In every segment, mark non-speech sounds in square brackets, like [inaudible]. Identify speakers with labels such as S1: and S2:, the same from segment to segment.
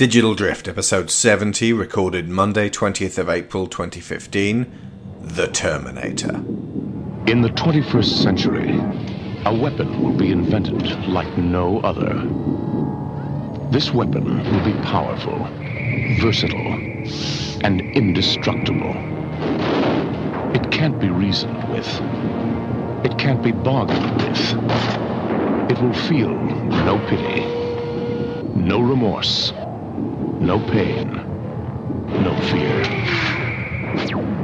S1: Digital Drift, episode 70, recorded Monday, 20th of April 2015. The Terminator.
S2: In the 21st century, a weapon will be invented like no other. This weapon will be powerful, versatile, and indestructible. It can't be reasoned with. It can't be bargained with. It will feel no pity, no remorse, no pain, no fear.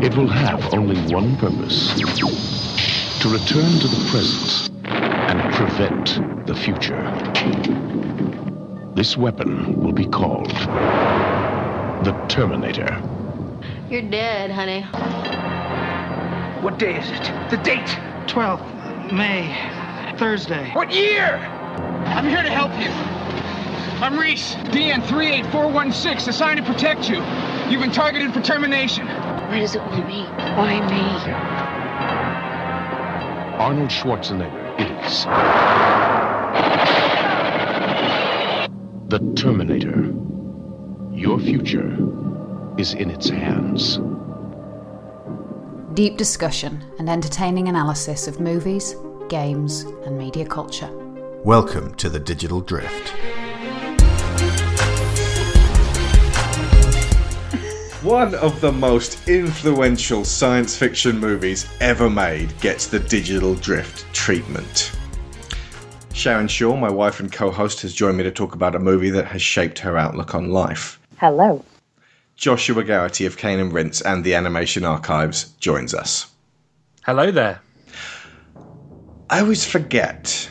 S2: It will have only one purpose to return to the present and prevent the future. This weapon will be called the Terminator.
S3: You're dead, honey.
S4: What day is it? The date!
S5: 12th May, Thursday.
S4: What year? I'm here to help you. I'm Reese, DN 38416, assigned to protect you. You've been targeted for termination.
S3: Why does it want me? Why me?
S2: Arnold Schwarzenegger is the Terminator. Your future is in its hands.
S6: Deep discussion and entertaining analysis of movies, games, and media culture.
S1: Welcome to the Digital Drift. One of the most influential science fiction movies ever made gets the Digital Drift treatment. Sharon Shaw, my wife and co host, has joined me to talk about a movie that has shaped her outlook on life.
S7: Hello.
S1: Joshua Garrity of Cane and Rinse and the Animation Archives joins us.
S8: Hello there.
S1: I always forget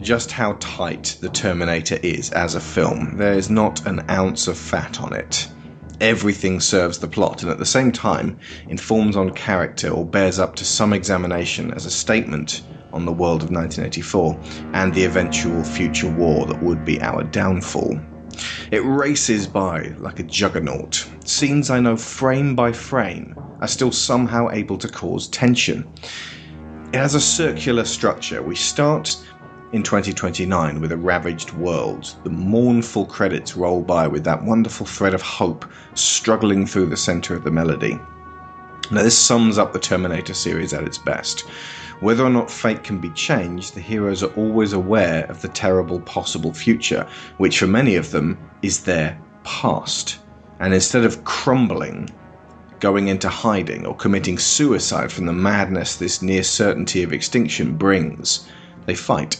S1: just how tight The Terminator is as a film. There is not an ounce of fat on it. Everything serves the plot and at the same time informs on character or bears up to some examination as a statement on the world of 1984 and the eventual future war that would be our downfall. It races by like a juggernaut. Scenes I know frame by frame are still somehow able to cause tension. It has a circular structure. We start in 2029 with a ravaged world. The mournful credits roll by with that wonderful thread of hope struggling through the center of the melody. Now, this sums up the Terminator series at its best. Whether or not fate can be changed, the heroes are always aware of the terrible possible future, which for many of them is their past. And instead of crumbling, going into hiding, or committing suicide from the madness this near certainty of extinction brings, they fight.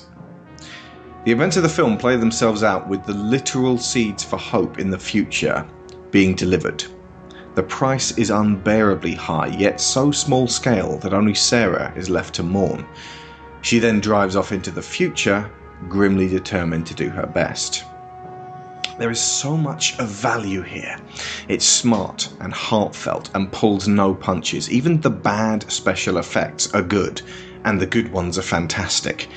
S1: The events of the film play themselves out with the literal seeds for hope in the future being delivered. The price is unbearably high, yet so small scale that only Sarah is left to mourn. She then drives off into the future, grimly determined to do her best. There is so much of value here. It's smart and heartfelt and pulls no punches. Even the bad special effects are good, and the good ones are fantastic.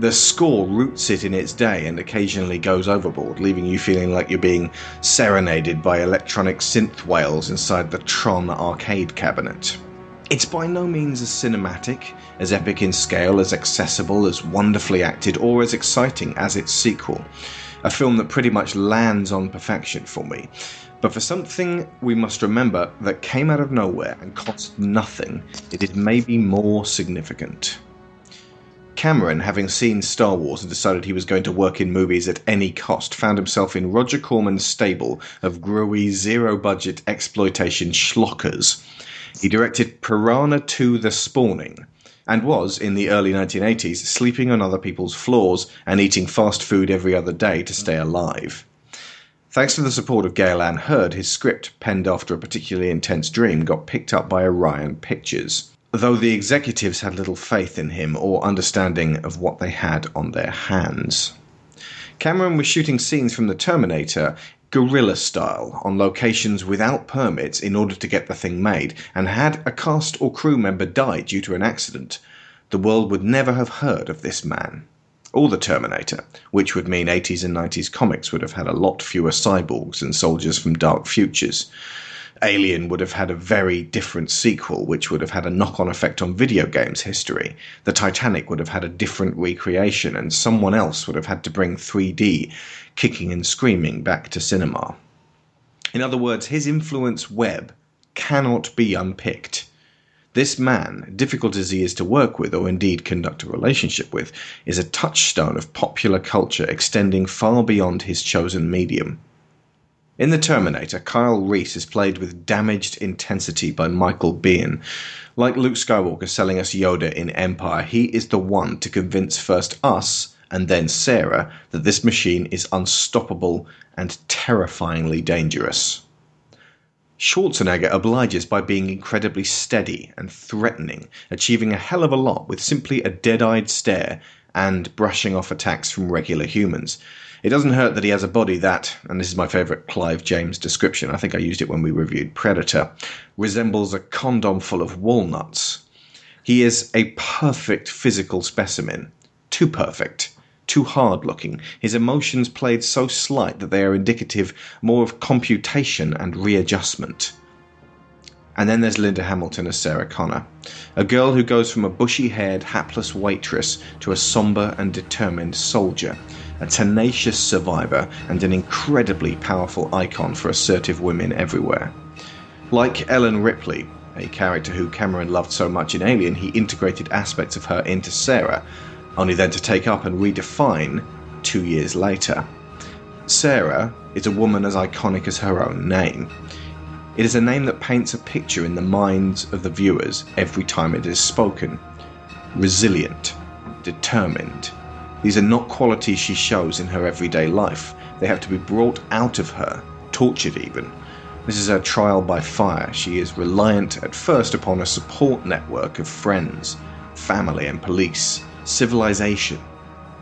S1: The score roots it in its day and occasionally goes overboard, leaving you feeling like you're being serenaded by electronic synth whales inside the Tron arcade cabinet. It's by no means as cinematic, as epic in scale, as accessible, as wonderfully acted, or as exciting as its sequel. A film that pretty much lands on perfection for me. But for something we must remember that came out of nowhere and cost nothing, it is maybe more significant. Cameron, having seen Star Wars and decided he was going to work in movies at any cost, found himself in Roger Corman's stable of growy, zero budget exploitation schlockers. He directed Piranha 2 The Spawning and was, in the early 1980s, sleeping on other people's floors and eating fast food every other day to stay alive. Thanks to the support of Gale Ann Hurd, his script, penned after a particularly intense dream, got picked up by Orion Pictures though the executives had little faith in him or understanding of what they had on their hands. Cameron was shooting scenes from The Terminator guerrilla style on locations without permits in order to get the thing made, and had a cast or crew member die due to an accident, the world would never have heard of this man. Or the Terminator, which would mean 80s and 90s comics would have had a lot fewer cyborgs and soldiers from dark futures. Alien would have had a very different sequel, which would have had a knock on effect on video games history. The Titanic would have had a different recreation, and someone else would have had to bring 3D kicking and screaming back to cinema. In other words, his influence web cannot be unpicked. This man, difficult as he is to work with or indeed conduct a relationship with, is a touchstone of popular culture extending far beyond his chosen medium. In The Terminator, Kyle Reese is played with damaged intensity by Michael Biehn. Like Luke Skywalker selling us Yoda in Empire, he is the one to convince first us and then Sarah that this machine is unstoppable and terrifyingly dangerous. Schwarzenegger obliges by being incredibly steady and threatening, achieving a hell of a lot with simply a dead eyed stare and brushing off attacks from regular humans. It doesn't hurt that he has a body that, and this is my favourite Clive James description, I think I used it when we reviewed Predator, resembles a condom full of walnuts. He is a perfect physical specimen. Too perfect too hard looking, his emotions played so slight that they are indicative more of computation and readjustment. And then there's Linda Hamilton as Sarah Connor, a girl who goes from a bushy haired, hapless waitress to a somber and determined soldier, a tenacious survivor, and an incredibly powerful icon for assertive women everywhere. Like Ellen Ripley, a character who Cameron loved so much in Alien, he integrated aspects of her into Sarah, only then to take up and redefine two years later. Sarah is a woman as iconic as her own name. It is a name that paints a picture in the minds of the viewers every time it is spoken. Resilient, determined. These are not qualities she shows in her everyday life. They have to be brought out of her, tortured even. This is her trial by fire. She is reliant at first upon a support network of friends, family, and police civilization,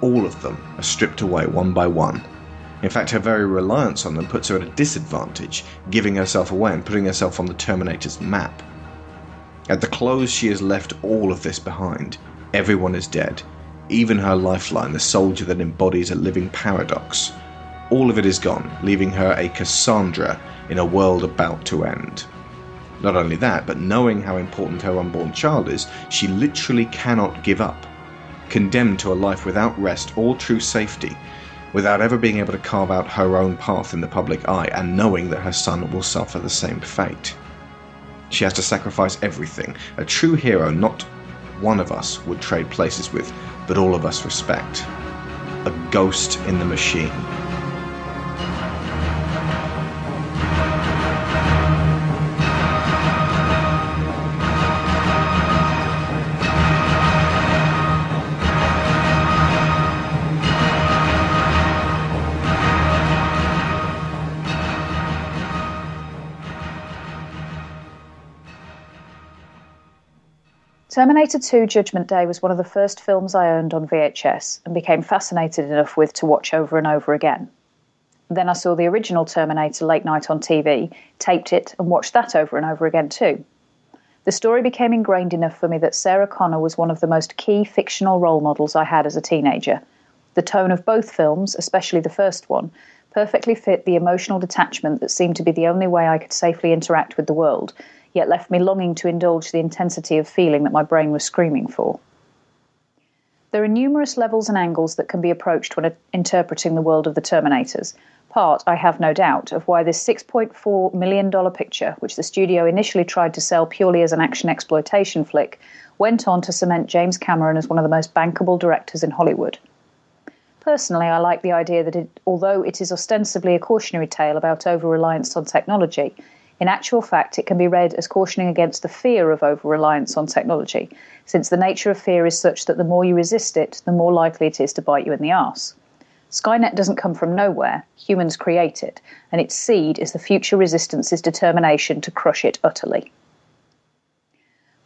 S1: all of them are stripped away one by one. In fact, her very reliance on them puts her at a disadvantage, giving herself away and putting herself on the Terminator's map. At the close, she has left all of this behind. Everyone is dead, even her lifeline, the soldier that embodies a living paradox. All of it is gone, leaving her a Cassandra in a world about to end. Not only that, but knowing how important her unborn child is, she literally cannot give up condemned to a life without rest or true safety, without ever being able to carve out her own path in the public eye, and knowing that her son will suffer the same fate. She has to sacrifice everything, a true hero not one of us would trade places with, but all of us respect. A ghost in the machine.
S7: Terminator 2 Judgment Day was one of the first films I owned on VHS and became fascinated enough with to watch over and over again. Then I saw the original Terminator late night on TV, taped it, and watched that over and over again too. The story became ingrained enough for me that Sarah Connor was one of the most key fictional role models I had as a teenager. The tone of both films, especially the first one, perfectly fit the emotional detachment that seemed to be the only way I could safely interact with the world yet left me longing to indulge the intensity of feeling that my brain was screaming for. There are numerous levels and angles that can be approached when interpreting the world of the Terminators. Part, I have no doubt, of why this $6.4 million picture, which the studio initially tried to sell purely as an action exploitation flick, went on to cement James Cameron as one of the most bankable directors in Hollywood. Personally, I like the idea that it, although it is ostensibly a cautionary tale about over reliance on technology, in actual fact, it can be read as cautioning against the fear of over reliance on technology, since the nature of fear is such that the more you resist it, the more likely it is to bite you in the arse. Skynet doesn't come from nowhere, humans create it, and its seed is the future resistance's determination to crush it utterly.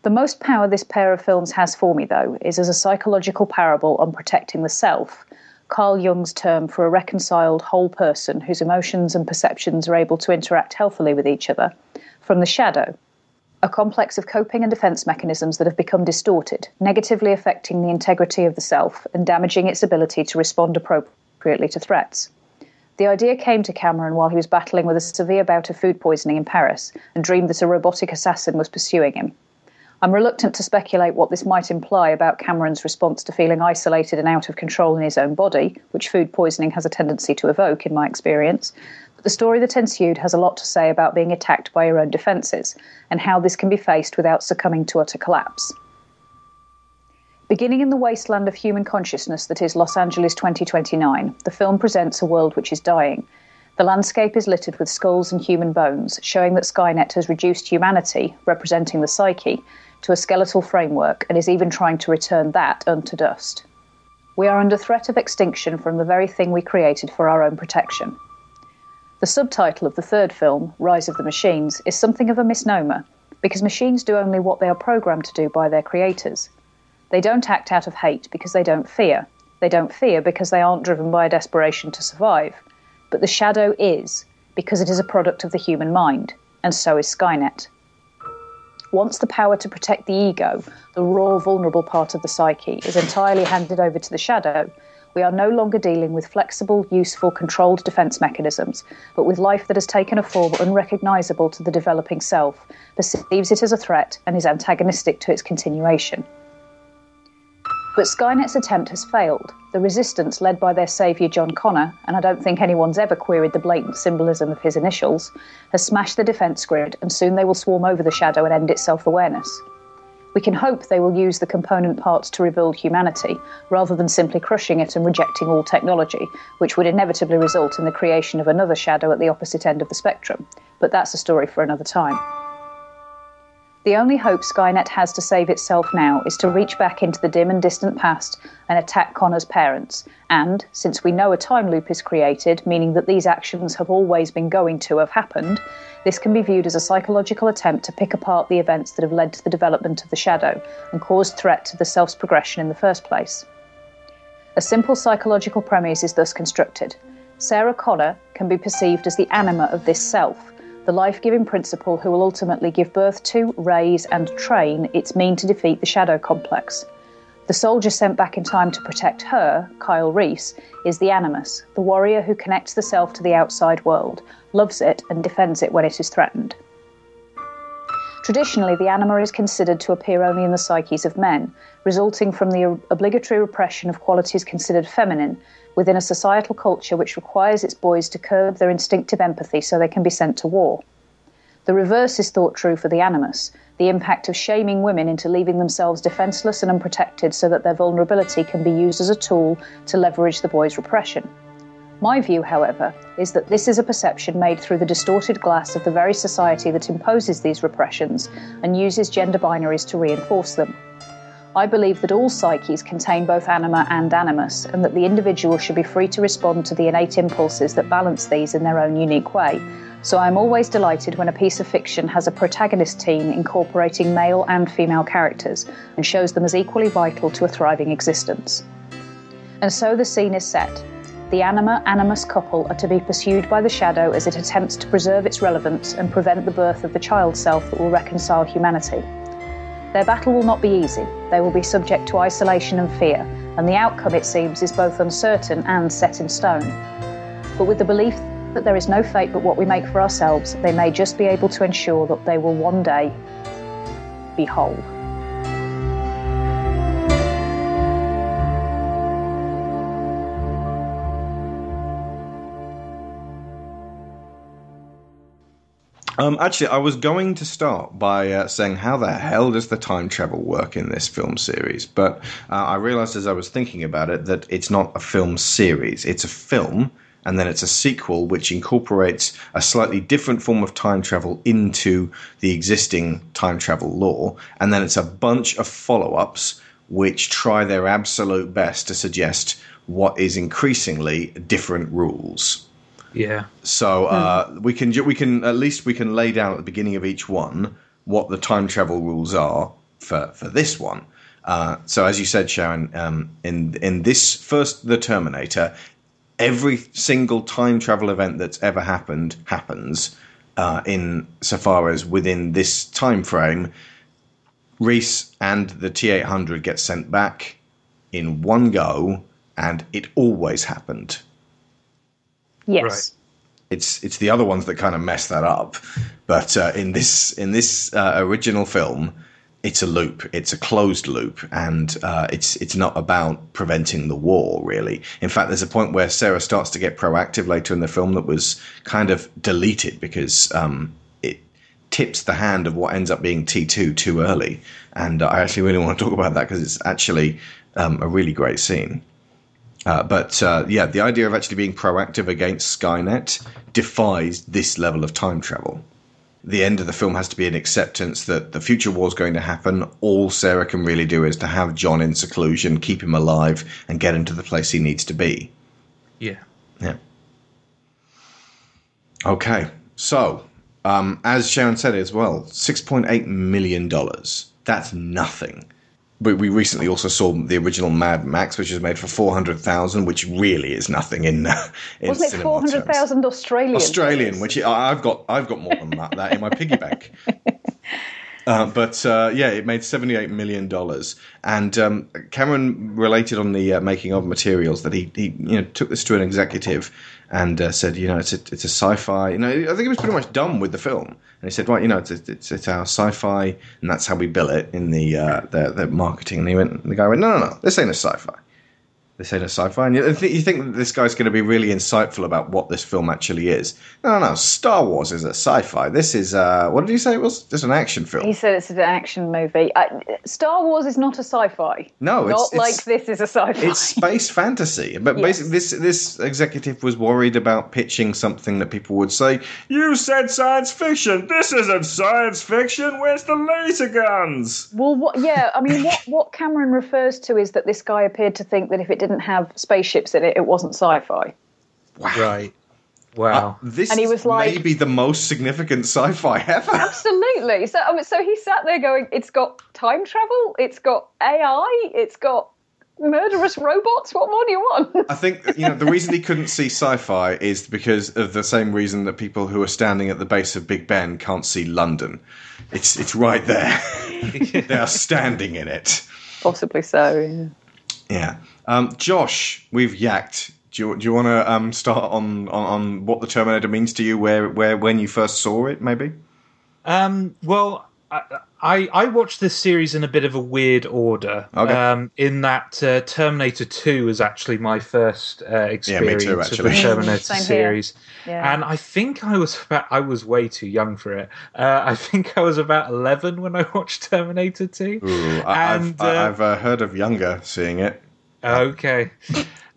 S7: The most power this pair of films has for me, though, is as a psychological parable on protecting the self, Carl Jung's term for a reconciled whole person whose emotions and perceptions are able to interact healthily with each other, from the shadow, a complex of coping and defense mechanisms that have become distorted, negatively affecting the integrity of the self and damaging its ability to respond appropriately to threats. The idea came to Cameron while he was battling with a severe bout of food poisoning in Paris and dreamed that a robotic assassin was pursuing him. I'm reluctant to speculate what this might imply about Cameron's response to feeling isolated and out of control in his own body, which food poisoning has a tendency to evoke, in my experience. But the story that ensued has a lot to say about being attacked by your own defences and how this can be faced without succumbing to utter collapse. Beginning in the wasteland of human consciousness that is Los Angeles 2029, the film presents a world which is dying. The landscape is littered with skulls and human bones, showing that Skynet has reduced humanity, representing the psyche, to a skeletal framework and is even trying to return that unto dust. We are under threat of extinction from the very thing we created for our own protection. The subtitle of the third film, Rise of the Machines, is something of a misnomer, because machines do only what they are programmed to do by their creators. They don't act out of hate because they don't fear. They don't fear because they aren't driven by a desperation to survive. But the shadow is, because it is a product of the human mind, and so is Skynet. Once the power to protect the ego, the raw, vulnerable part of the psyche, is entirely handed over to the shadow, we are no longer dealing with flexible, useful, controlled defense mechanisms, but with life that has taken a form unrecognizable to the developing self, perceives it as a threat, and is antagonistic to its continuation. But Skynet's attempt has failed. The resistance, led by their saviour John Connor, and I don't think anyone's ever queried the blatant symbolism of his initials, has smashed the defence grid, and soon they will swarm over the shadow and end its self awareness. We can hope they will use the component parts to rebuild humanity, rather than simply crushing it and rejecting all technology, which would inevitably result in the creation of another shadow at the opposite end of the spectrum. But that's a story for another time. The only hope Skynet has to save itself now is to reach back into the dim and distant past and attack Connor's parents. And, since we know a time loop is created, meaning that these actions have always been going to have happened, this can be viewed as a psychological attempt to pick apart the events that have led to the development of the shadow and caused threat to the self's progression in the first place. A simple psychological premise is thus constructed. Sarah Connor can be perceived as the anima of this self, the life giving principle who will ultimately give birth to, raise, and train its mean to defeat the Shadow Complex. The soldier sent back in time to protect her, Kyle Reese, is the Animus, the warrior who connects the self to the outside world, loves it, and defends it when it is threatened. Traditionally, the anima is considered to appear only in the psyches of men, resulting from the obligatory repression of qualities considered feminine within a societal culture which requires its boys to curb their instinctive empathy so they can be sent to war. The reverse is thought true for the animus the impact of shaming women into leaving themselves defenseless and unprotected so that their vulnerability can be used as a tool to leverage the boys' repression. My view, however, is that this is a perception made through the distorted glass of the very society that imposes these repressions and uses gender binaries to reinforce them. I believe that all psyches contain both anima and animus, and that the individual should be free to respond to the innate impulses that balance these in their own unique way. So I am always delighted when a piece of fiction has a protagonist team incorporating male and female characters and shows them as equally vital to a thriving existence. And so the scene is set. The anima animus couple are to be pursued by the shadow as it attempts to preserve its relevance and prevent the birth of the child self that will reconcile humanity. Their battle will not be easy. They will be subject to isolation and fear, and the outcome, it seems, is both uncertain and set in stone. But with the belief that there is no fate but what we make for ourselves, they may just be able to ensure that they will one day be whole.
S1: Um, actually, I was going to start by uh, saying how the hell does the time travel work in this film series, but uh, I realized as I was thinking about it that it's not a film series; it's a film, and then it's a sequel which incorporates a slightly different form of time travel into the existing time travel law, and then it's a bunch of follow-ups which try their absolute best to suggest what is increasingly different rules.
S8: Yeah.
S1: So uh, we can we can at least we can lay down at the beginning of each one what the time travel rules are for for this one. Uh, so as you said, Sharon, um, in in this first the Terminator, every single time travel event that's ever happened happens uh, in so far as within this time frame. Reese and the T eight hundred get sent back in one go, and it always happened
S7: Yes.
S1: It's it's the other ones that kind of mess that up. But uh, in this in this uh, original film, it's a loop. It's a closed loop, and uh, it's it's not about preventing the war really. In fact, there's a point where Sarah starts to get proactive later in the film that was kind of deleted because um, it tips the hand of what ends up being T2 too early. And I actually really want to talk about that because it's actually um, a really great scene. Uh, but uh, yeah, the idea of actually being proactive against Skynet defies this level of time travel. The end of the film has to be an acceptance that the future war is going to happen. All Sarah can really do is to have John in seclusion, keep him alive, and get him to the place he needs to be.
S8: Yeah.
S1: Yeah. Okay, so um, as Sharon said as well, six point eight million dollars. That's nothing. We, we recently also saw the original Mad Max, which was made for four hundred thousand, which really is nothing in. Uh, in
S7: Wasn't it four hundred thousand Australian?
S1: Australian, which I- I've got, I've got more than that, that in my piggy bank. [laughs] Uh, but uh, yeah, it made seventy-eight million dollars, and um, Cameron related on the uh, making of materials that he, he you know took this to an executive and uh, said, you know, it's a, it's a sci-fi. You know, I think he was pretty much done with the film, and he said, right, you know, it's it's, it's our sci-fi, and that's how we bill it in the uh, the, the marketing. And he went, the guy went, no, no, no, this ain't a sci-fi. This ain't a sci-fi. And you, th- you think that this guy's going to be really insightful about what this film actually is? No, no, no. Star Wars is a sci-fi. This is uh, what did you say it was? Just an action film.
S7: He said it's an action movie. Uh, Star Wars is not a sci-fi.
S1: No, it's-
S7: not
S1: it's-
S7: like this is a sci-fi.
S1: it's space fantasy. But
S7: Yes.
S1: basically, this this executive was worried about pitching something that people would say, "You said science fiction. This isn't science fiction. Where's the laser guns?"
S7: Well, what, yeah, I mean, what, what Cameron refers to is that this guy appeared to think that if it didn't have spaceships in it, it wasn't sci-fi.
S8: Right. Wow.
S1: Uh, this
S7: And he was like-
S1: maybe the most significant sci-fi ever.
S7: Absolutely. So, I mean, so he sat there going, "It's got time travel. It's got AI. It's got murderous robots. What more do you want?"
S1: I think you know the reason he couldn't see sci-fi is because of the same reason that people who are standing at the base of Big Ben can't see London. It's it's right there. [laughs] they are standing in it.
S7: Possibly so. Yeah.
S1: Yeah. Um, Josh, we've yacked. Do you, do you want to um, start on, on, on what the Terminator means to you? Where where when you first saw it, maybe?
S8: Um, well, I, I I watched this series in a bit of a weird order.
S1: Okay.
S8: Um, in that uh, Terminator Two was actually my first uh, experience
S1: too,
S8: of the [laughs] Terminator series,
S7: Yeah.
S8: and I think I was about I was way too young for it. Uh, I think I was about eleven when I watched Terminator Two.
S1: Ooh, I,
S8: And,
S1: I've, I-
S8: uh,
S1: I've uh, heard of younger seeing it.
S8: Okay.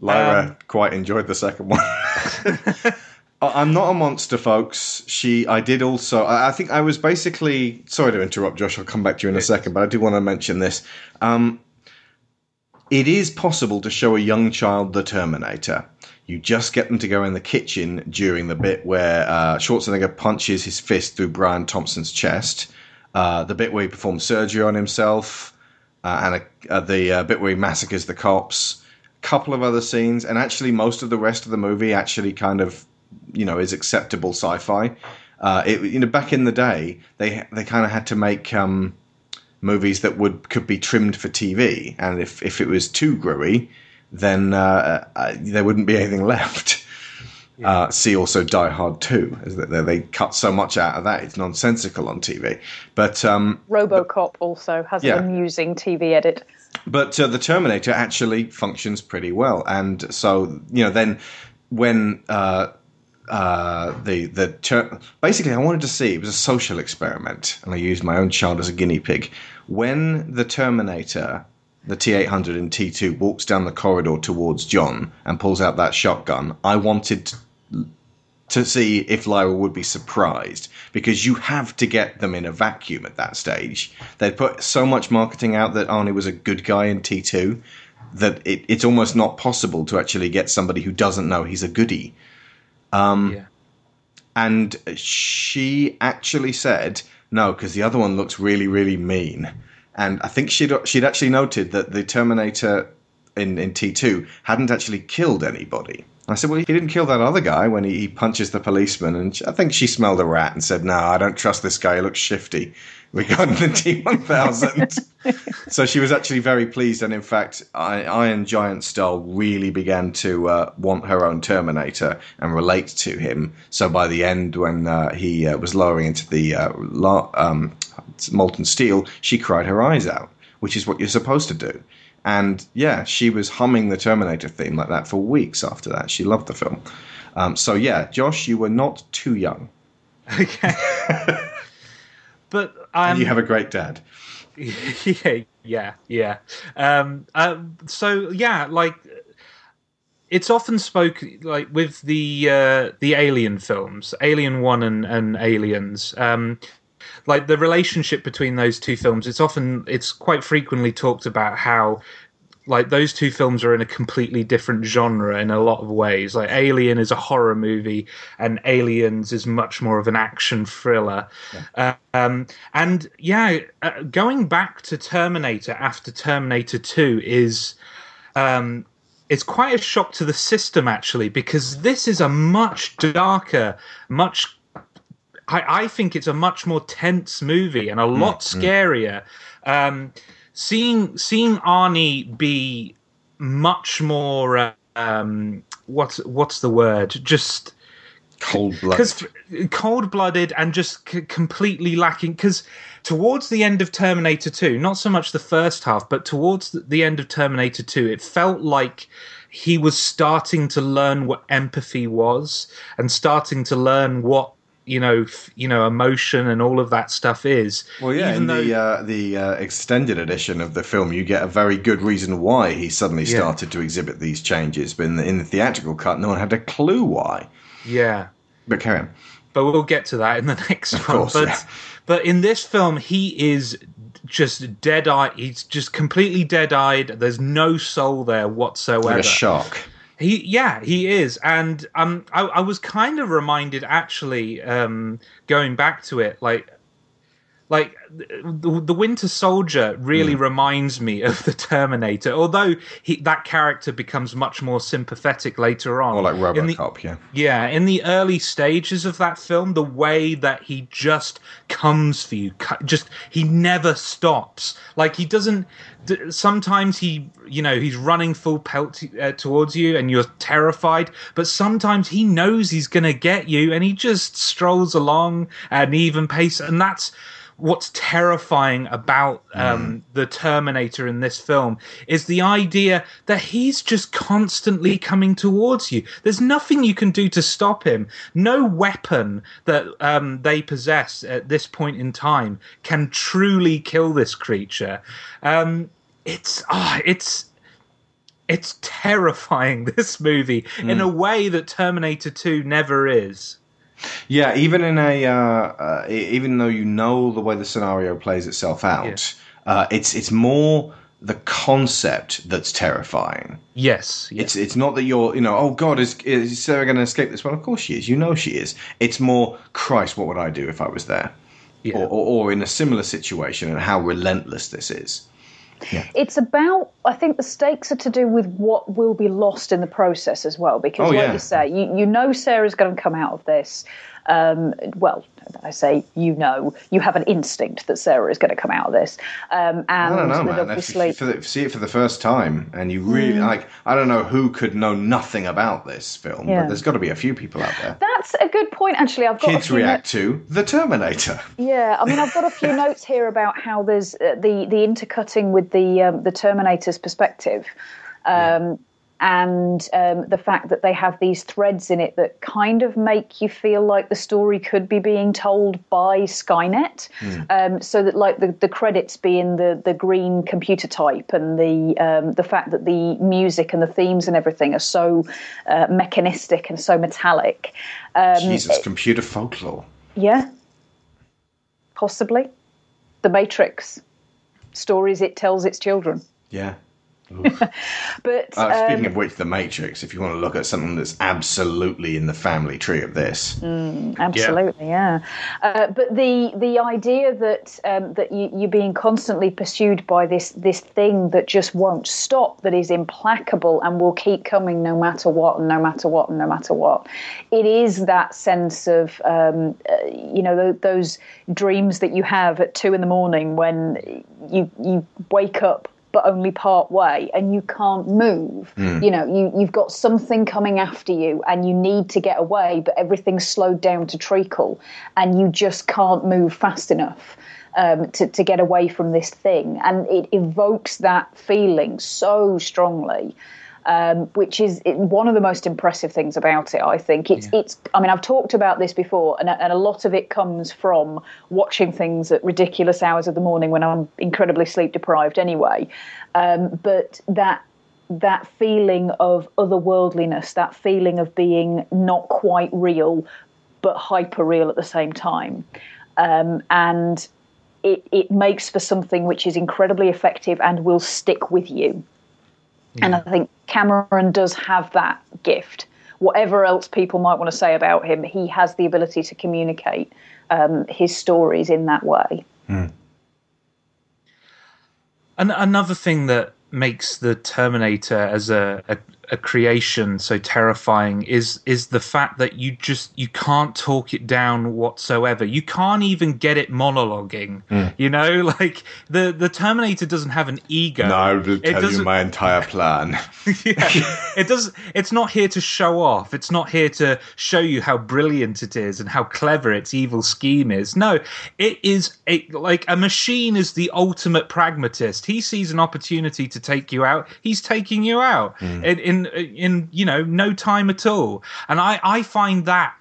S1: Lyra
S8: Um,
S1: quite enjoyed the second one. [laughs] I'm not a monster, folks. She, I did also. I I think I was basically. Sorry to interrupt, Josh. I'll come back to you in a second, but I do want to mention this. Um, it is possible to show a young child the Terminator. You just get them to go in the kitchen during the bit where uh, Schwarzenegger punches his fist through Brian Thompson's chest, uh, the bit where he performs surgery on himself, and a, uh, the uh, bit where he massacres the cops. A couple of other scenes, and actually most of the rest of the movie actually kind of, you know, is acceptable sci-fi. Uh, it, you know, back in the day, they they kind of had to make um, movies that would could be trimmed for TV, and if if it was too gruey, then uh, uh, there wouldn't be anything [laughs] left. Uh, see also Die Hard 2, is that they, they cut so much out of that, it's nonsensical on TV. But um,
S7: RoboCop also has
S1: Yeah.
S7: an amusing TV edit.
S1: but uh, the Terminator actually functions pretty well, and so you know then when uh, uh, the the ter- basically I wanted to see it was a social experiment, and I used my own child as a guinea pig. When the Terminator, the T eight hundred and T two walks down the corridor towards John and pulls out that shotgun, I wanted to see if Lyra would be surprised because you have to get them in a vacuum at that stage. They put so much marketing out that Arnie was a good guy in T2 that it, it's almost not possible to actually get somebody who doesn't know he's a goodie.
S8: Um, yeah.
S1: And she actually said no because the other one looks really, really mean. And I think she'd she'd actually noted that the Terminator in, in T2 hadn't actually killed anybody. I said, well, he didn't kill that other guy when he, he punches the policeman. And I think she smelled a rat and said, no, I don't trust this guy. He looks shifty [laughs] we regarding the T1000. [laughs] so she was actually very pleased. And in fact, I, Iron Giant Style really began to uh, want her own Terminator and relate to him. So by the end, when uh, he uh, was lowering into the uh, la- um, molten steel, she cried her eyes out, which is what you're supposed to do. And yeah, she was humming the Terminator theme like that for weeks after that. She loved the film. Um, so yeah, Josh, you were not too young.
S8: Okay. [laughs] but
S1: And
S8: um,
S1: you have a great dad. [laughs]
S8: yeah, yeah, yeah. Um, uh, so yeah, like it's often spoken like with the uh, the Alien films, Alien One and, and Aliens. Um, like the relationship between those two films, it's often it's quite frequently talked about how like those two films are in a completely different genre in a lot of ways. Like Alien is a horror movie, and Aliens is much more of an action thriller. Uh, um, and yeah, uh, going back to Terminator after Terminator Two is. Um, it's quite a shock to the system actually because this is a much darker, much I, I think it's a much more tense movie and a lot scarier. Um, seeing seeing Arnie be much more uh, um, what's what's the word? Just
S1: Cold
S8: because
S1: blooded.
S8: cold blooded and just c- completely lacking. Because towards the end of Terminator Two, not so much the first half, but towards the- the end of Terminator Two, it felt like he was starting to learn what empathy was and starting to learn what you know f- you know emotion and all of that stuff is
S1: Well, yeah, in the uh, the uh, extended edition of the film, you get a very good reason why he suddenly
S8: Yeah.
S1: started to exhibit these changes. But in the, in the theatrical cut, no one had a clue why.
S8: yeah
S1: But carry on.
S8: but we'll get to that in the [laughs] next
S1: Of
S8: one.
S1: course,
S8: but
S1: yeah.
S8: but in this film, he is just dead eyed. He's just completely dead eyed. There's no soul there whatsoever.
S1: Like a shark.
S8: He, yeah, he is, and um, I, I was kind of reminded actually, um, going back to it, like, like the, the Winter Soldier really
S1: Hmm.
S8: reminds me of the Terminator. Although he, that character becomes much more sympathetic later on.
S1: Or like
S8: In the-
S1: Robocop, yeah.
S8: yeah, in the early stages of that film, the way that he just comes for you, just he never stops. Like he doesn't. Sometimes he, you know, he's running full pelt uh, towards you, and you're terrified. But sometimes he knows he's gonna get you, and he just strolls along at an even pace, and that's what's terrifying about um, the Terminator in this film is the idea that he's just constantly coming towards you. There's nothing you can do to stop him. No weapon that um, they possess at this point in time can truly kill this creature. Um, it's ah, it's it's terrifying. [laughs] This movie in a way that Terminator Two never is.
S1: Yeah, even in a uh, uh, even though you know the way the scenario plays itself out, uh, it's it's more the concept that's terrifying.
S8: Yes, yes.
S1: It's it's not that you're you know oh god is is Sarah going to escape this one? Of course she is. You know she is. It's more Christ, what would I do if I was there?
S8: Yeah.
S1: Or, or, or in a similar situation, and how relentless this is.
S7: It's about, I think the stakes are to do with what will be lost in the process as well. Because,
S1: Oh,
S7: like
S1: yeah.
S7: you say, you, you know Sarah's going to come out of this. Um, well, I say you know, you have an instinct that Sarah is going to come out of this. Um, and
S1: I don't know, man. If
S7: obviously.
S1: you for the, see it for the first time, and you really like, I don't know who could know nothing about this film,
S7: Yeah.
S1: but there's got to be a few people out there.
S7: That's a good point, actually. I've got
S1: Kids react to the Terminator.
S7: Yeah, I mean, I've got a few [laughs] notes here about how there's uh, the the intercutting with the um, the Terminator's perspective, um, and um, the fact that they have these threads in it that kind of make you feel like the story could be being told by Skynet. Um, so that like the, the credits being the the green computer type and the um, the fact that the music and the themes and everything are so uh, mechanistic and so metallic. Um,
S1: Jesus, computer folklore.
S7: yeah, possibly. The Matrix stories it tells its children.
S1: Yeah. [laughs]
S7: but
S1: Uh, speaking
S7: um,
S1: of which, The Matrix, if you want to look at something that's absolutely in the family tree of this.
S7: absolutely, yeah. Uh, but the the idea that um, that you, you're being constantly pursued by this this thing that just won't stop, that is implacable and will keep coming no matter what, and no matter what, and no matter what. It is that sense of um, uh, you know tho- those dreams that you have at two in the morning when you you wake up but only part way and you can't move. You know you, you've got something coming after you and you need to get away but everything's slowed down to treacle and you just can't move fast enough um, to, to get away from this thing. And it evokes that feeling so strongly um, which is one of the most impressive things about it. I think it's it's. I mean, I've talked about this before, and, a- and a lot of it comes from watching things at ridiculous hours of the morning when I'm incredibly sleep deprived. Anyway, um, but that that feeling of otherworldliness, that feeling of being not quite real, but hyper real at the same time, um, and it, it makes for something which is incredibly effective and will stick with you. And I think Cameron does have that gift. Whatever else people might want to say about him, he has the ability to communicate um, his stories in that way.
S8: And another thing that makes the Terminator as a, a a creation so terrifying is is the fact that you just you can't talk it down whatsoever. You can't even get it monologuing. Hmm. You know, [laughs] like the the Terminator doesn't have an ego.
S1: No, I will tell you my entire plan. [laughs] [laughs]
S8: yeah. it does it's not here to show off it's not here to show you how brilliant it is and how clever its evil scheme is no it is a, like a machine is the ultimate pragmatist he sees an opportunity to take you out he's taking you out hmm. in, in in you know no time at all and i i find that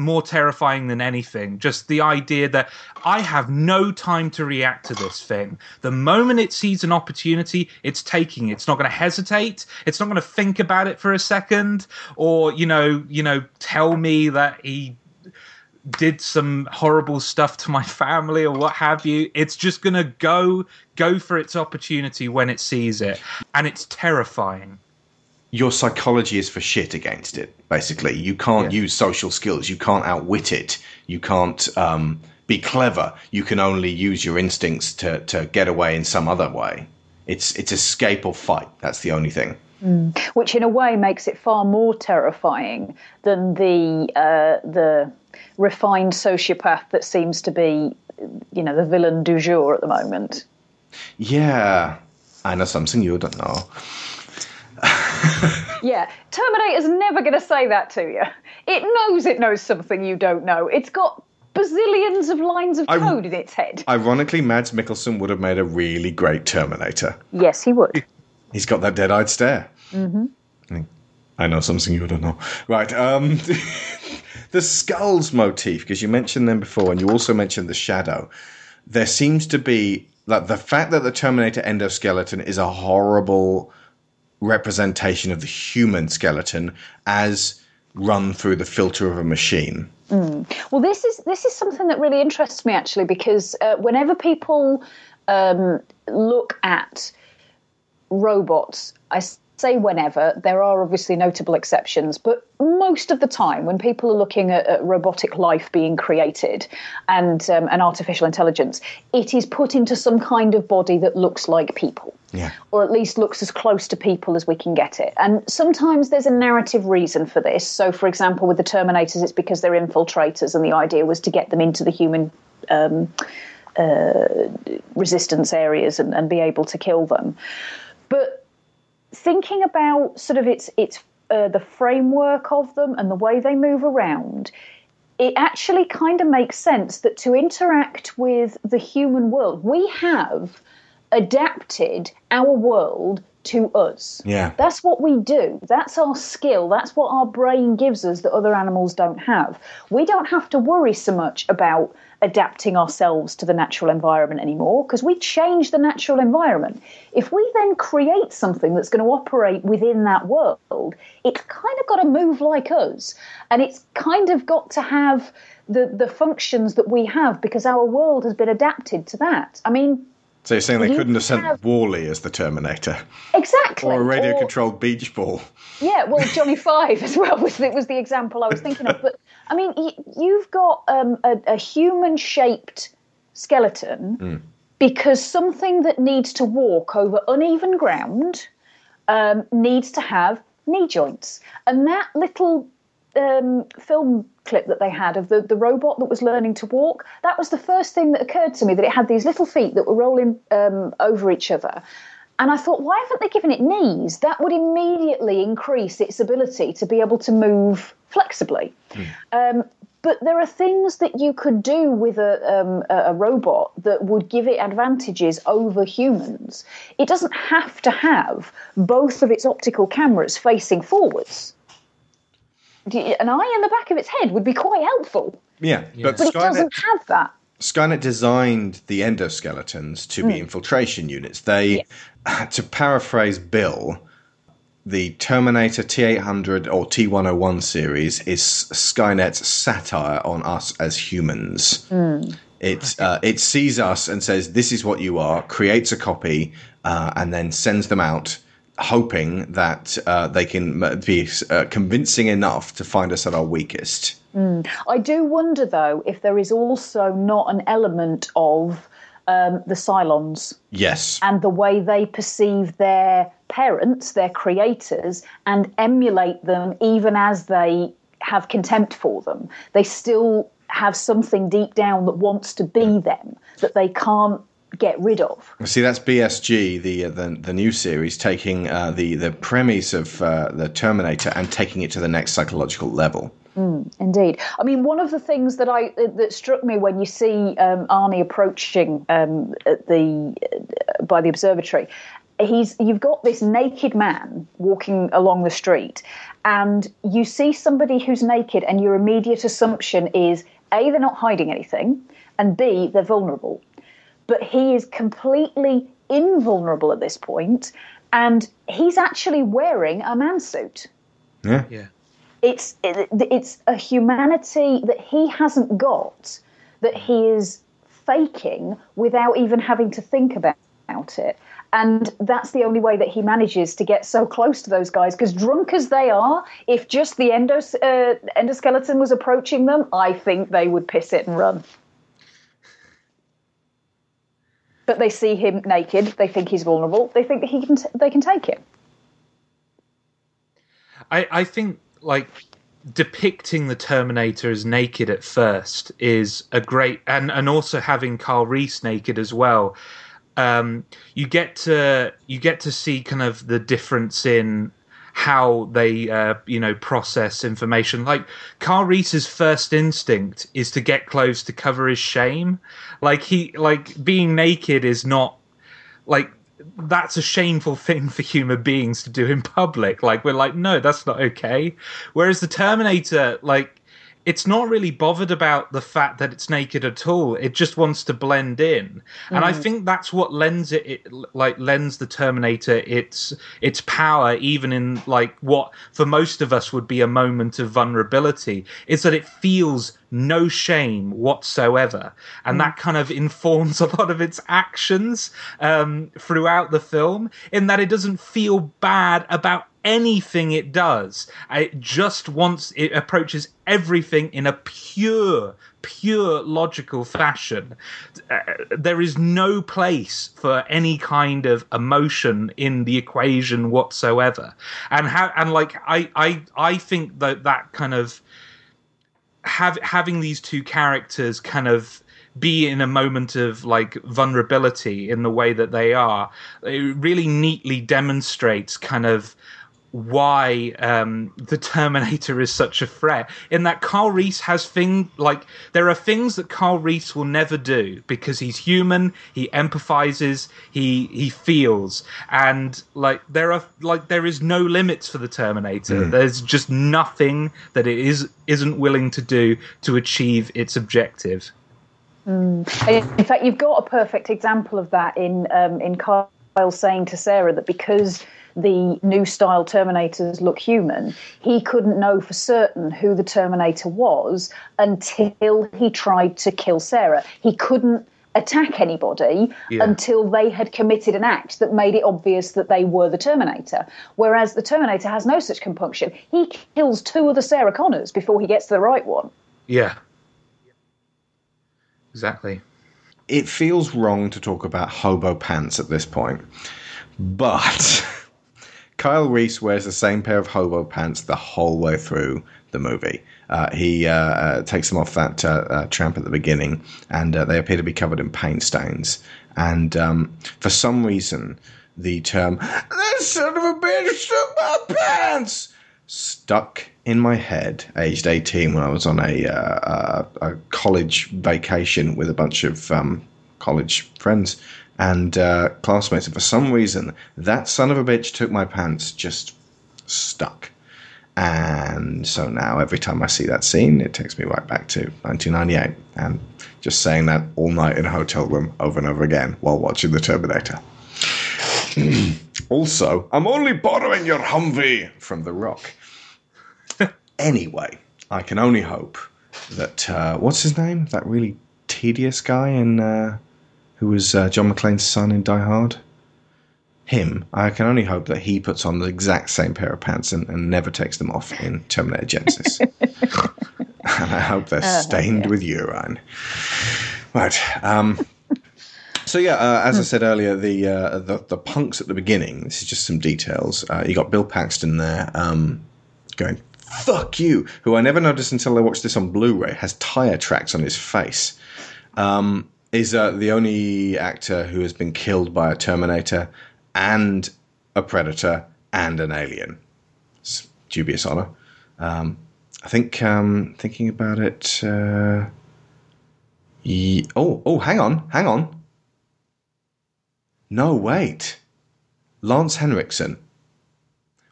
S8: more terrifying than anything. Just the idea that I have no time to react to this thing. The moment it sees an opportunity, it's taking it. It's not going to hesitate. It's not going to think about it for a second, or you know, you know, tell me that he did some horrible stuff to my family or what have you. It's just going to go go for its opportunity when it sees it, and it's terrifying.
S1: Your psychology is for shit against it, basically. You can't use social skills. You can't outwit it. You can't um, be clever. You can only use your instincts to, to get away in some other way. It's, it's escape or fight. That's the only thing.
S7: which in a way makes it far more terrifying than the uh, the refined sociopath that seems to be, you know, the villain du jour at the moment.
S1: Yeah. I know something you don't know. [laughs]
S7: Yeah, Terminator's never going to say that to you. It knows it knows something you don't know. It's got bazillions of lines of
S1: I-
S7: code in its head.
S1: Ironically, Mads Mikkelsen would have made a really great Terminator.
S7: yes, he would.
S1: He's got that dead-eyed stare. Mm-hmm. I know something you don't know. Right. Um, [laughs] the skulls motif, because you mentioned them before, and you also mentioned the shadow. There seems to be like the fact that the Terminator endoskeleton is a horrible representation of the human skeleton as run through the filter of a machine.
S7: Well, this is this is something that really interests me actually because uh, whenever people um, look at robots, I say whenever there are obviously notable exceptions, but most of the time when people are looking at, at robotic life being created and um, and artificial intelligence, it is put into some kind of body that looks like people
S1: Yeah.
S7: or at least looks as close to people as we can get it. And sometimes there's a narrative reason for this. So, for example, with the Terminators, it's because they're infiltrators, and the idea was to get them into the human um, uh, resistance areas and, and be able to kill them. But thinking about sort of its its uh, the framework of them and the way they move around, it actually kind of makes sense that to interact with the human world, we have adapted our world to us.
S1: Yeah.
S7: That's what we do. That's our skill. That's what our brain gives us that other animals don't have. We don't have to worry so much about adapting ourselves to the natural environment anymore because we change the natural environment. If we then create something that's going to operate within that world, it's kind of got to move like us. And it's kind of got to have the, the functions that we have because our world has been adapted to that. I mean,
S1: So you're saying they couldn't have sent
S7: have-
S1: WALL-E as the Terminator
S7: exactly
S1: or a radio-controlled beach ball?
S7: Yeah, well, Johnny [laughs] Five as well was the, was the example I was thinking of. But I mean, you've got um, a, a human-shaped skeleton because something that needs to walk over uneven ground um, needs to have knee joints, and that little um, film clip that they had of the, the robot that was learning to walk, that was the first thing that occurred to me that it had these little feet that were rolling um, over each other. And I thought, why haven't they given it knees? That would immediately increase its ability to be able to move flexibly. Um, but there are things that you could do with a, um, a a robot that would give it advantages over humans. It doesn't have to have both of its optical cameras facing forwards. Do you- An eye in the back of its head would be quite helpful,
S1: Yeah, but
S7: but it
S1: Skynet,
S7: doesn't have that.
S1: Skynet designed the endoskeletons to
S7: Hmm.
S1: be infiltration units. They, [laughs] to paraphrase Bill, the Terminator T800 or T101 series is Skynet's satire on us as humans. It uh, it sees us and says, "This is what you are." Creates a copy uh, and then sends them out, hoping that uh, they can be uh, convincing enough to find us at our weakest.
S7: I do wonder, though, if there is also not an element of um, the Cylons
S1: Yes.
S7: and the way they perceive their parents, their creators, and emulate them even as they have contempt for them. They still have something deep down that wants to be them that they can't get rid of.
S1: See, that's BSG, the uh, the, the new series, taking uh, the the premise of uh, the Terminator and taking it to the next psychological level.
S7: Indeed. I mean, one of the things that I that struck me when you see um, Arnie approaching um, at the uh, by the observatory, he's you've got this naked man walking along the street, and you see somebody who's naked, and your immediate assumption is a they're not hiding anything, and b they're vulnerable. But he is completely invulnerable at this point, and he's actually wearing a man suit
S1: Yeah.
S8: Yeah.
S7: it's it, it's a humanity that he hasn't got that he is faking without even having to think about it and that's the only way that he manages to get so close to those guys because drunk as they are if just the endos, uh, endoskeleton was approaching them i think they would piss it and run but they see him naked they think he's vulnerable they think that he can t- they can take him
S8: I, I think like depicting the Terminator as naked at first is a great and and also having Kyle Reese naked as well. Um, you get to you get to see kind of the difference in how they uh, you know process information. Like Kyle Reese's first instinct is to get clothes to cover his shame. Like he like being naked is not like that's a shameful thing for human beings to do in public. Like we're like, no, that's not okay. Whereas the Terminator, like, it's not really bothered about the fact that it's naked at all. It just wants to blend in, and I think that's what lends it, it like lends the Terminator its its power, even in like what for most of us would be a moment of vulnerability, is that it feels no shame whatsoever, and that kind of [laughs] informs a lot of its actions um, throughout the film. In that it doesn't feel bad about anything it does. It just wants it approaches everything in a pure, pure logical fashion. Uh, there is no place for any kind of emotion in the equation whatsoever. And how and like I I I think that that kind of have having these two characters kind of be in a moment of like vulnerability in the way that they are it really neatly demonstrates kind of why um, the Terminator is such a threat. In that Kyle Reese has thing like there are things that Kyle Reese will never do because he's human. He empathizes. He he feels, and like there are like there is no limits for the Terminator. There's just nothing that it is isn't willing to do to achieve its objective.
S7: In fact, you've got a perfect example of that in um, in Kyle saying to Sarah that because the new style Terminators look human, he couldn't know for certain who the Terminator was until he tried to kill Sarah. He couldn't attack anybody
S8: Yeah.
S7: until they had committed an act that made it obvious that they were the Terminator. Whereas the Terminator has no such compunction. He kills two of the Sarah Connors before he gets to the right one.
S8: Yeah. Exactly.
S1: it feels wrong to talk about hobo pants at this point, but [laughs] Kyle Reese wears the same pair of hobo pants the whole way through the movie. Uh, he uh, uh, takes them off that uh, uh, tramp at the beginning, and uh, they appear to be covered in paint stains. And um, for some reason, the term "that son of a bitch took my pants" stuck in my head aged 18 when I was on a, a college vacation with a bunch of um, college friends and uh, classmates. And for some reason, that son of a bitch took my pants just stuck. And so now every time I see that scene, it takes me right back to 1998 and just saying that all night in a hotel room over and over again while watching The Terminator. [clears throat] also, I'm only borrowing your Humvee from The Rock. [laughs] anyway, I can only hope that uh, what's his name? That really tedious guy in uh, who was uh, John McClane's son in Die Hard. Him, I can only hope that he puts on the exact same pair of pants and, and never takes them off in Terminator Genisys. [laughs] and I hope they're stained with urine. Right. Um, so yeah, uh, as I said earlier, the, uh, the the punks at the beginning. This is just some details. Uh, you got Bill Paxton there, um, going "fuck you," who I never noticed until I watched this on Blu-ray. Has tire tracks on his face. Um, is uh, the only actor who has been killed by a Terminator and a Predator and an Alien. It's dubious honor. Um, I think um, thinking about it. Uh, oh, oh, hang on, hang on. No, wait. Lance Henriksen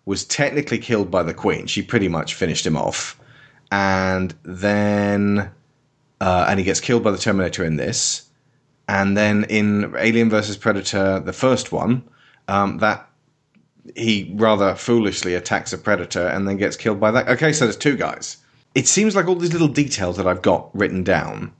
S1: was technically killed by the Queen. She pretty much finished him off. And then. Uh, and he gets killed by the Terminator in this. And then in Alien versus Predator, the first one, um, that he rather foolishly attacks a predator and then gets killed by that. Okay, so there's two guys. It seems like all these little details that I've got written down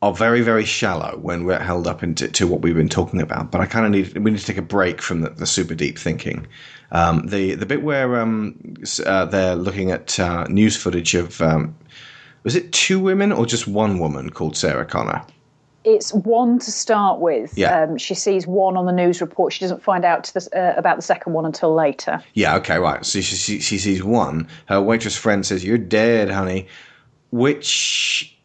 S1: are very, very shallow when we're held up into to what we've been talking about. But I kind of need we need to take a break from the, the super deep thinking. Um, the the bit where um, uh, they're looking at uh, news footage of um, was it two women or just one woman called Sarah Connor?
S7: It's one to start with.
S1: Yeah.
S7: Um, she sees one on the news report. She doesn't find out to the, uh, about the second one until later.
S1: Yeah, okay, right. So she, she, she sees one. Her waitress friend says, You're dead, honey. Which,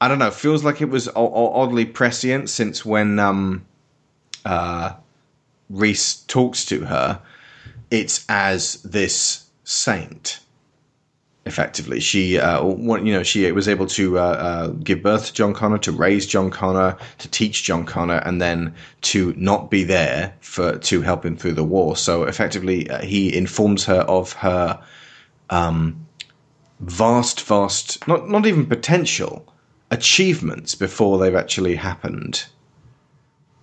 S1: I don't know, feels like it was o- oddly prescient since when um, uh, Reese talks to her, it's as this saint. Effectively, she, uh, you know, she was able to uh, uh, give birth to John Connor, to raise John Connor, to teach John Connor, and then to not be there for to help him through the war. So effectively, uh, he informs her of her um, vast, vast, not not even potential achievements before they've actually happened,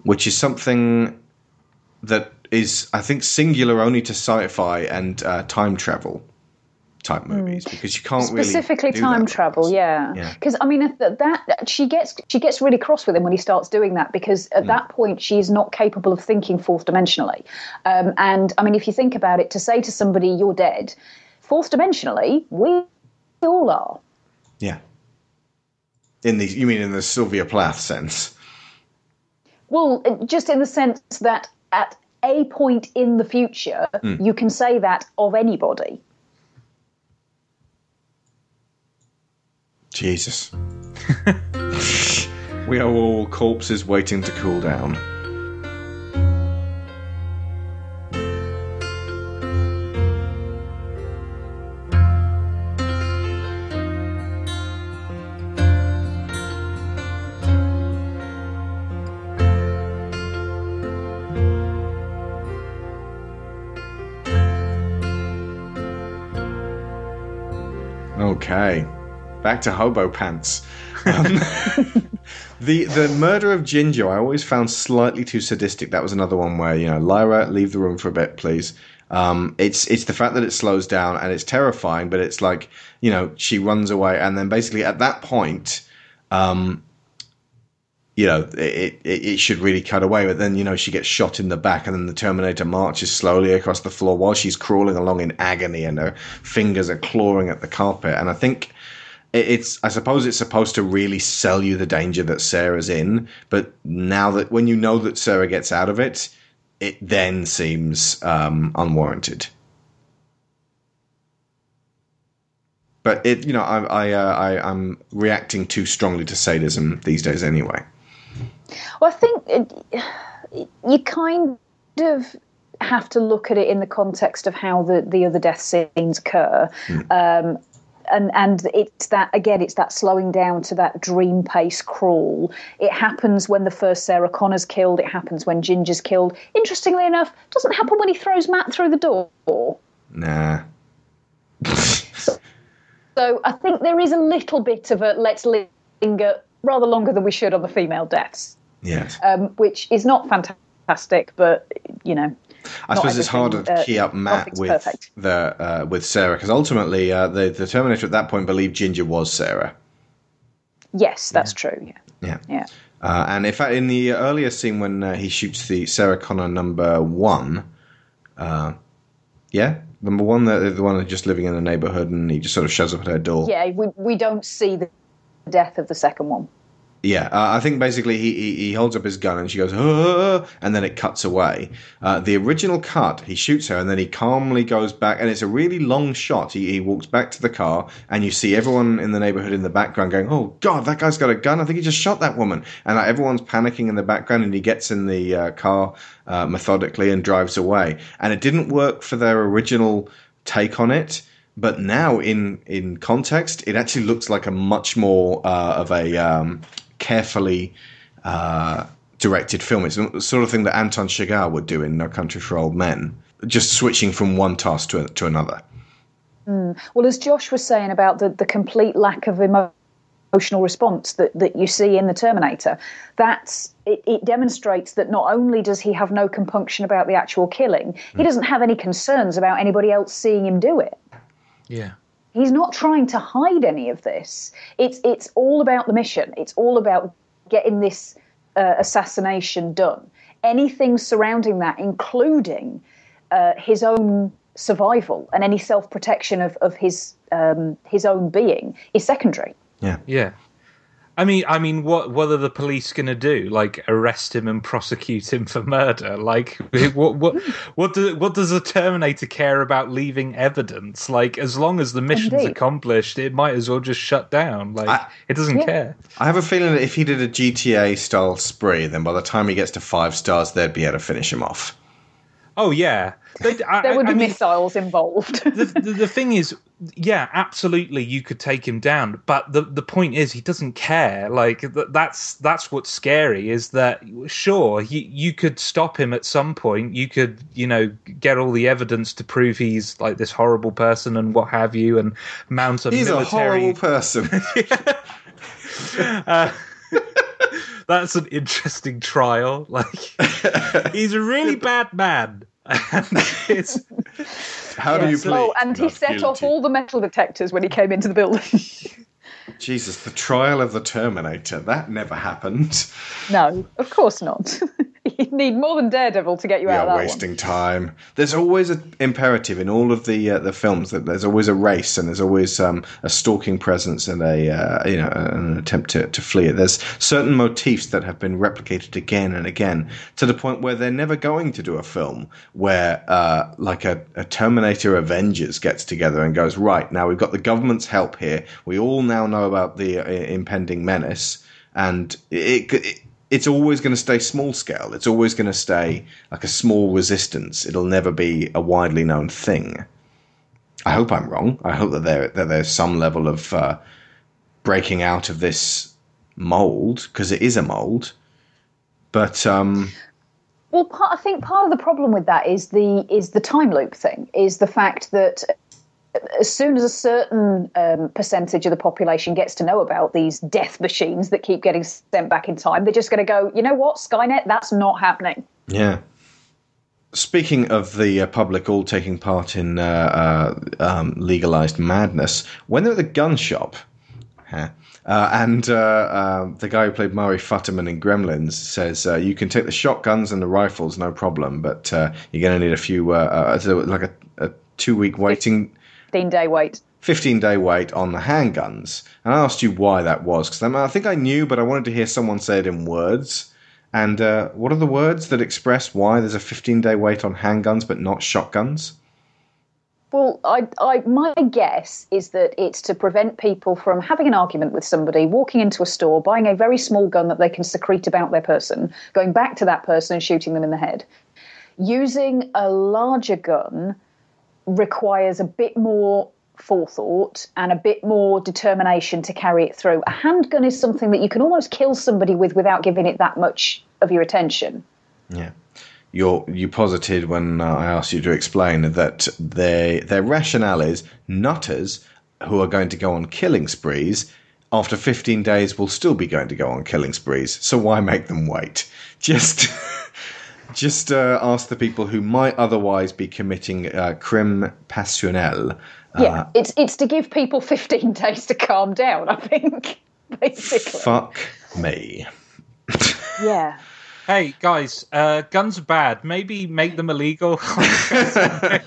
S1: which is something that is, I think, singular only to sci-fi and uh, time travel type movies because you can't
S7: Specifically,
S1: do
S7: time travel. Yeah.
S1: Yeah.
S7: Because I mean, if that, that she gets she gets really cross with him when he starts doing that because
S1: Hmm.
S7: at that point she's not capable of thinking fourth dimensionally. Um, and I mean, if you think about it, to say to somebody you're dead, fourth dimensionally, we all are.
S1: Yeah. In the you mean in the Sylvia Plath sense?
S7: Well, just in the sense that at a point in the future,
S1: Hmm.
S7: you can say that of anybody.
S1: Jesus. [laughs] [laughs] we are all corpses waiting to cool down. Back to hobo pants. Um, [laughs] the the murder of Ginger, I always found slightly too sadistic. That was another one where you know, Lyra, leave the room for a bit, please. Um, it's it's the fact that it slows down and it's terrifying, but it's like you know she runs away and then basically at that point, um, you know, it, it, it should really cut away. But then, you know, she gets shot in the back, and then the Terminator marches slowly across the floor while she's crawling along in agony, and her fingers are clawing at the carpet. And I think it's, I suppose it's supposed to really sell you the danger that Sarah's in. But now that, when you know that Sarah gets out of it, it then seems um, unwarranted. But it, you know, I, I, uh, I, I'm reacting too strongly to sadism these days, anyway.
S7: Well, I think it, you kind of have to look at it in the context of how the, the other death scenes occur. Um, and and it's that again, it's that slowing down to that dream pace crawl. It happens when the first Sarah Connor's killed. It happens when Ginger's killed. Interestingly enough, doesn't happen when he throws Matt through the door.
S1: Nah. [laughs]
S7: So I think there is a little bit of a let's linger rather longer than we should on the female deaths,
S1: Yes.
S7: um, which is not fantastic, but you know.
S1: I suppose it's harder to
S7: uh,
S1: key up Matt with
S7: perfect.
S1: the uh, with Sarah because ultimately uh, the the Terminator at that point believed Ginger was Sarah.
S7: Yes, that's true. Yeah.
S1: Yeah.
S7: Yeah.
S1: Uh, and in fact, in the earlier scene when uh, he shoots the Sarah Connor number one, uh, yeah, number one, the, the one just living in the neighborhood, and he just sort of shows up at her door.
S7: Yeah, we, we don't see the death of the second one.
S1: Yeah, uh, I think basically he, he he holds up his gun and she goes, and then it cuts away. Uh, the original cut, he shoots her and then he calmly goes back, and it's a really long shot. He, he walks back to the car, and you see everyone in the neighborhood in the background going, "Oh God, that guy's got a gun! I think he just shot that woman!" And everyone's panicking in the background, and he gets in the uh, car uh, methodically and drives away. And it didn't work for their original take on it. But now, in in context, it actually looks like a much more uh, of a um, carefully uh, directed film. It's the sort of thing that Anton Chigurh would do in No Country for Old Men, just switching from one task to, to another.
S7: Well, as Josh was saying about the, the complete lack of emo- emotional response that, that you see in the Terminator, that's it, it demonstrates that not only does he have no compunction about the actual killing, he doesn't have any concerns about anybody else seeing him do it.
S8: Yeah.
S7: He's not trying to hide any of this. It's it's all about the mission. It's all about getting this uh, assassination done. Anything surrounding that, including uh, his own survival and any self protection of, of his um, his own being, is secondary.
S1: Yeah.
S8: Yeah. I mean, I mean, what what are the police going to do? Like arrest him and prosecute him for murder? Like, [laughs] what what what do, what does a Terminator care about leaving evidence? Like, as long as the mission's
S7: Indeed.
S8: accomplished, it might as well just shut down. Like,
S1: I-
S8: it doesn't
S7: Yeah.
S8: care.
S1: I have a feeling that if he did a GTA style spree, then by the time he gets to five stars, they'd be able to finish him off.
S8: Oh yeah, But I-
S7: There would
S8: I
S7: be
S8: mean,
S7: missiles involved.
S8: the, the, the thing is, yeah, absolutely, you could take him down, but the the point is, he doesn't care. Like th- that's that's what's scary is that sure, you you could stop him at some point. You could, you know, get all the evidence to prove he's like this horrible person and what have you, and mount a
S1: He's a horrible person. [laughs] [laughs]
S8: Uh, [laughs] That's an interesting trial. [laughs] Like he's a really [laughs] bad man. And it's
S1: How do you play?
S7: oh, and he
S1: Not
S7: set off all the metal detectors when he came into the building. [laughs]
S1: Jesus, the trial of the Terminator. That never happened.
S7: no, of course not. You'd [laughs] need more than Daredevil to get you out of that
S1: wasting time. There's always an imperative in all of the uh, the films that there's always a race and there's always um, a stalking presence and a uh, you know an attempt to, to flee it. There's certain motifs that have been replicated again and again to the point where they're never going to do a film where uh, like a, a Terminator Avengers gets together and goes right now we've got the government's help here. We all now know about the uh, impending menace and it, it it's always going to stay small scale. It's always going to stay like a small resistance. It'll never be a widely known thing. I hope I'm wrong. I hope that there that there's some level of uh, breaking out of this mold because it is a mold. But um,
S7: Well, part, I think part of the problem with that is the is the time loop thing. Is the fact that as soon as a certain um, percentage of the population gets to know about these death machines that keep getting sent back in time, they're just going to go, you know what, Skynet, that's not happening.
S1: yeah. Speaking of the uh, public all taking part in uh, uh, um, legalized madness, when they're at the gun shop, huh, Uh, and uh, uh, the guy who played Murray Futterman in Gremlins says you can take the shotguns and the rifles, no problem, but you're going to need a few, like a, a two week waiting
S7: 15 day wait.
S1: 15 day wait on the handguns. And I asked you why that was, because I, think I knew, but I wanted to hear someone say it in words. And uh, what are the words that express why there's a 15 day wait on handguns but not shotguns?
S7: Well, I, I, my guess is that it's to prevent people from having an argument with somebody, walking into a store, buying a very small gun that they can secrete about their person, going back to that person and shooting them in the head. Using a larger gun requires a bit more forethought and a bit more determination to carry it through. A handgun is something that you can almost kill somebody with without giving it that much of your attention.
S1: Yeah. You're, you posited when uh, I asked you to explain that they, their rationale is nutters who are going to go on killing sprees after 15 days will still be going to go on killing sprees. So why make them wait? Just. [laughs] just uh, ask the people who might otherwise be committing uh, crime passionnel.
S7: Yeah, uh, it's it's to give people 15 [laughs] days to calm down. I think [laughs] basically.
S1: Fuck me. [laughs]
S7: yeah.
S8: Hey guys, uh, guns are bad. Maybe make them illegal. or
S7: at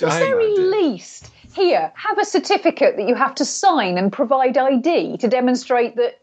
S7: the very least, here, have a certificate that you have to sign and provide ID to demonstrate that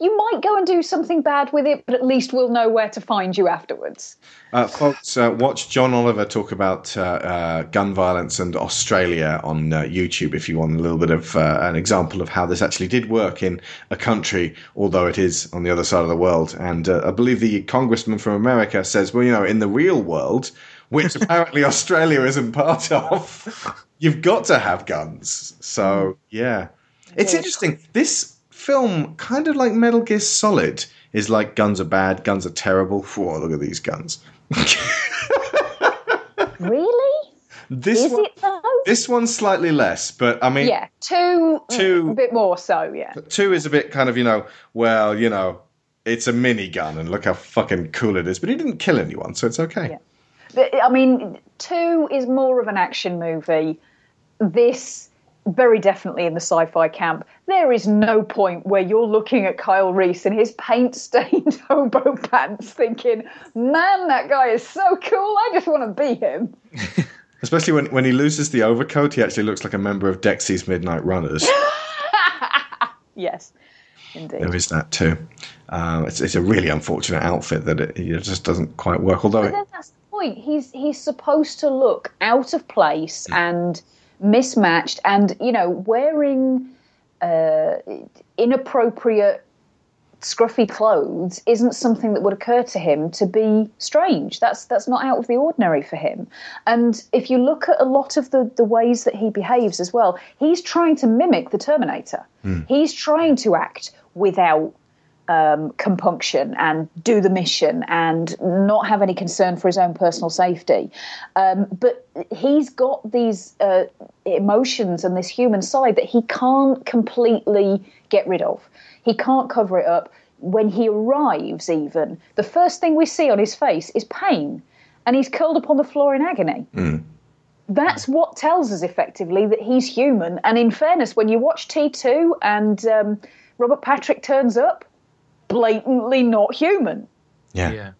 S7: you might go and do something bad with it, but at least we'll know where to find you afterwards.
S1: Uh, folks, uh, watch John Oliver talk about uh, uh gun violence and Australia on uh, YouTube if you want a little bit of uh, an example of how this actually did work in a country, although it is on the other side of the world. And I believe the congressman from America says, well, you know, in the real world, which [laughs] apparently Australia isn't part of, you've got to have guns. So, yeah. It's interesting. This film, kind of like Metal Gear Solid, is like guns are bad, guns are terrible. Whoa, look at these guns. [laughs]
S7: really?
S1: This
S7: is
S1: one,
S7: it though?
S1: This one's slightly less, but I mean,
S7: yeah, two, two, a bit more so, yeah.
S1: Two is a bit kind of you know, well, you know, it's a mini gun, and look how fucking cool it is. But he didn't kill anyone, so it's okay.
S7: Yeah. I mean, two is more of an action movie. This very definitely in the sci-fi camp. There is no point where you're looking at Kyle Reese in his paint-stained [laughs] hobo pants, thinking, "Man, that guy is so cool. I just want to be him." [laughs]
S1: Especially when when he loses the overcoat, he actually looks like a member of Dexy's Midnight Runners. [laughs]
S7: yes, indeed.
S1: There is that too. Um, it's it's a really unfortunate outfit that it, it just doesn't quite work. Although
S7: it, that's the point. He's he's supposed to look out of place and mismatched and you know wearing uh, inappropriate scruffy clothes isn't something that would occur to him to be strange. That's that's not out of the ordinary for him. And if you look at a lot of the the ways that he behaves as well he's trying to mimic the terminator. Mm. he's trying to act without um, compunction and do the mission and not have any concern for his own personal safety. Um, but he's got these uh, emotions and this human side that he can't completely get rid of. He can't cover it up. When he arrives, even, the first thing we see on his face is pain, and he's curled up on the floor in agony.
S1: Mm.
S7: That's what tells us effectively that he's human. And in fairness, when you watch T2 and um, Robert Patrick turns up, blatantly not human.
S1: Yeah.
S8: Yeah.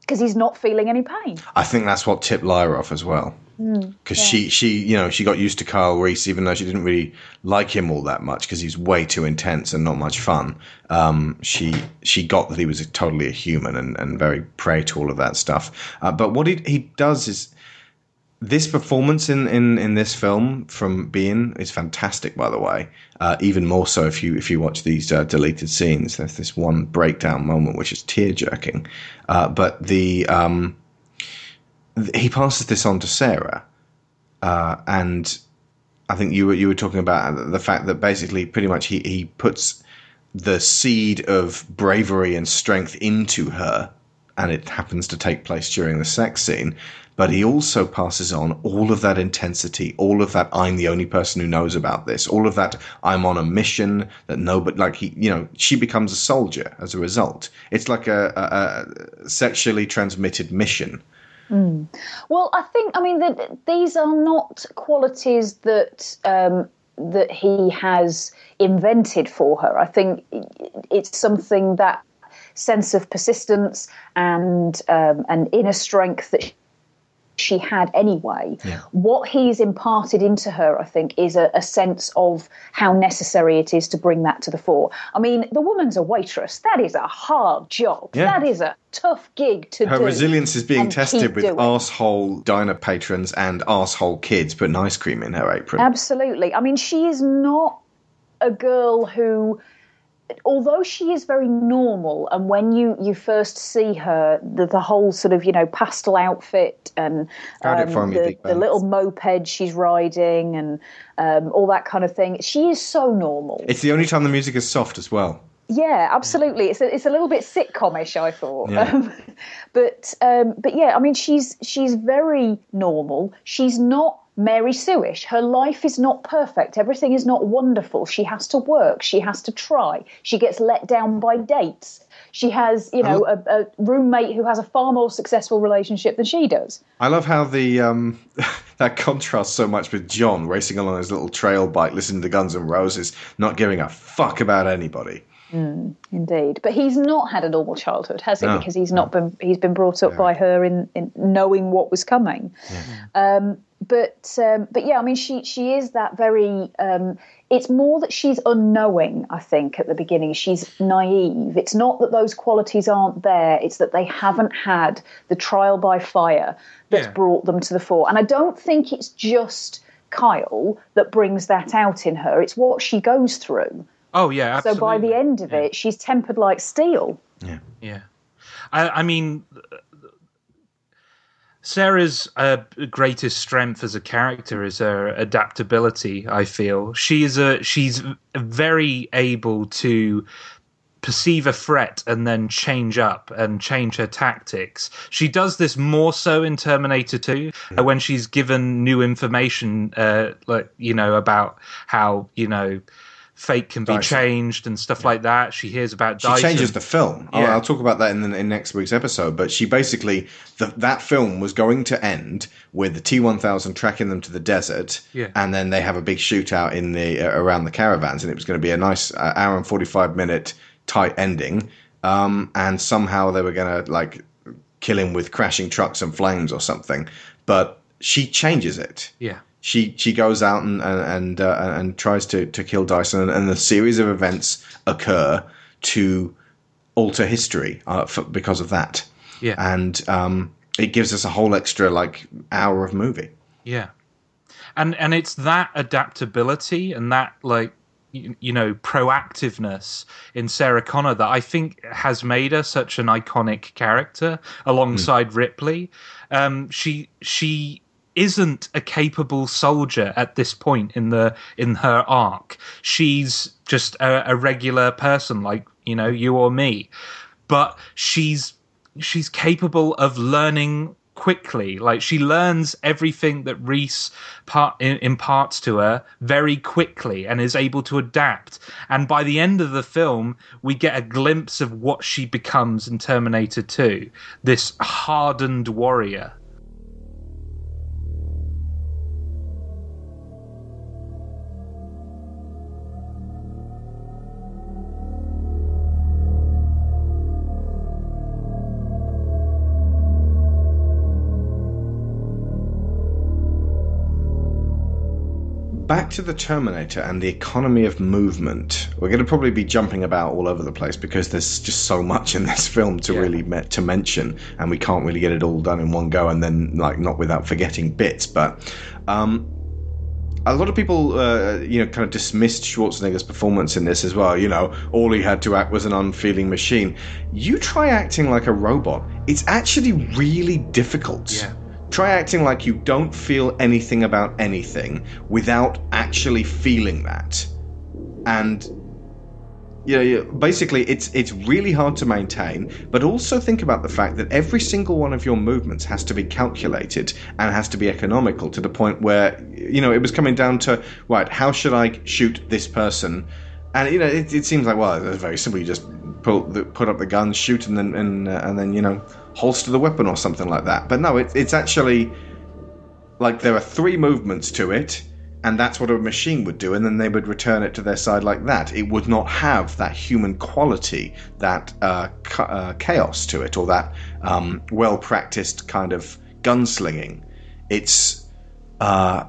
S7: Because he's not feeling any pain.
S1: I think that's what tipped Lyra off as well.
S7: Because
S1: mm, yeah. she, she, you know, she got used to Kyle Reese, even though she didn't really like him all that much because he's way too intense and not much fun. Um, she, she got that he was a, totally a human and, and very prey to all of that stuff. Uh, but what he, he does is this performance in, in, in this film from Biehn is fantastic, by the way. Uh, even more so if you if you watch these uh, deleted scenes. There's this one breakdown moment which is tear jerking, uh, but the um, th- he passes this on to Sarah, uh, and I think you were you were talking about the fact that basically pretty much he he puts the seed of bravery and strength into her and it happens to take place during the sex scene but he also passes on all of that intensity, all of that I'm the only person who knows about this, all of that I'm on a mission that nobody, like he, you know, she becomes a soldier as a result. It's like a, a, a sexually transmitted mission.
S7: Mm. Well, I think, I mean, that these are not qualities that um, that he has invented for her. I think it's something that sense of persistence and um, an inner strength that she had anyway.
S1: Yeah.
S7: What he's imparted into her, I think, is a, a, sense of how necessary it is to bring that to the fore. I mean, the woman's a waitress. That is a hard job.
S1: Yeah.
S7: That is a tough gig to
S1: Her
S7: do.
S1: resilience is being tested with
S7: doing.
S1: arsehole diner patrons and arsehole kids putting ice cream in her apron.
S7: Absolutely. I mean, she is not a girl who, although she is very normal, and when you, you first see her, the, the whole sort of, you know, pastel outfit and um, the, the little moped she's riding and um, all that kind of thing, she is so normal.
S1: It's the only time the music is soft as well.
S7: Yeah, absolutely. It's a, it's a little bit sitcomish, I thought.
S1: Yeah.
S7: Um, [laughs] but um, but yeah, I mean, she's she's very normal. She's not Mary Sueish. Her life is not perfect. Everything is not wonderful. She has to work. She has to try. She gets let down by dates. She has, you know, a, a roommate who has a far more successful relationship than she does.
S1: I love how the um, [laughs] that contrasts so much with John racing along his little trail bike, listening to Guns N' Roses, not giving a fuck about anybody.
S7: Indeed, but he's not had a normal childhood, has he?
S1: No,
S7: because he's not been he's been brought up by her in, in knowing what was coming. Um, but um, but yeah, I mean, she she is that very. Um, it's more that she's unknowing. I think at the beginning she's naive. It's not that those qualities aren't there. It's that they haven't had the trial by fire that's
S8: Yeah.
S7: brought them to the fore. And I don't think it's just Kyle that brings that out in her. It's what she goes through.
S8: Oh yeah,
S7: So by the end of
S8: Yeah.
S7: it, she's tempered like steel.
S8: Yeah. Yeah, I, I mean, Sarah's uh, greatest strength as a character is her adaptability. I feel she's a she's very able to perceive a threat and then change up and change her tactics. She does this more so in Terminator 2 uh, when she's given new information, uh, like you know about how you know fate can be changed and stuff like that. She hears about
S1: She
S8: Dyson.
S1: changes the film. I'll,
S8: Yeah.
S1: I'll talk about that in, the, in next week's episode. But she basically the, that film was going to end with the T one thousand tracking them to the desert,
S8: Yeah.
S1: and then they have a big shootout in the uh, around the caravans, and it was going to be a nice uh, hour and forty five minute tight ending. Um, and somehow they were going to like kill him with crashing trucks and flames or something. But she changes it
S8: yeah.
S1: She she goes out and and and, uh, and tries to to kill Dyson, and, and a series of events occur to alter history uh, for, because of that.
S8: Yeah.
S1: and um, it gives us a whole extra like hour of movie.
S8: Yeah, and and it's that adaptability and that like you, you know proactiveness in Sarah Connor that I think has made her such an iconic character alongside Ripley. Um, she she isn't a capable soldier at this point in the in her arc. She's just a, a regular person like you know you or me, but she's she's capable of learning quickly. Like she learns everything that Reese part, imparts to her very quickly and is able to adapt. And by the end of the film, we get a glimpse of what she becomes in Terminator 2 this hardened warrior.
S1: Back to the Terminator and the economy of movement. We're going to probably be jumping about all over the place because there's just so much in this [laughs] film to
S8: Yeah.
S1: really me- to mention, and we can't really get it all done in one go, and then like not without forgetting bits. But um, a lot of people, uh, you know, kind of dismissed Schwarzenegger's performance in this as well. You know, all he had to act was an unfeeling machine. You try acting like a robot; it's actually really difficult.
S8: Yeah.
S1: Try acting like you don't feel anything about anything without actually feeling that, and you know, basically, it's it's really hard to maintain. But also think about the fact that every single one of your movements has to be calculated and has to be economical to the point where you know it was coming down to right. How should I shoot this person? And you know, it, it seems like well, it's very simple. You just put the, put up the gun, shoot, and then and uh, and then you know holster the weapon or something like that. But no, it, it's actually like there are three movements to it, and that's what a machine would do, and then they would return it to their side like that. It would not have that human quality, that uh, ca- uh, chaos to it, or that um, well practiced kind of gunslinging. It's uh,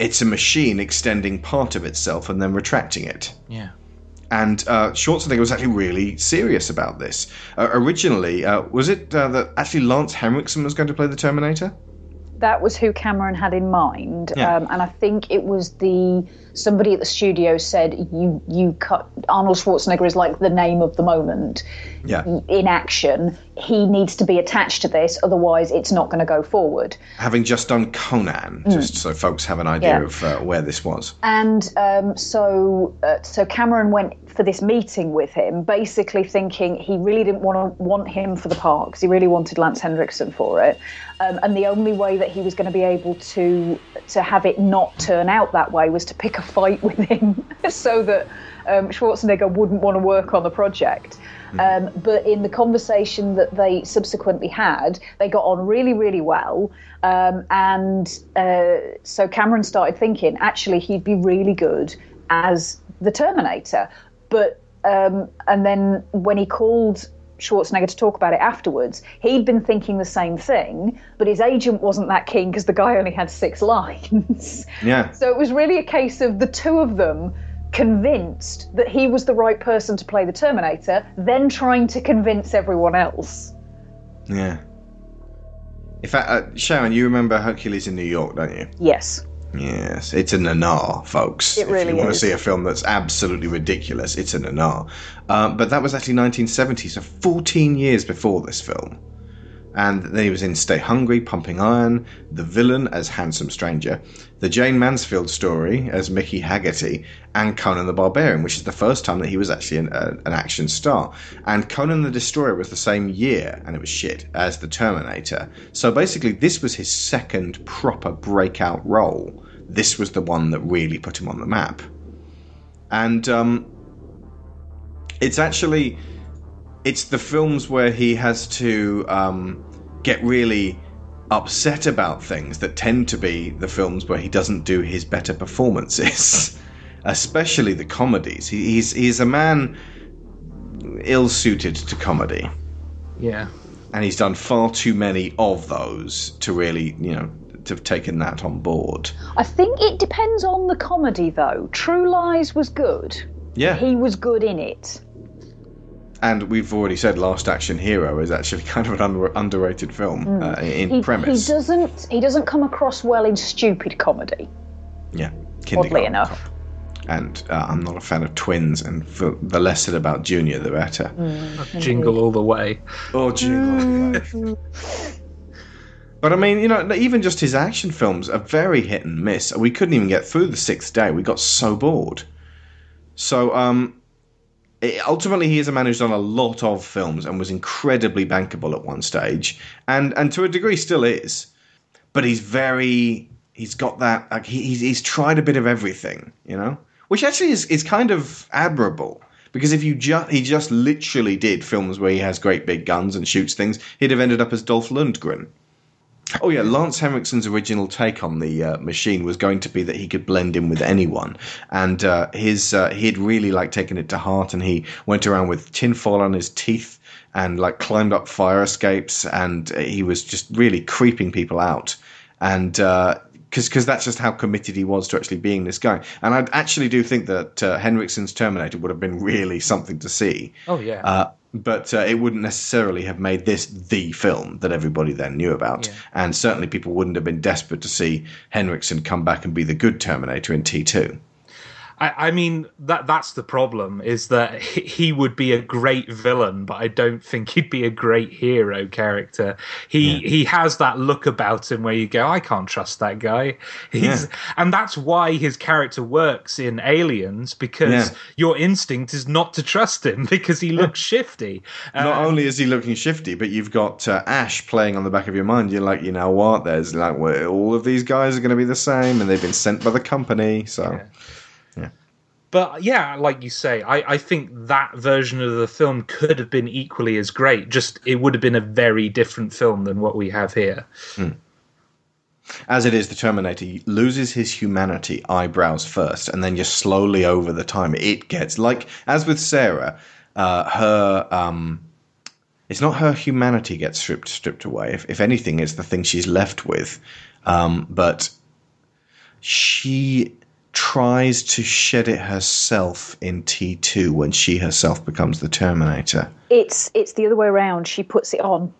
S1: it's a machine extending part of itself and then retracting it.
S8: Yeah.
S1: And uh, Schwarzenegger was actually really serious about this. Uh, originally, uh, was it uh, that actually Lance Henriksen was going to play the Terminator?
S7: that was who Cameron had in mind,
S1: Yeah.
S7: um, and I think it was the somebody at the studio said you you cut Arnold Schwarzenegger is like the name of the moment
S1: Yeah.
S7: in action. He needs to be attached to this, otherwise it's not going to go forward.
S1: Having just done Conan, just so folks have an idea
S7: Mm. Yeah.
S1: of uh, where this was.
S7: And um, so, uh, so Cameron went for this meeting with him, basically thinking he really didn't want to want him for the part because he really wanted Lance Henriksen for it. Um, and the only way that he was going to be able to to have it not turn out that way was to pick a fight with him, [laughs] so that um, Schwarzenegger wouldn't want to work on the project. Um, but in the conversation that they subsequently had, they got on really, really well. Um, and uh, so Cameron started thinking, actually, he'd be really good as the Terminator. But um, and then when he called Schwarzenegger to talk about it afterwards, he'd been thinking the same thing, but his agent wasn't that keen because the guy only had six [laughs] lines.
S1: Yeah.
S7: So it was really a case of the two of them convinced that he was the right person to play the Terminator, then trying to convince everyone else.
S1: Yeah. In fact, uh, Sharon, you remember Hercules in New York, don't you?
S7: Yes.
S1: Yes, it's a nanar, folks.
S7: It really
S1: if you want to see a film that's absolutely ridiculous, it's a nanar. Um, but that was actually 1970, so 14 years before this film. And then he was in Stay Hungry, Pumping Iron, The Villain as Handsome Stranger, The Jayne Mansfield Story as Mickey Hargitay, and Conan the Barbarian, which is the first time that he was actually an, uh, an action star. And Conan the Destroyer was the same year, and it was shit, as The Terminator. So basically, this was his second proper breakout role. This was the one that really put him on the map. And um, it's actually it's the films where he has to um, get really upset about things that tend to be the films where he doesn't do his better performances, [laughs] especially the comedies. He, he's he's a man ill suited to comedy,
S8: Yeah.
S1: and he's done far too many of those to really you know to have taken that on board.
S7: I think it depends on the comedy, though. True Lies was good.
S1: Yeah,
S7: He was good in it.
S1: And we've already said Last Action Hero is actually [laughs] kind of an under, underrated film uh, in
S7: He,
S1: premise.
S7: he doesn't. He doesn't come across well in stupid comedy.
S1: Yeah,
S7: Oddly
S1: kindergarten
S7: enough.
S1: cop. And uh, I'm not a fan of twins, and for the less said about Junior, the better.
S8: Jingle all the way.
S1: Or Jingle. [laughs] but I mean, you know, even just his action films are very hit and miss. We couldn't even get through the sixth day. We got so bored. So, um, ultimately, he is a man who's done a lot of films and was incredibly bankable at one stage, and and to a degree still is. But he's very, he's got that. Like he, he's he's tried a bit of everything, you know, which actually is is kind of admirable. Because if you just he just literally did films where he has great big guns and shoots things, he'd have ended up as Dolph Lundgren. Oh yeah, Lance Henriksen's original take on the uh, machine was going to be that he could blend in with anyone, and uh, his uh, he had really like taken it to heart, and he went around with tinfoil on his teeth and like climbed up fire escapes, and he was just really creeping people out, and. Uh, because that's just how committed he was to actually being this guy, and I actually do think that uh, Henriksen's Terminator would have been really something to see.
S8: Oh yeah.
S1: Uh, but uh, it wouldn't necessarily have made this the film that everybody then knew about.
S8: Yeah.
S1: And certainly people wouldn't have been desperate to see Henriksen come back and be the good Terminator in T2.
S8: I, I mean that that's the problem is that he, would be a great villain, but I don't think he'd be a great hero character. He he has that look about him where you go, I can't trust that guy. He's
S1: Yeah.
S8: and that's why his character works in Aliens because
S1: Yeah.
S8: your instinct is not to trust him [laughs] because he looks [laughs] shifty.
S1: Not
S8: Uh,
S1: only is he looking shifty, but you've got uh, Ash playing on the back of your mind. You're like, you know what? There's like, well, all of these guys are going to be the same, and they've been sent by the company. So,
S8: But yeah, like you say, I, I think that version of the film could have been equally as great. Just it would have been a very different film than what we have here.
S1: As it is, the Terminator loses his humanity eyebrows first, and then just slowly over the time it gets like as with Sarah, uh, her um, it's not her humanity gets stripped stripped away. If, if anything, it's the thing she's left with. Um, but she tries to shed it herself in T2 when she herself becomes the Terminator.
S7: It's it's the other way around. She puts it on.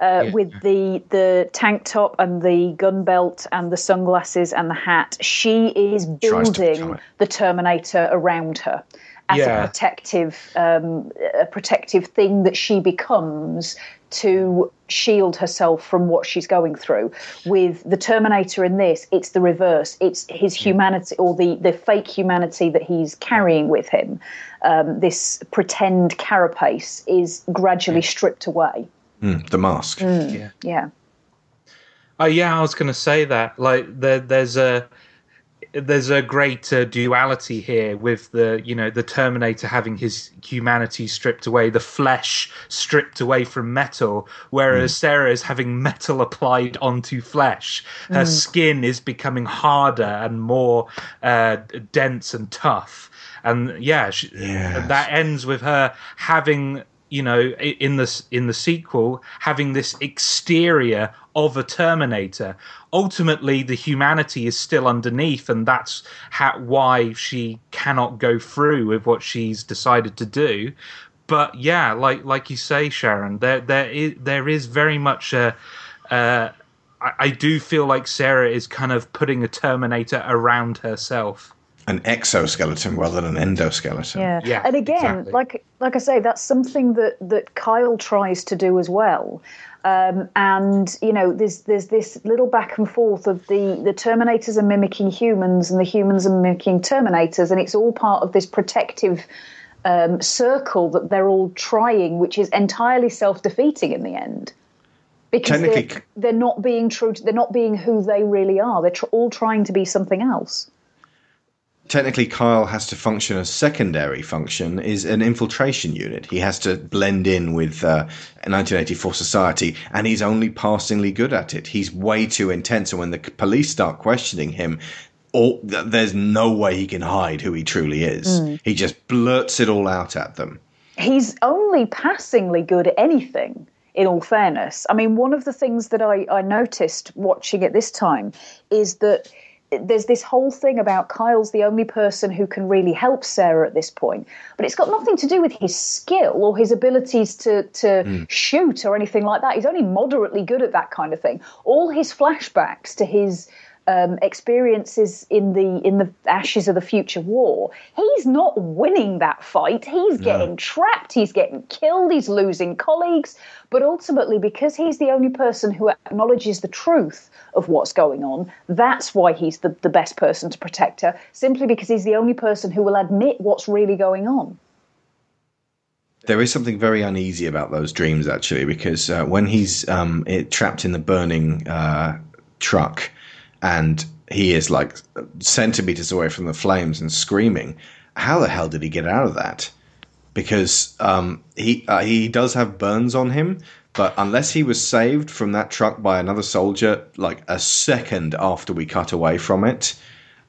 S7: Uh,
S8: Yeah.
S7: With the the tank top and the gun belt and the sunglasses and the hat, she is
S1: Tries to
S7: building the Terminator around her as
S8: Yeah.
S7: a protective um, a protective thing that she becomes to shield herself from what she's going through. With the Terminator in this, it's the reverse. It's his humanity or the the fake humanity that he's carrying with him. Um, this pretend carapace is gradually stripped away.
S1: Mm, the mask.
S7: Yeah.
S8: Oh yeah, I was going to say that. Like there, there's a there's a great uh, duality here with the you know the Terminator having his humanity stripped away, the flesh stripped away from metal, whereas Sarah is having metal applied onto flesh. Her skin is becoming harder and more uh, dense and tough. And yeah, she,
S1: Yes.
S8: that ends with her having you know in this in the sequel having this exterior of a terminator ultimately the humanity is still underneath and that's how, why she cannot go through with what she's decided to do but yeah like like you say sharon there there is there is very much a uh I, I do feel like Sarah is kind of putting a Terminator around herself.
S1: An exoskeleton rather than an endoskeleton.
S7: Yeah.
S8: Yeah,
S7: and again,
S8: exactly.
S7: like like I say, that's something that that Kyle tries to do as well. Um, and you know, there's there's this little back and forth of the the Terminators are mimicking humans and the humans are mimicking Terminators, and it's all part of this protective um, circle that they're all trying, which is entirely self defeating in the end. Because they're, they're not being true. To, they're not being who they really are. They're tr- all trying to be something else.
S1: Technically Kyle has to function as secondary function is an infiltration unit. He has to blend in with uh, 1984 society, and he's only passingly good at it. He's way too intense, and when the police start questioning him, all, there's no way he can hide who he truly is. He just blurts it all out at them.
S7: he's only passingly good at anything in all fairness i mean one of the things that I, I noticed watching it this time is that there's this whole thing about kyle's the only person who can really help sarah at this point but it's got nothing to do with his skill or his abilities to, to hmm. shoot or anything like that. He's only moderately good at that kind of thing. All his flashbacks to his um, experiences in the in the ashes of the future war. He's not winning that fight. He's getting trapped. He's getting killed. He's losing colleagues. But ultimately, because he's the only person who acknowledges the truth of what's going on, that's why he's the, the best person to protect her. Simply because he's the only person who will admit what's really going on.
S1: There is something very uneasy about those dreams, actually, because uh, when he's um, it, trapped in the burning uh, truck and he is like centimeters away from the flames and screaming, how the hell did he get out of that? Because um, he uh, he does have burns on him, but unless he was saved from that truck by another soldier, like a second after we cut away from it,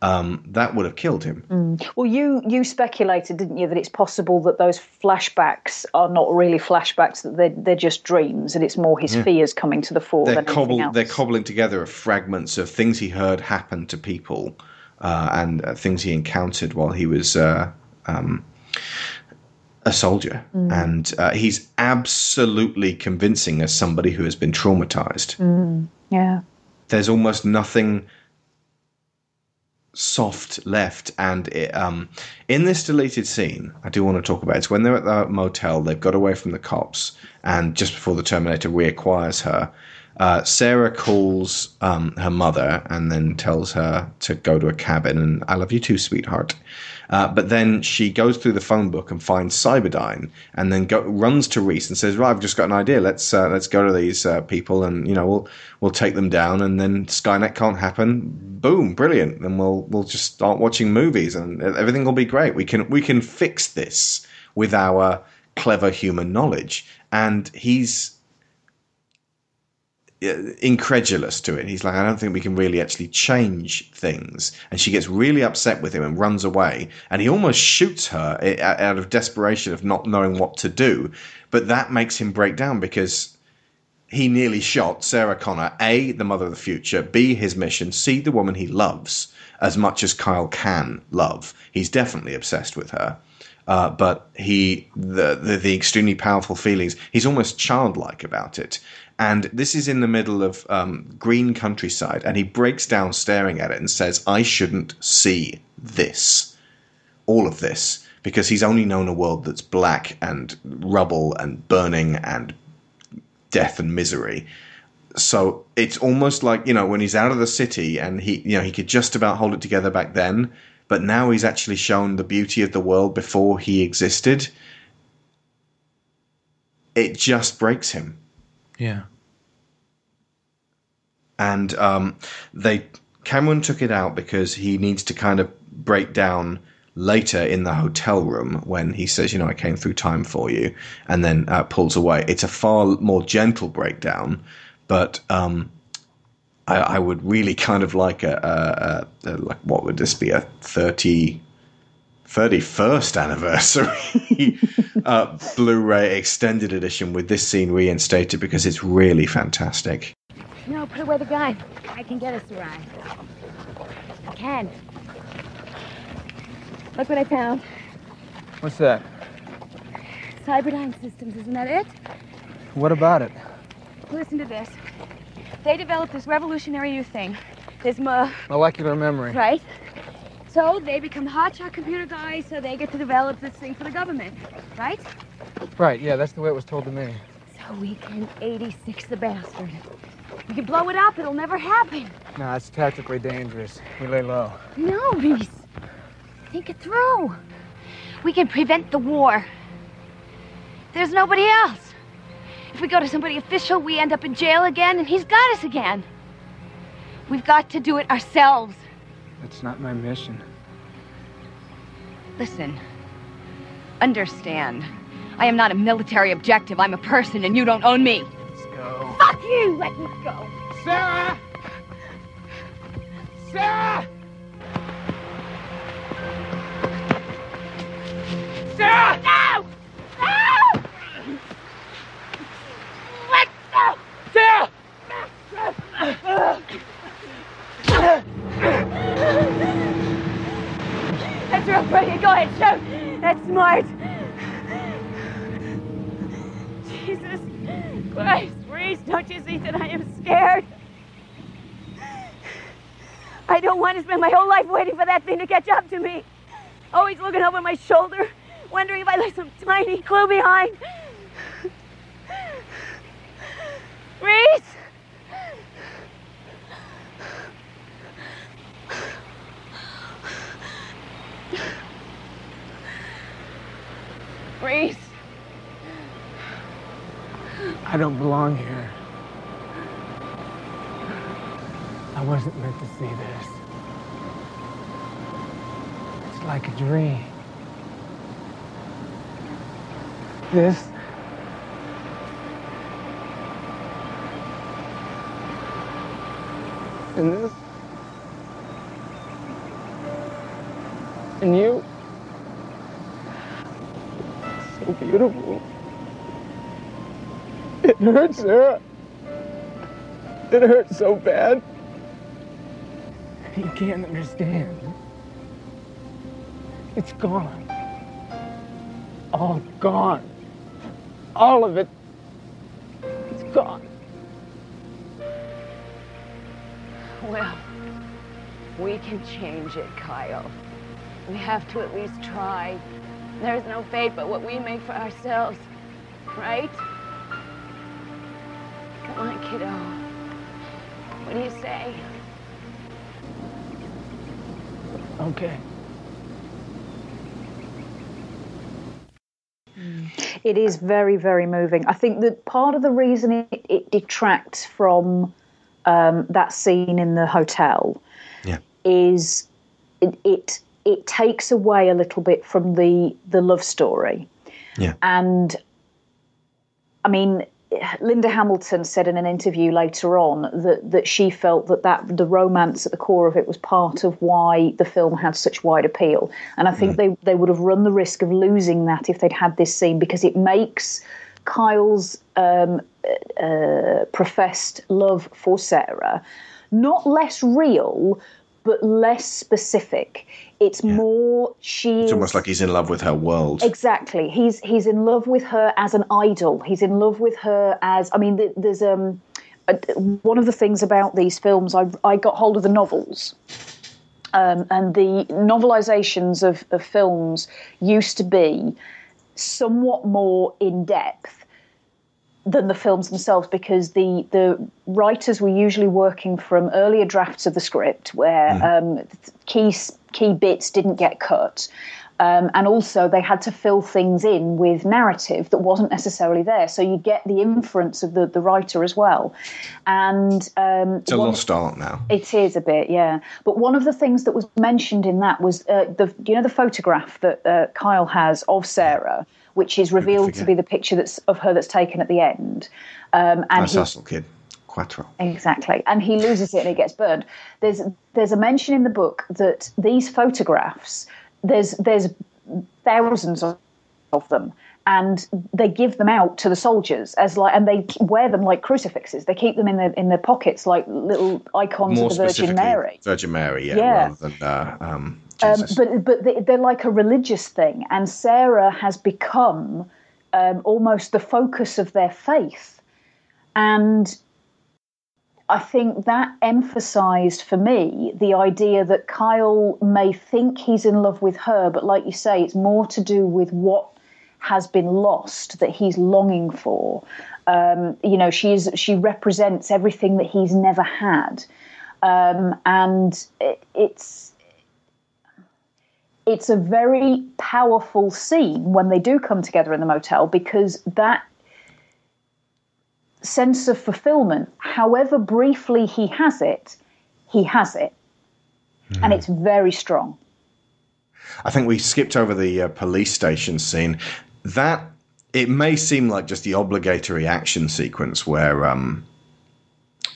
S1: um, that would have killed him.
S7: Well, you you speculated, didn't you, that it's possible that those flashbacks are not really flashbacks; that they're they're just dreams, and it's more his fears coming to the fore
S1: they're
S7: than anything
S1: cobbled,
S7: else.
S1: they're cobbling together of fragments of things he heard happen to people uh, and uh, things he encountered while he was uh, um, a soldier, and uh, he's absolutely convincing as somebody who has been traumatized.
S7: yeah.
S1: There's almost nothing soft left and it, um, in this deleted scene i do want to talk about it. it's when they're at the motel they've got away from the cops and just before the terminator reacquires her uh, sarah calls um, her mother and then tells her to go to a cabin and i love you too sweetheart uh, but then she goes through the phone book and finds Cyberdyne, and then go, runs to Reese and says, "Right, I've just got an idea. Let's uh, let's go to these uh, people, and you know we'll we'll take them down, and then Skynet can't happen. Boom, brilliant. And we'll we'll just start watching movies, and everything will be great. We can we can fix this with our clever human knowledge." And he's incredulous to it. He's like, I don't think we can really actually change things. And she gets really upset with him and runs away. And he almost shoots her out of desperation of not knowing what to do. But that makes him break down because he nearly shot Sarah Connor, A, the mother of the future, B, his mission, C, the woman he loves as much as Kyle can love. He's definitely obsessed with her. Uh, but he, the, the the extremely powerful feelings, he's almost childlike about it. And this is in the middle of um, green countryside, and he breaks down staring at it and says, "I shouldn't see this, all of this, because he's only known a world that's black and rubble and burning and death and misery." so it's almost like you know when he's out of the city and he you know he could just about hold it together back then but now he's actually shown the beauty of the world before he existed it just breaks him
S8: Yeah.
S1: and um, they Cameron took it out because he needs to kind of break down later in the hotel room when he says, "You know, I came through time for you," and then uh, pulls away. It's a far more gentle breakdown, but um, I, I would really kind of like a, a, a, like what would this be a thirty. 31st anniversary [laughs] uh, Blu-ray extended edition with this scene reinstated because it's really fantastic.
S3: No, put away the gun. I can get us a ride. I can. Look what I found.
S4: What's that?
S3: Cyberdyne Systems, isn't that it?
S4: What about it?
S3: Listen to this. They developed this revolutionary new thing. This mo
S4: Molecular memory.
S3: right? So they become hotshot computer guys, so they get to develop this thing for the government, right?
S4: Right, yeah, that's the way it was told to me.
S3: So we can 86 the bastard. We can blow it up, it'll never happen.
S4: Nah, it's tactically dangerous. We lay low.
S3: No, Reese. Think it through. We can prevent the war. There's nobody else. If we go to somebody official, we end up in jail again, and he's got us again. We've got to do it ourselves.
S4: That's not my mission.
S3: Listen, understand. I am not a military objective. I'm a person, and you don't own me.
S4: Let's go.
S3: Fuck you! Let me go.
S4: Sarah! Sarah! Sarah!
S3: No! No! Let go!
S4: Sarah!
S3: Real pretty. Go ahead, shoot. That's smart. Jesus Christ, Reese, don't you see that I am scared? I don't want to spend my whole life waiting for that thing to catch up to me. Always looking over my shoulder, wondering if I left some tiny clue behind. Reese! [laughs] Reese!
S4: I don't belong here. I wasn't meant to see this. It's like a dream. This. And this. And you. So beautiful. It hurts, Sarah. It hurts so bad. You can't understand. It's gone. All gone. All of it. It's gone.
S3: Well, we can change it, Kyle. We have to at least try. There's no fate but what we make for ourselves, right? Come on, kiddo. What do you say?
S4: Okay.
S7: It is very, very moving. I think that part of the reason it, it detracts from um, that scene in the hotel
S1: Yeah.
S7: is it, it it takes away a little bit from the the love story.
S1: Yeah.
S7: And I mean, Linda Hamilton said in an interview later on that, that she felt that, that the romance at the core of it was part of why the film had such wide appeal. And I think they, they would have run the risk of losing that if they'd had this scene because it makes Kyle's um, uh, professed love for Sarah not less real, but less specific. It's more she.
S1: It's almost like he's in love with her world.
S7: Exactly. He's he's in love with her as an idol. He's in love with her as. I mean, there's um, one of the things about these films. I I got hold of the novels. Um, and the novelizations of, of films used to be somewhat more in depth than the films themselves because the the writers were usually working from earlier drafts of the script where um, key key bits didn't get cut. Um, and also, they had to fill things in with narrative that wasn't necessarily there. So you get the inference of the, the writer as well. And um,
S1: It's a
S7: one-
S1: lost art now.
S7: it is a bit, yeah. But one of the things that was mentioned in that was uh, the you know the photograph that uh, Kyle has of Sarah, which is revealed to be the picture that's of her that's taken at the end. Um, and
S1: Nice
S7: he,
S1: kid. Quattro.
S7: Exactly, and he loses it and it gets burned. There's there's a mention in the book that these photographs there's there's thousands of, of them, and they give them out to the soldiers as like, and they wear them like crucifixes. They keep them in their in their pockets like little icons
S1: More
S7: of the Virgin Mary.
S1: Virgin Mary, yeah,
S7: Yeah.
S1: rather than uh, um,
S7: Um, but but they, they're like a religious thing, and Sarah has become um, almost the focus of their faith, and I think that emphasized for me the idea that Kyle may think he's in love with her, but like you say, it's more to do with what has been lost that he's longing for. Um, you know, she's she represents everything that he's never had, um, and it, it's it's a very powerful scene when they do come together in the motel because that sense of fulfillment, however briefly he has it, he has it. And it's very strong.
S1: I think we skipped over the uh, police station scene. That it may seem like just the obligatory action sequence where, um,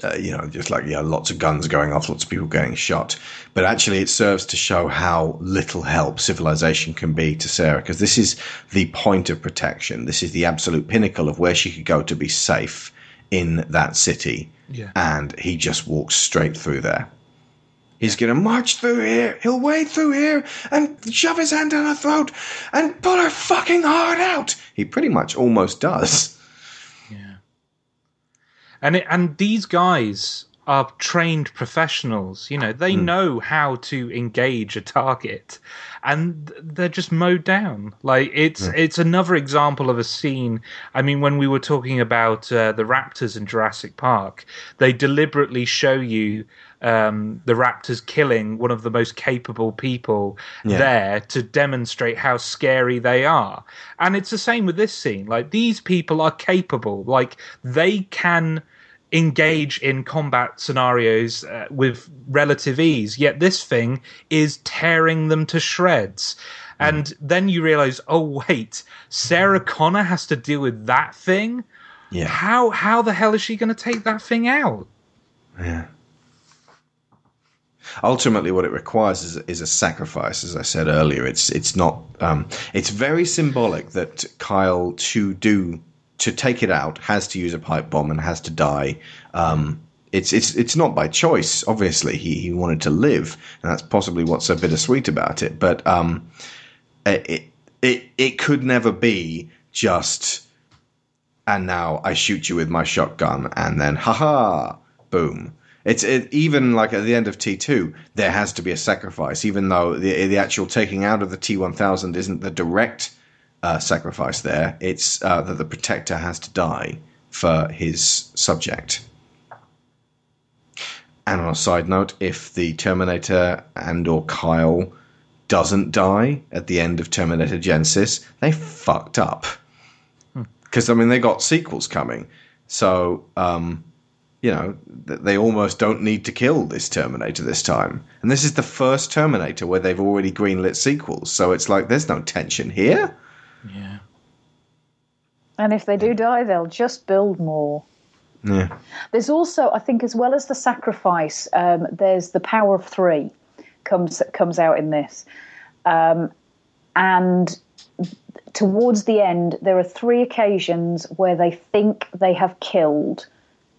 S1: uh, you know, just like yeah, lots of guns going off, lots of people getting shot. But actually, it serves to show how little help civilization can be to Sarah, because this is the point of protection. This is the absolute pinnacle of where she could go to be safe in that city.
S8: Yeah.
S1: And he just walks straight through there. He's going to march through here. He'll wade through here and shove his hand down her throat and pull her fucking heart out. He pretty much almost does. Yeah.
S8: And it, and these guys are trained professionals you know they know how to engage a target and they're just mowed down like it's it's another example of a scene i mean when we were talking about uh, the raptors in jurassic park they deliberately show you um, the raptors killing one of the most capable people
S1: Yeah.
S8: there to demonstrate how scary they are. And it's the same with this scene. Like these people are capable. Like they can engage in combat scenarios uh, with relative ease. Yet this thing is tearing them to shreds. And then you realize, oh wait, Sarah Connor has to deal with that thing.
S1: Yeah.
S8: How how the hell is she going to take that thing out?
S1: Yeah. Ultimately, what it requires is, is a sacrifice. As I said earlier, it's it's not. Um, it's very symbolic that Kyle to do to take it out has to use a pipe bomb and has to die. Um, it's it's it's not by choice. Obviously, he he wanted to live, and that's possibly what's so bittersweet about it. But um, it it it could never be just and now I shoot you with my shotgun, and then haha, boom. It's it, even like at the end of T two, there has to be a sacrifice, even though the the actual taking out of the T one thousand isn't the direct uh, sacrifice. There, it's uh, that the protector has to die for his subject. And on a side note, if the Terminator and or Kyle doesn't die at the end of Terminator Genisys, they fucked up because I mean they got sequels coming, so um, you know they almost don't need to kill this Terminator this time. And this is the first Terminator where they've already greenlit sequels, so it's like there's no tension here.
S8: Yeah.
S7: And if they do die, they'll just build more.
S1: Yeah.
S7: There's also, I think, as well as the sacrifice, um, there's the power of three comes comes out in this, um, and towards the end, there are three occasions where they think they have killed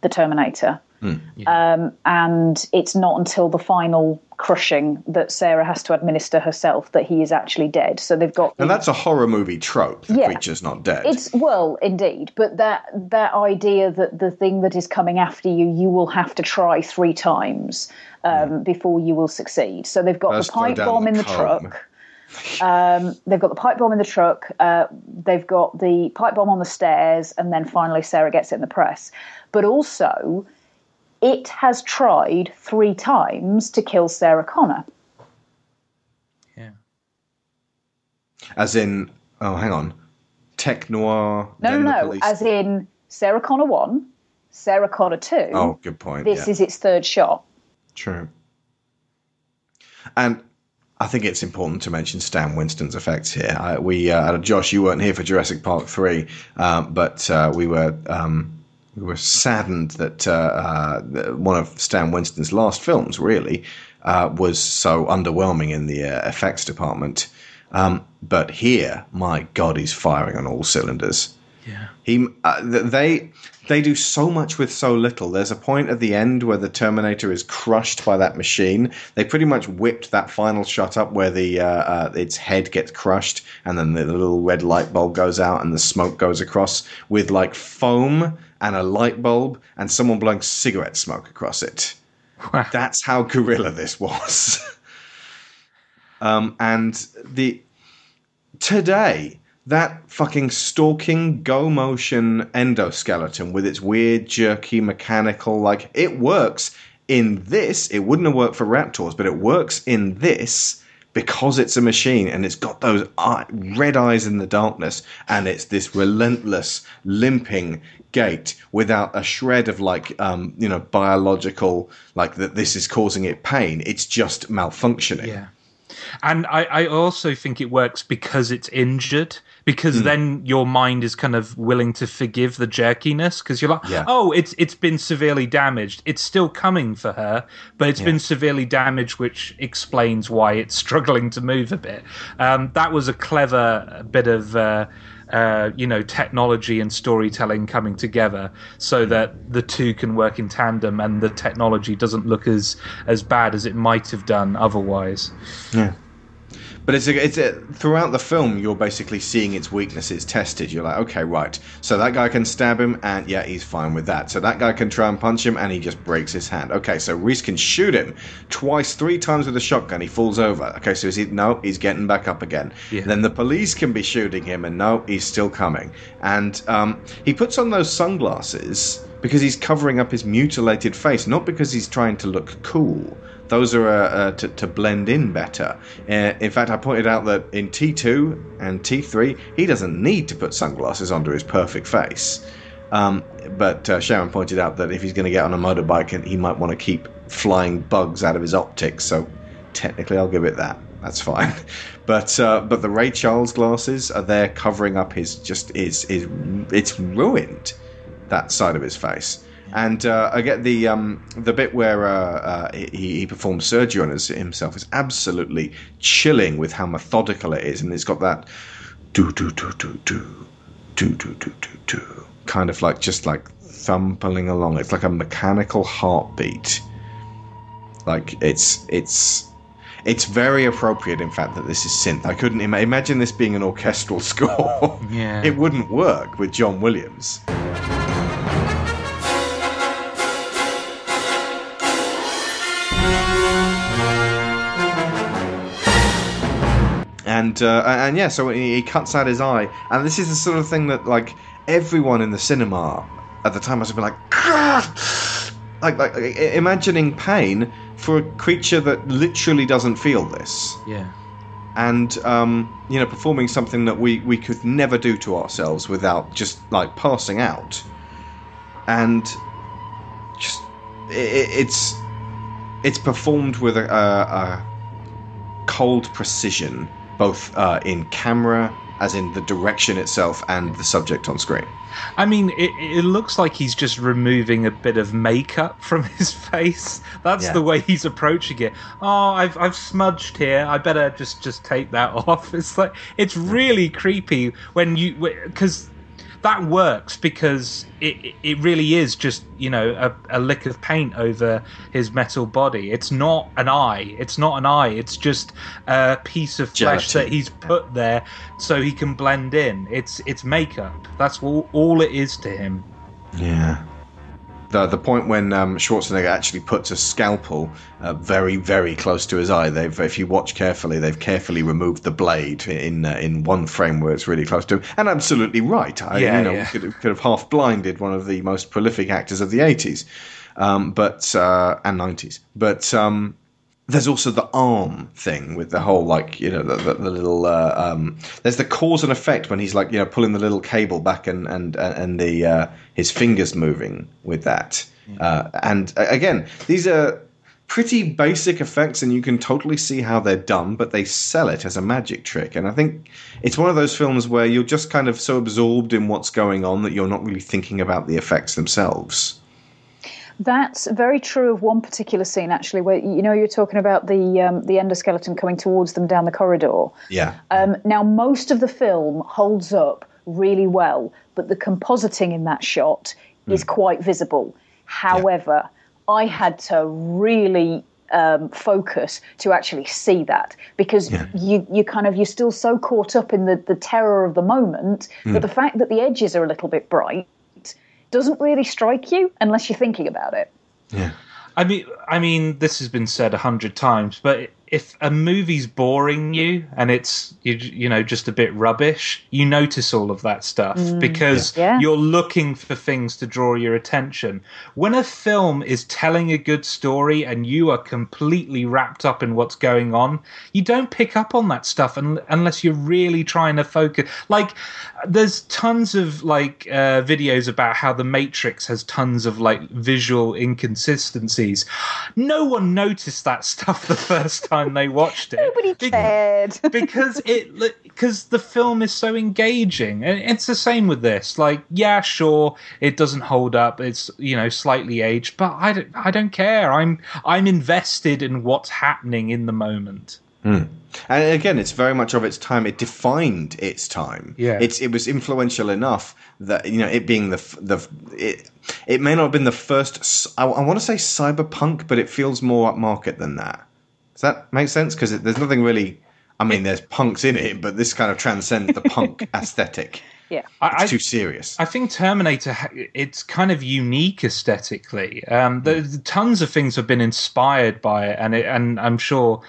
S7: the Terminator. Um, and it's not until the final crushing that Sarah has to administer herself that he is actually dead. So they've got
S1: And that's a horror movie trope. The
S7: Yeah.
S1: creature's not dead.
S7: it's well, indeed, but that that idea that the thing that is coming after you, you will have to try three times um, before you will succeed. So they've got
S1: First
S7: the pipe bomb
S1: the
S7: in the
S1: comb.
S7: truck. Um, they've got the pipe bomb in the truck. Uh, they've got the pipe bomb on the stairs, and then finally Sarah gets it in the press. But also, it has tried three times to kill Sarah Connor.
S8: Yeah.
S1: As in, oh, hang on. Tech noir.
S7: No, no, no. As in Sarah Connor one, Sarah Connor two.
S1: Oh, good point.
S7: This
S1: yeah.
S7: is its third shot.
S1: True. And I think it's important to mention Stan Winston's effects here. I, we, uh, Josh, you weren't here for Jurassic Park three, um, but uh, we were um, we were saddened that uh, uh, one of Stan Winston's last films really uh, was so underwhelming in the effects department. Um, but here, my God, he's firing on all cylinders.
S8: Yeah.
S1: He, uh, they, they do so much with so little. There's a point at the end where the Terminator is crushed by that machine. They pretty much whipped that final shot up where the uh, uh, its head gets crushed, and then the, little red light bulb goes out, and the smoke goes across with like foam and a light bulb, and someone blowing cigarette smoke across it.
S8: Wow.
S1: That's how guerrilla this was. [laughs] um, and the today that fucking stalking go motion endoskeleton with its weird jerky mechanical like it works in this it wouldn't have worked for raptors but it works in this because it's a machine and it's got those eye, red eyes in the darkness and it's this relentless limping gait without a shred of like um you know biological like that this is causing it pain it's just malfunctioning
S8: Yeah. And I, I also think it works because it's injured, because
S1: Hmm.
S8: then your mind is kind of willing to forgive the jerkiness, because you're like,
S1: Yeah.
S8: oh, it's it's been severely damaged. It's still coming for her, but it's been severely damaged, which explains why it's [laughs] struggling to move a bit. Um, that was a clever bit of. Uh, uh, you know, technology and storytelling coming together, so that the two can work in tandem, and the technology doesn't look as as bad as it might have done otherwise.
S1: But it's a, it's a, throughout the film, you're basically seeing its weaknesses tested. You're like, okay, right. So that guy can stab him, and yeah, he's fine with that. So that guy can try and punch him, and he just breaks his hand. Okay, so Reese can shoot him twice, three times with a shotgun. He falls over. Okay, so is he? No, he's getting back up again.
S8: Yeah.
S1: Then the police can be shooting him, and no, he's still coming. And um, he puts on those sunglasses because he's covering up his mutilated face, not because he's trying to look cool. Those are uh, uh, to, to blend in better. Uh, in fact, I pointed out that in T2 and T3, he doesn't need to put sunglasses onto his perfect face. Um, but uh, Sharon pointed out that if he's going to get on a motorbike, he might want to keep flying bugs out of his optics. So technically, I'll give it that. That's fine. [laughs] But uh, but the Ray Charles glasses are there covering up his just his his it's ruined that side of his face. And uh, I get the um, the bit where uh, uh, he, he performs surgery on his, himself is absolutely chilling with how methodical it is, and it's got that do do do do do do do do do do kind of like just like thumping along. It's like a mechanical heartbeat. Like it's it's it's very appropriate, in fact, that this is synth. I couldn't Im- imagine this being an orchestral score.
S8: Yeah.
S1: it wouldn't work with John Williams. And uh, and yeah, so he, cuts out his eye, and this is the sort of thing that like everyone in the cinema at the time must have been like, "God!" like like imagining pain for a creature that literally doesn't feel this,
S8: Yeah.
S1: and um, you know, performing something that we we could never do to ourselves without just like passing out, and just i i- it's it's performed with a, a, a cold precision, both uh, in camera as in the direction itself and the subject on screen.
S8: I mean, it, it looks like he's just removing a bit of makeup [laughs] from his face. That's
S1: Yeah.
S8: the way he's approaching it. Oh, I've I've smudged here. I better just just take that [laughs] off. It's like it's really creepy when you because that works because it it- really is just you know a, a lick of paint over his metal body. It's not an eye. It's not an eye. It's just a piece of flesh
S1: Gelatin.
S8: that he's put there so he can blend in. It's it's makeup. That's all, all it is to him.
S1: Yeah. The, the point when um, Schwarzenegger actually puts a scalpel uh, very, very close to his eye. They've, if you watch carefully, they've carefully removed the blade in uh, in one frame where it's really close to him. And absolutely right. I,
S8: Yeah,
S1: you know,
S8: yeah.
S1: could, could have half blinded one of the most prolific actors of the 80s um, but uh, and 90s. But um, there's also the arm thing with the whole like you know the, the, the little uh, um, there's the cause and effect when he's like you know pulling the little cable back and and and the uh, his fingers moving with that. Uh, and uh, again these are pretty basic effects and you can totally see how they're done but they sell it as a magic trick. And i think it's one of those films where you're just kind of so absorbed in what's going on that you're not really thinking about the effects themselves
S7: That's very true of one particular scene, actually, where you know you're talking about the um, the endoskeleton coming towards them down the corridor.
S1: yeah.
S7: Um, now, most of the film holds up really well, but the compositing in that shot is quite visible. However, I had to really um, focus to actually see that because you you kind of you're still so caught up in the the terror of the moment that the fact that the edges are a little bit bright doesn't really strike you unless you're thinking about it.
S1: yeah
S8: I mean, I mean, this has been said a hundred times, but if a movie's boring you and it's you, you know just a bit rubbish, you notice all of that stuff because
S7: Yeah.
S8: you're looking for things to draw your attention. When a film is telling a good story and you are completely wrapped up in what's going on, you don't pick up on that stuff un- unless you're really trying to focus. Like, there's tons of like uh, videos about how the Matrix has tons of like visual inconsistencies. No one noticed that stuff the first time they watched it.
S7: Nobody
S8: Be-
S7: cared. [laughs]
S8: because it because the film is so engaging and it's the same with this like yeah sure it doesn't hold up it's you know slightly aged but i don't i don't care i'm i'm invested in what's happening in the moment hmm.
S1: And again, it's very much of its time. It defined its time.
S8: Yeah.
S1: it's it was influential enough that you know it being the the it it may not have been the first. I want to say cyberpunk, but it feels more upmarket than that. Does that make sense? Because there's nothing really. I mean, there's punks in it, but this kind of transcends the punk [laughs] aesthetic.
S7: Yeah.
S1: It's
S8: I-
S1: too serious.
S8: I think Terminator, it's kind of unique aesthetically. Um, the, the tons of things have been inspired by it, and it, and I'm sure,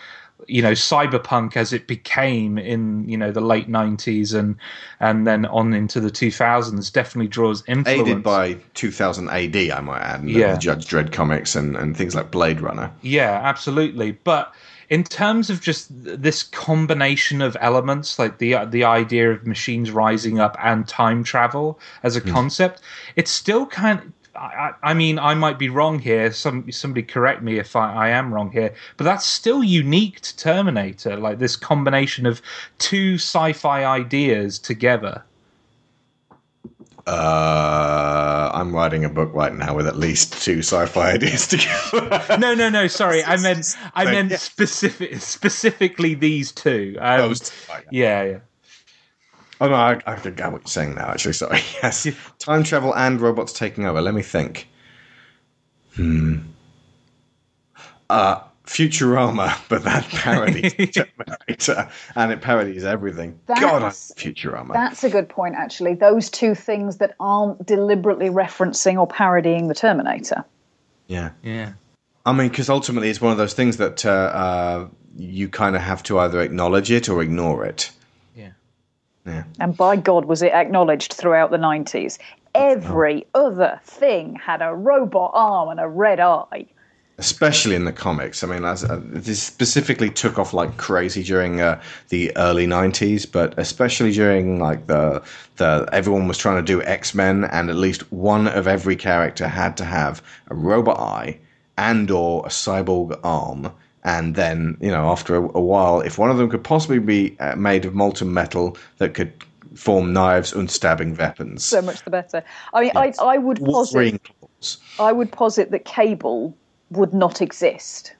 S8: you know, cyberpunk as it became in you know the late '90s and and then on into the 2000s definitely draws influence.
S1: Aided by 2000 AD, I might add, and
S8: Yeah.
S1: the Judge Dredd comics and, and things like Blade Runner.
S8: Yeah, absolutely. But in terms of just this combination of elements, like the the idea of machines rising up and time travel as a hmm. concept, it's still kind. Of, I, I mean, I might be wrong here. Some somebody correct me if I, I am wrong here. But that's still unique to Terminator, like this combination of two sci-fi ideas together.
S1: Uh, I'm writing a book right now with at least two sci-fi ideas together. [laughs]
S8: No, no, no. Sorry, I meant I meant specific specifically these two. Um,
S1: Those two, right,
S8: yeah, yeah.
S1: Oh no, I, I get what you're saying now. Actually, sorry. [laughs] Yes, time travel and robots taking over. Let me think. Hmm. Uh, Futurama, [laughs] but that parodies [laughs] Terminator, and it parodies everything. God, I love
S7: That's-
S1: Futurama.
S7: That's a good point, actually. Those two things that aren't deliberately referencing or parodying the Terminator.
S1: yeah.
S8: Yeah.
S1: I mean, because ultimately it's one of those things that uh, uh, you kind of have to either acknowledge it or ignore it.
S8: Yeah.
S7: And by God, was it acknowledged throughout the 90s. Every other thing had a robot arm and a red eye.
S1: especially in the comics. I mean, as, uh, this specifically took off like crazy during uh, the early '90s, but especially during like the the everyone was trying to do X Men, and at least one of every character had to have a robot eye and or a cyborg arm And then, you know, after a, a while, if one of them could possibly be uh, made of molten metal that could form knives and stabbing weapons,
S7: So much the better. I mean,
S1: Yes.
S7: I, I would
S1: Wolverine
S7: posit,
S1: claws.
S7: I would posit that Cable would not exist.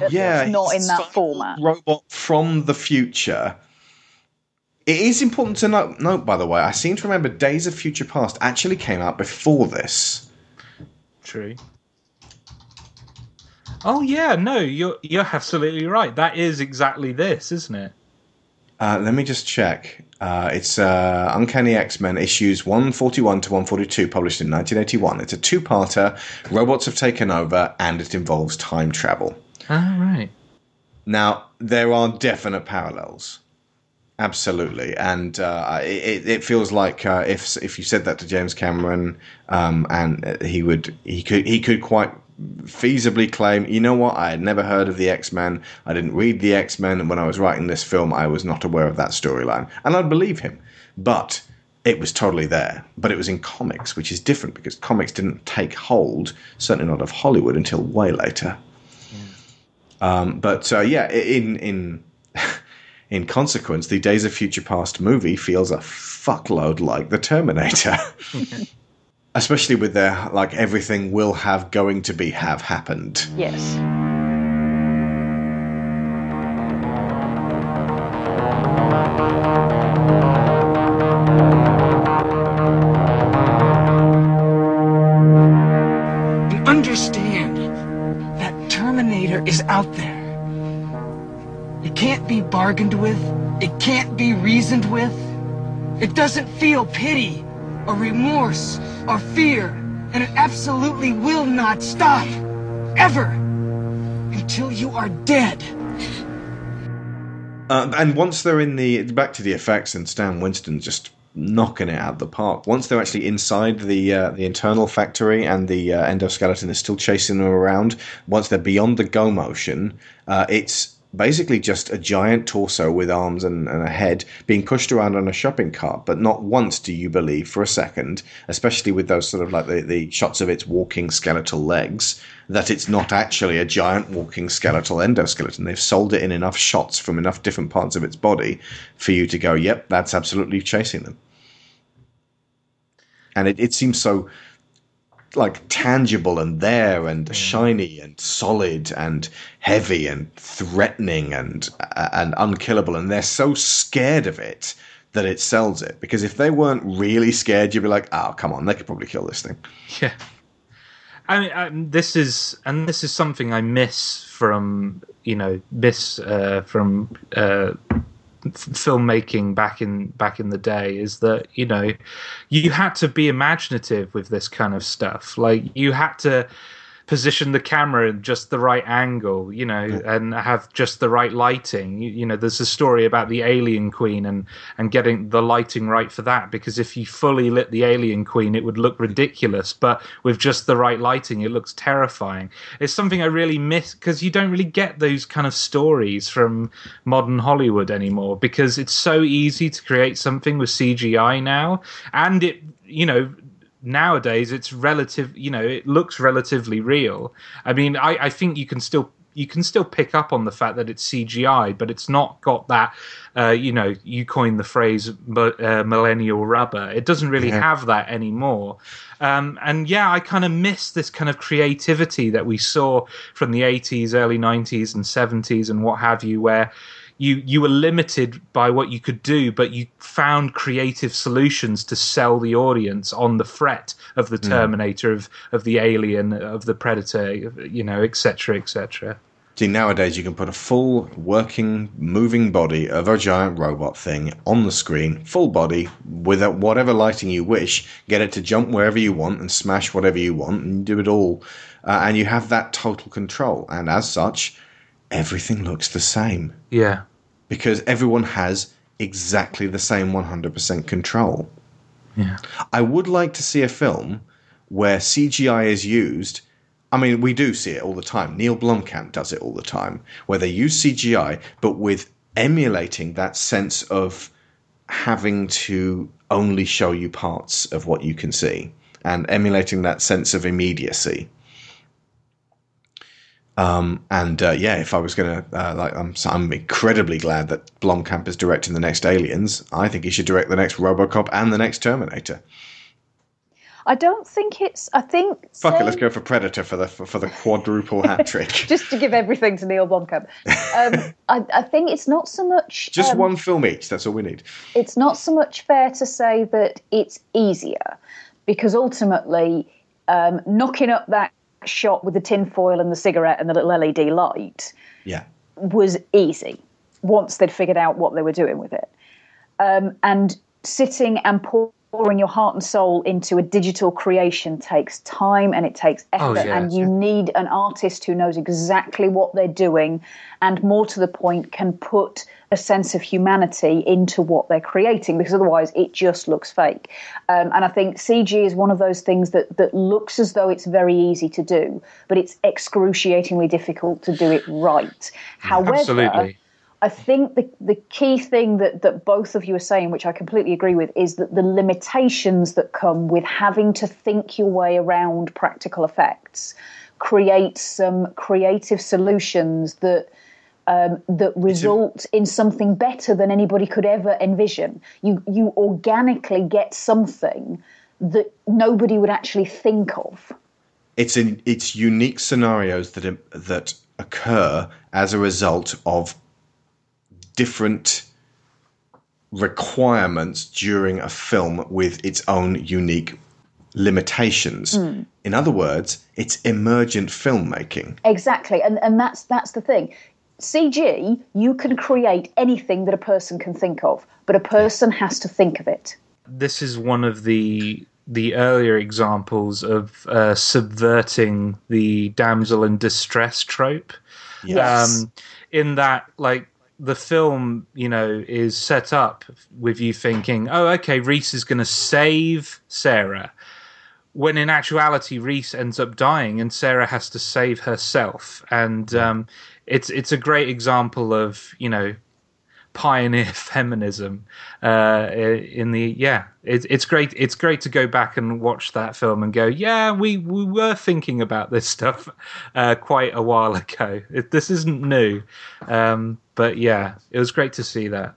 S7: At
S1: yeah,
S7: least not in that format.
S1: Robot from the future. It is important to note, note, by the way, I seem to remember Days of Future Past actually came out before this.
S8: True. Oh yeah, no, you're you're absolutely right. That is exactly this, isn't it?
S1: Uh, let me just check. Uh, it's uh, Uncanny X Men issues 141 to 142, published in 1981. It's a two parter. Robots have taken over, and it involves time travel.
S8: Oh right.
S1: Now, there are definite parallels. Absolutely, and uh, it, it feels like uh, if if you said that to James Cameron, um, and he would he could he could quite feasibly claim, you know what, I had never heard of the X Men, I didn't read the X Men, and when I was writing this film, I was not aware of that storyline, and I'd believe him, but it was totally there. But it was in comics, which is different because comics didn't take hold, certainly not of Hollywood, until way later. Um, but uh, yeah, in in [laughs] in consequence, the Days of Future Past movie feels a fuckload like the Terminator. [laughs] Especially with their like everything will have going to be have happened.
S7: Yes.
S4: And understand that Terminator is out there. It can't be bargained with. It can't be reasoned with. It doesn't feel pity or remorse or fear. And it absolutely will not stop. Ever. Until you are dead.
S1: Uh, and once they're in the back to the effects and Stan Winston just knocking it out of the park. Once they're actually inside the uh, the internal factory and the uh, endoskeleton is still chasing them around. Once they're beyond the go motion, uh, it's basically just a giant torso with arms and, and a head being pushed around on a shopping cart. But not once do you believe for a second, especially with those sort of like the, the shots of its walking skeletal legs, that it's not actually a giant walking skeletal endoskeleton. They've sold it in enough shots from enough different parts of its body for you to go, yep, that's absolutely chasing them. And it, it seems so like tangible and there and shiny and solid and heavy and threatening and uh, and unkillable. And they're so scared of it that it sells it. Because if they weren't really scared you'd be like oh come on they could probably kill this thing.
S8: Yeah. I mean, um, this is and this is something I miss from you know miss uh, from uh, filmmaking back in back in the day is that you know you had to be imaginative with this kind of stuff. Like you had to position the camera in just the right angle, you know, and have just the right lighting. You, you know, there's a story about the Alien Queen and and getting the lighting right for that because if you fully lit the Alien Queen, it would look ridiculous, but with just the right lighting, it looks terrifying. It's something I really miss because you don't really get those kind of stories from modern Hollywood anymore because it's so easy to create something with CGI now, and it, you know, nowadays it's relative you know it looks relatively real. I mean i i think you can still you can still pick up on the fact that it's cgi but it's not got that uh, you know you coined the phrase uh, millennial rubber. It doesn't really
S1: Yeah.
S8: have that anymore. Um, and yeah i kind of miss this kind of creativity that we saw from the 80s early 90s and 70s and what have you where you you were limited by what you could do, but you found creative solutions to sell the audience on the threat of the Terminator, of of the Alien, of the Predator, you know, etc., etc.
S1: see nowadays you can put a full working moving body of a giant robot thing on the screen full body with whatever lighting you wish get it to jump wherever you want and smash whatever you want and do it all uh, and you have that total control and as such everything looks the same
S8: Yeah,
S1: because everyone has exactly the same 100% control.
S8: yeah,
S1: I would like to see a film where CGI is used. I mean, we do see it all the time. Neil Blomkamp does it all the time, where they use CGI, but with emulating that sense of having to only show you parts of what you can see and emulating that sense of immediacy. Um, and uh, yeah, if I was gonna uh, like, I'm I'm incredibly glad that Blomkamp is directing the next Aliens. I think he should direct the next RoboCop and the next Terminator.
S7: I don't think it's. I think.
S1: Fuck it, let's go for Predator for the for, for the quadruple hat [laughs] trick.
S7: Just to give everything to Neil Blomkamp. Um, I, I think it's not so much. [laughs]
S1: Just
S7: um,
S1: one film each. That's all we need.
S7: it's not so much fair to say that it's easier because ultimately um, knocking up that shot with the tin foil and the cigarette and the little LED light
S1: Yeah.
S7: was easy once they'd figured out what they were doing with it. Um, and sitting and pouring your heart and soul into a digital creation takes time and it takes effort,
S8: yes.
S7: and you need an artist who knows exactly what they're doing and, more to the point, can put a sense of humanity into what they're creating because otherwise it just looks fake. Um, and I think CG is one of those things that, that looks as though it's very easy to do, but it's excruciatingly difficult to do it right. However,
S8: Absolutely.
S7: I think the, the key thing that, that both of you are saying, which I completely agree with, is that the limitations that come with having to think your way around practical effects create some creative solutions that um, that result in something better than anybody could ever envision. You you organically get something that nobody would actually think of.
S1: It's in it's unique scenarios that that occur as a result of different requirements during a film with its own unique limitations. In other words, it's emergent filmmaking.
S7: Exactly, and and that's that's the thing. CG, you can create anything that a person can think of, but a person has to think of it.
S8: this is one of the the earlier examples of uh, subverting the damsel in distress trope.
S7: Yes.
S8: Um, in that, like the film, you know, is set up with you thinking, "Oh, okay, Reese is going to save Sarah," when in actuality, Reese ends up dying, and Sarah has to save herself. And um, it's it's a great example of you know pioneer [laughs] feminism uh, in the yeah it's it's great it's great to go back and watch that film and go yeah we we were thinking about this [laughs] stuff uh, quite a while ago it, this isn't new um, but yeah it was great to see that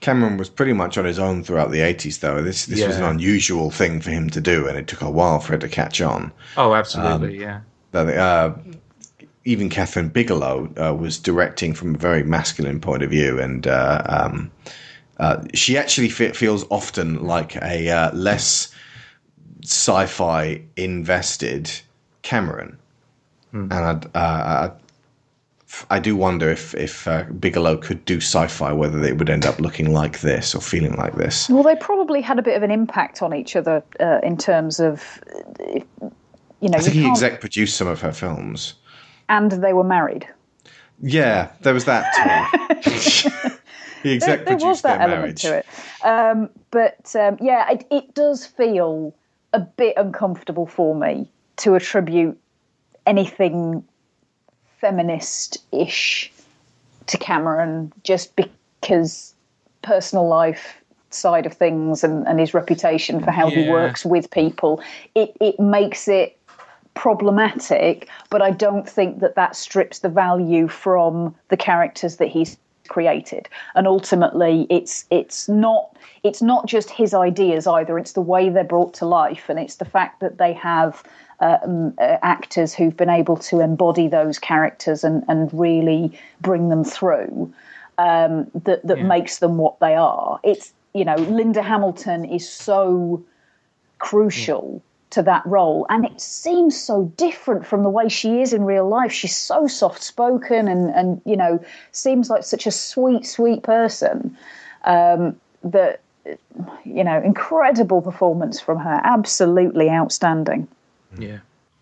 S1: Cameron was pretty much on his own throughout the 80s, though. This this was an unusual thing for him to do, and it took a while for it to catch on.
S8: oh absolutely yeah
S1: that uh, even Kathryn Bigelow uh, was directing from a very masculine point of view, and uh, um, uh, she actually fe- feels often like a uh, less sci-fi invested Cameron, and I'd, uh, I, I do wonder if if uh, Bigelow could do sci-fi, whether it would end up looking like this or feeling like this.
S7: Well, they probably had a bit of an impact on each other uh, in terms of, you know,
S1: I think he exec produced some of her films.
S7: And they were married.
S1: Yeah, there was that too. [laughs] he exec
S7: there, there was that
S1: their
S7: element
S1: marriage.
S7: to it. Um, but um, yeah, it, it does feel a bit uncomfortable for me to attribute anything feminist-ish to Cameron just because personal life side of things and, and his reputation for how he works with people it, it makes it problematic but i don't think that that strips the value from the characters that he's created. And ultimately it's it's not it's not just his ideas either. It's the way they're brought to life and it's the fact that they have um, uh, actors who've been able to embody those characters and and really bring them through um, that that makes them what they are. It's you know linda hamilton is so crucial to that role. And it seems so different from the way she is in real life. She's so soft spoken and and you know seems like such a sweet sweet person um, that you know incredible performance from her. Absolutely outstanding.
S8: Yeah.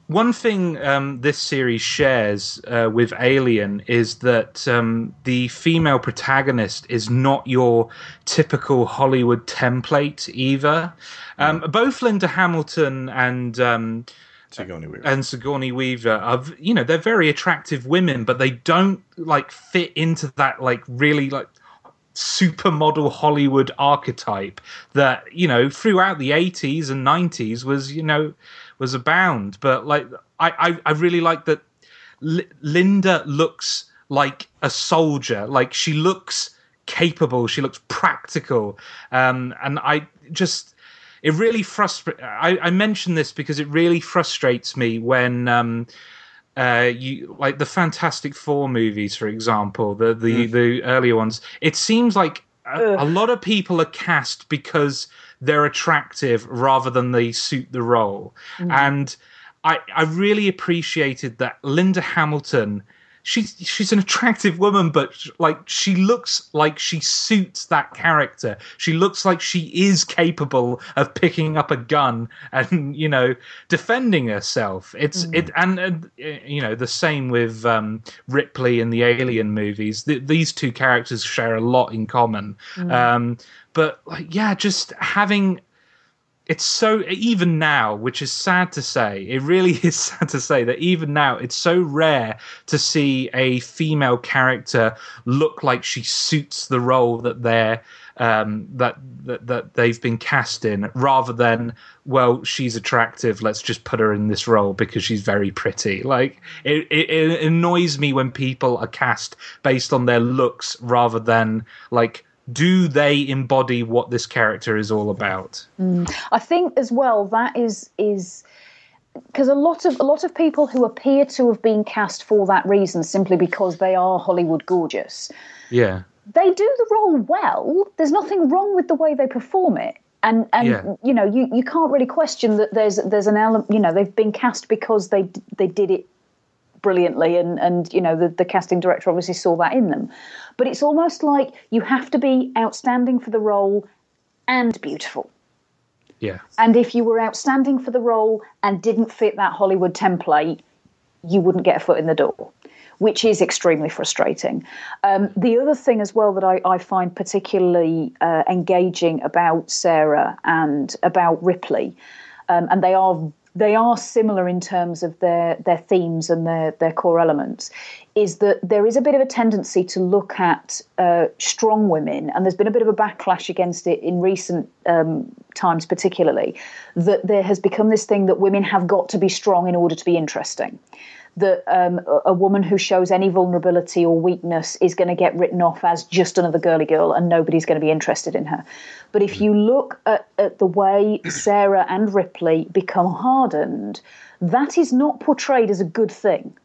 S8: One thing um, this series shares uh, with Alien is that um, the female protagonist is not your typical Hollywood template either. Um, Both Linda Hamilton and um,
S1: Sigourney Weaver.
S8: and Sigourney Weaver are, you know, they're very attractive women, but they don't like fit into that like really like supermodel Hollywood archetype that you know throughout the 80s and 90s was you know was abound but like I I, I really like that L- Linda looks like a soldier. Like she looks capable. She looks practical. Um, and I just, it really frustrates. I, I mention this because it really frustrates me when. Um, uh, you like the Fantastic Four movies, for example, the the, the earlier ones. It seems like a, a lot of people are cast because they're attractive rather than they suit the role, mm. and I I really appreciated that Linda Hamilton. She's she's an attractive woman, but like she looks like she suits that character. She looks like she is capable of picking up a gun and you know defending herself. It's it and, and you know the same with um, Ripley in the Alien movies. Th- these two characters share a lot in common. Um, but like yeah, just having it's so even now, which is sad to say, it really [laughs] is sad to say that even now it's so rare to see a female character look like she suits the role that they're um, that, that that they've been cast in, rather than well, she's attractive, let's just put her in this role because she's very pretty. Like it, it, it annoys me when people are cast based on their looks rather than like do they embody what this character is all about? Mm.
S7: I think as well that is is because a lot of a lot of people who appear to have been cast for that reason simply because they are Hollywood gorgeous,
S8: Yeah.
S7: they do the role well. There's nothing wrong with the way they perform it. And, and
S8: Yeah.
S7: you know you, you can't really question that there's there's an element you know they've been cast because they they did it brilliantly and and you know the, the casting director obviously saw that in them but it's almost like you have to be outstanding for the role and beautiful
S8: Yeah.
S7: and if you were outstanding for the role and didn't fit that Hollywood template, you wouldn't get a foot in the door, which is extremely frustrating. Um, the other thing as well that I, I find particularly uh, engaging about Sarah and about Ripley, um, and they are they are similar in terms of their their themes and their their core elements is that there is a bit of a tendency to look at uh, strong women and there's been a bit of a backlash against it in recent um, times particularly that there has become this thing that women have got to be strong in order to be interesting that um, a- woman who shows any vulnerability or weakness is going to get written off as just another girly girl and nobody's going to be interested in her. But if you look at, at the way Sarah and Ripley become hardened, that is not portrayed as a good thing.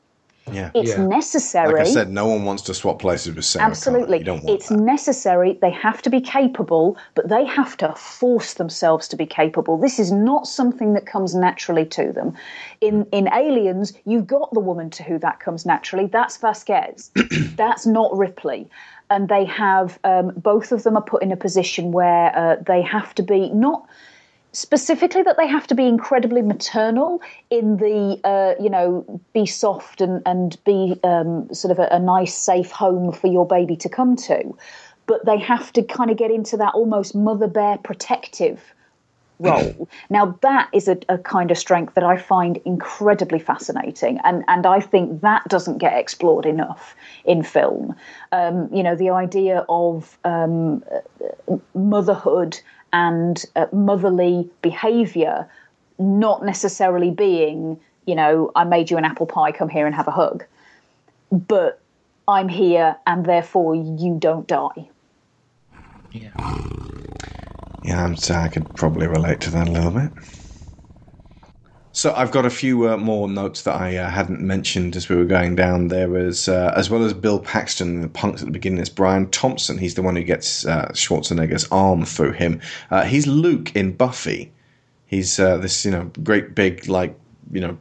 S1: Yeah.
S7: It's
S8: Yeah.
S7: necessary.
S1: Like I said, no one wants to swap places with Sarah.
S7: Absolutely.
S1: Don't want
S7: It's
S1: that.
S7: necessary. They have to be capable, but they have to force themselves to be capable. This is not something that comes naturally to them. In in Aliens, you've got the woman to who that comes naturally. That's Vasquez. [clears throat] That's not Ripley. And they have um, both of them are put in a position where uh, they have to be not specifically that they have to be incredibly maternal in the uh, you know be soft and and be um, sort of a, a nice safe home for your baby to come to. But they have to kind of get into that almost mother bear protective [laughs] role. Now that is a, a kind of strength that i find incredibly fascinating and and i think that doesn't get explored enough in film. Um, you know the idea of um, motherhood and uh, motherly behavior not necessarily being you know i made you an apple pie come here and have a hug. But i'm here and therefore you don't die.
S1: Yeah, Yeah, I'm sorry, I could probably relate to that a little bit. So I've got a few uh, more notes that I uh, hadn't mentioned as we were going down. There was, uh, as well as Bill Paxton, the punks at the beginning, it's Brian Thompson. He's the one who gets uh, Schwarzenegger's arm through him. Uh, he's Luke in Buffy. He's uh, this, you know, great big, like, you know,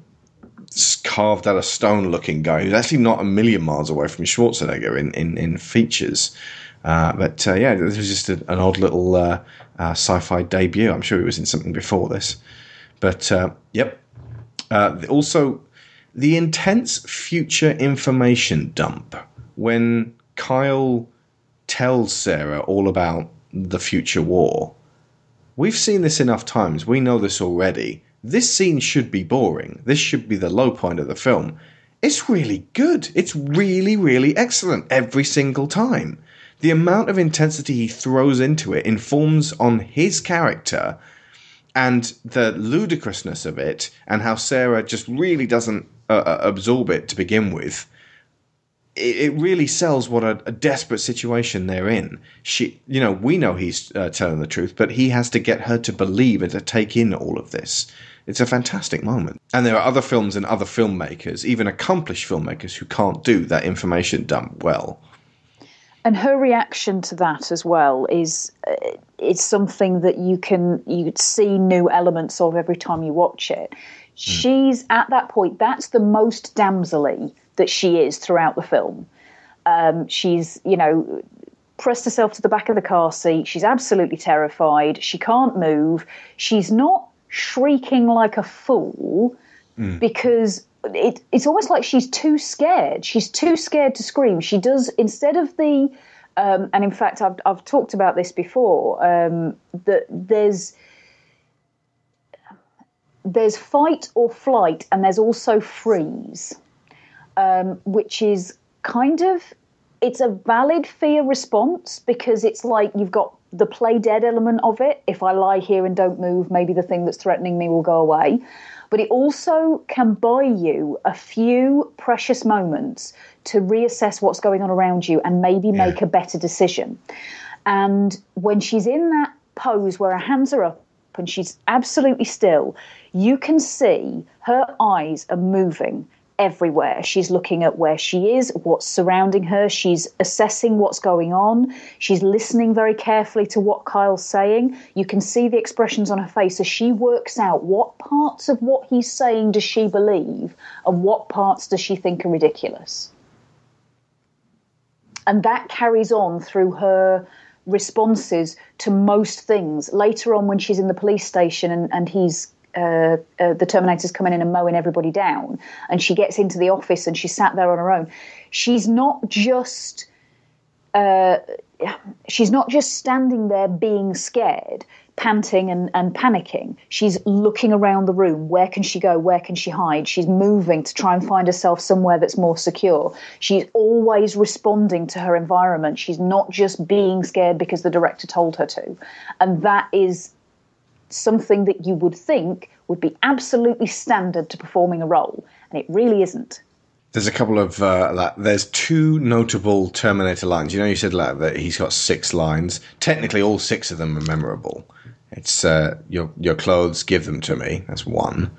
S1: carved out of stone looking guy who's actually not a million miles away from Schwarzenegger in, in, in features. Uh, but uh, yeah, this was just a, an odd little uh, sci fi debut. I'm sure he was in something before this. But yep. Uh, also, the intense future information dump when Kyle tells Sarah all about the future war. We've seen this enough times. We know this already. This scene should be boring. This should be the low point of the film. It's really good. It's really, really excellent every single time. The amount of intensity he throws into it informs on his character and the ludicrousness of it and how Sarah just really doesn't uh, uh, absorb it to begin with, it, it really sells what a, a, desperate situation they're in. She, you know, we know he's uh, telling the truth, but he has to get her to believe and to take in all of this. It's a fantastic moment. And there are other films and other filmmakers, even accomplished filmmakers, who can't do that information dump well.
S7: And her reaction to that as well is uh, it's something that you can you see new elements of every time you watch it. She's at that point. That's the most damselly that she is throughout the film. Um, she's, you know, pressed herself to the back of the car seat. She's absolutely terrified. She can't move. She's not shrieking like a fool
S1: Mm.
S7: because it, it's almost like she's too scared. She's too scared to scream. She does, instead of the, um, and in fact, I've, I've talked about this before, um, that there's, there's fight or flight, and there's also freeze, um, which is kind of it's a valid fear response because it's like you've got the play dead element of it. If I lie here and don't move, maybe the thing that's threatening me will go away. But it also can buy you a few precious moments to reassess what's going on around you and maybe make a better decision. And when she's in that pose where her hands are up and she's absolutely still, you can see her eyes are moving everywhere. She's looking at where she is, what's surrounding her. She's assessing what's going on. She's listening very carefully to what Kyle's saying. You can see the expressions on her face as she works out what parts of what he's saying does she believe and what parts does she think are ridiculous. And that carries on through her responses to most things. Later on, when she's in the police station and, and he's uh, uh, the Terminator's coming in and mowing everybody down, and she gets into the office and she's sat there on her own. She's not just uh, she's not just standing there being scared, panting and, and panicking. She's looking around the room. Where can she go? Where can she hide? She's moving to try and find herself somewhere that's more secure. She's always responding to her environment. She's not just being scared because the director told her to. And that is something that you would think would be absolutely standard to performing a role, and it really isn't.
S1: There's a couple of uh, like, there's two notable Terminator lines. You know, you said like, that he's got six lines. Technically, all six of them are memorable. It's uh, your your clothes, give them to me. That's one.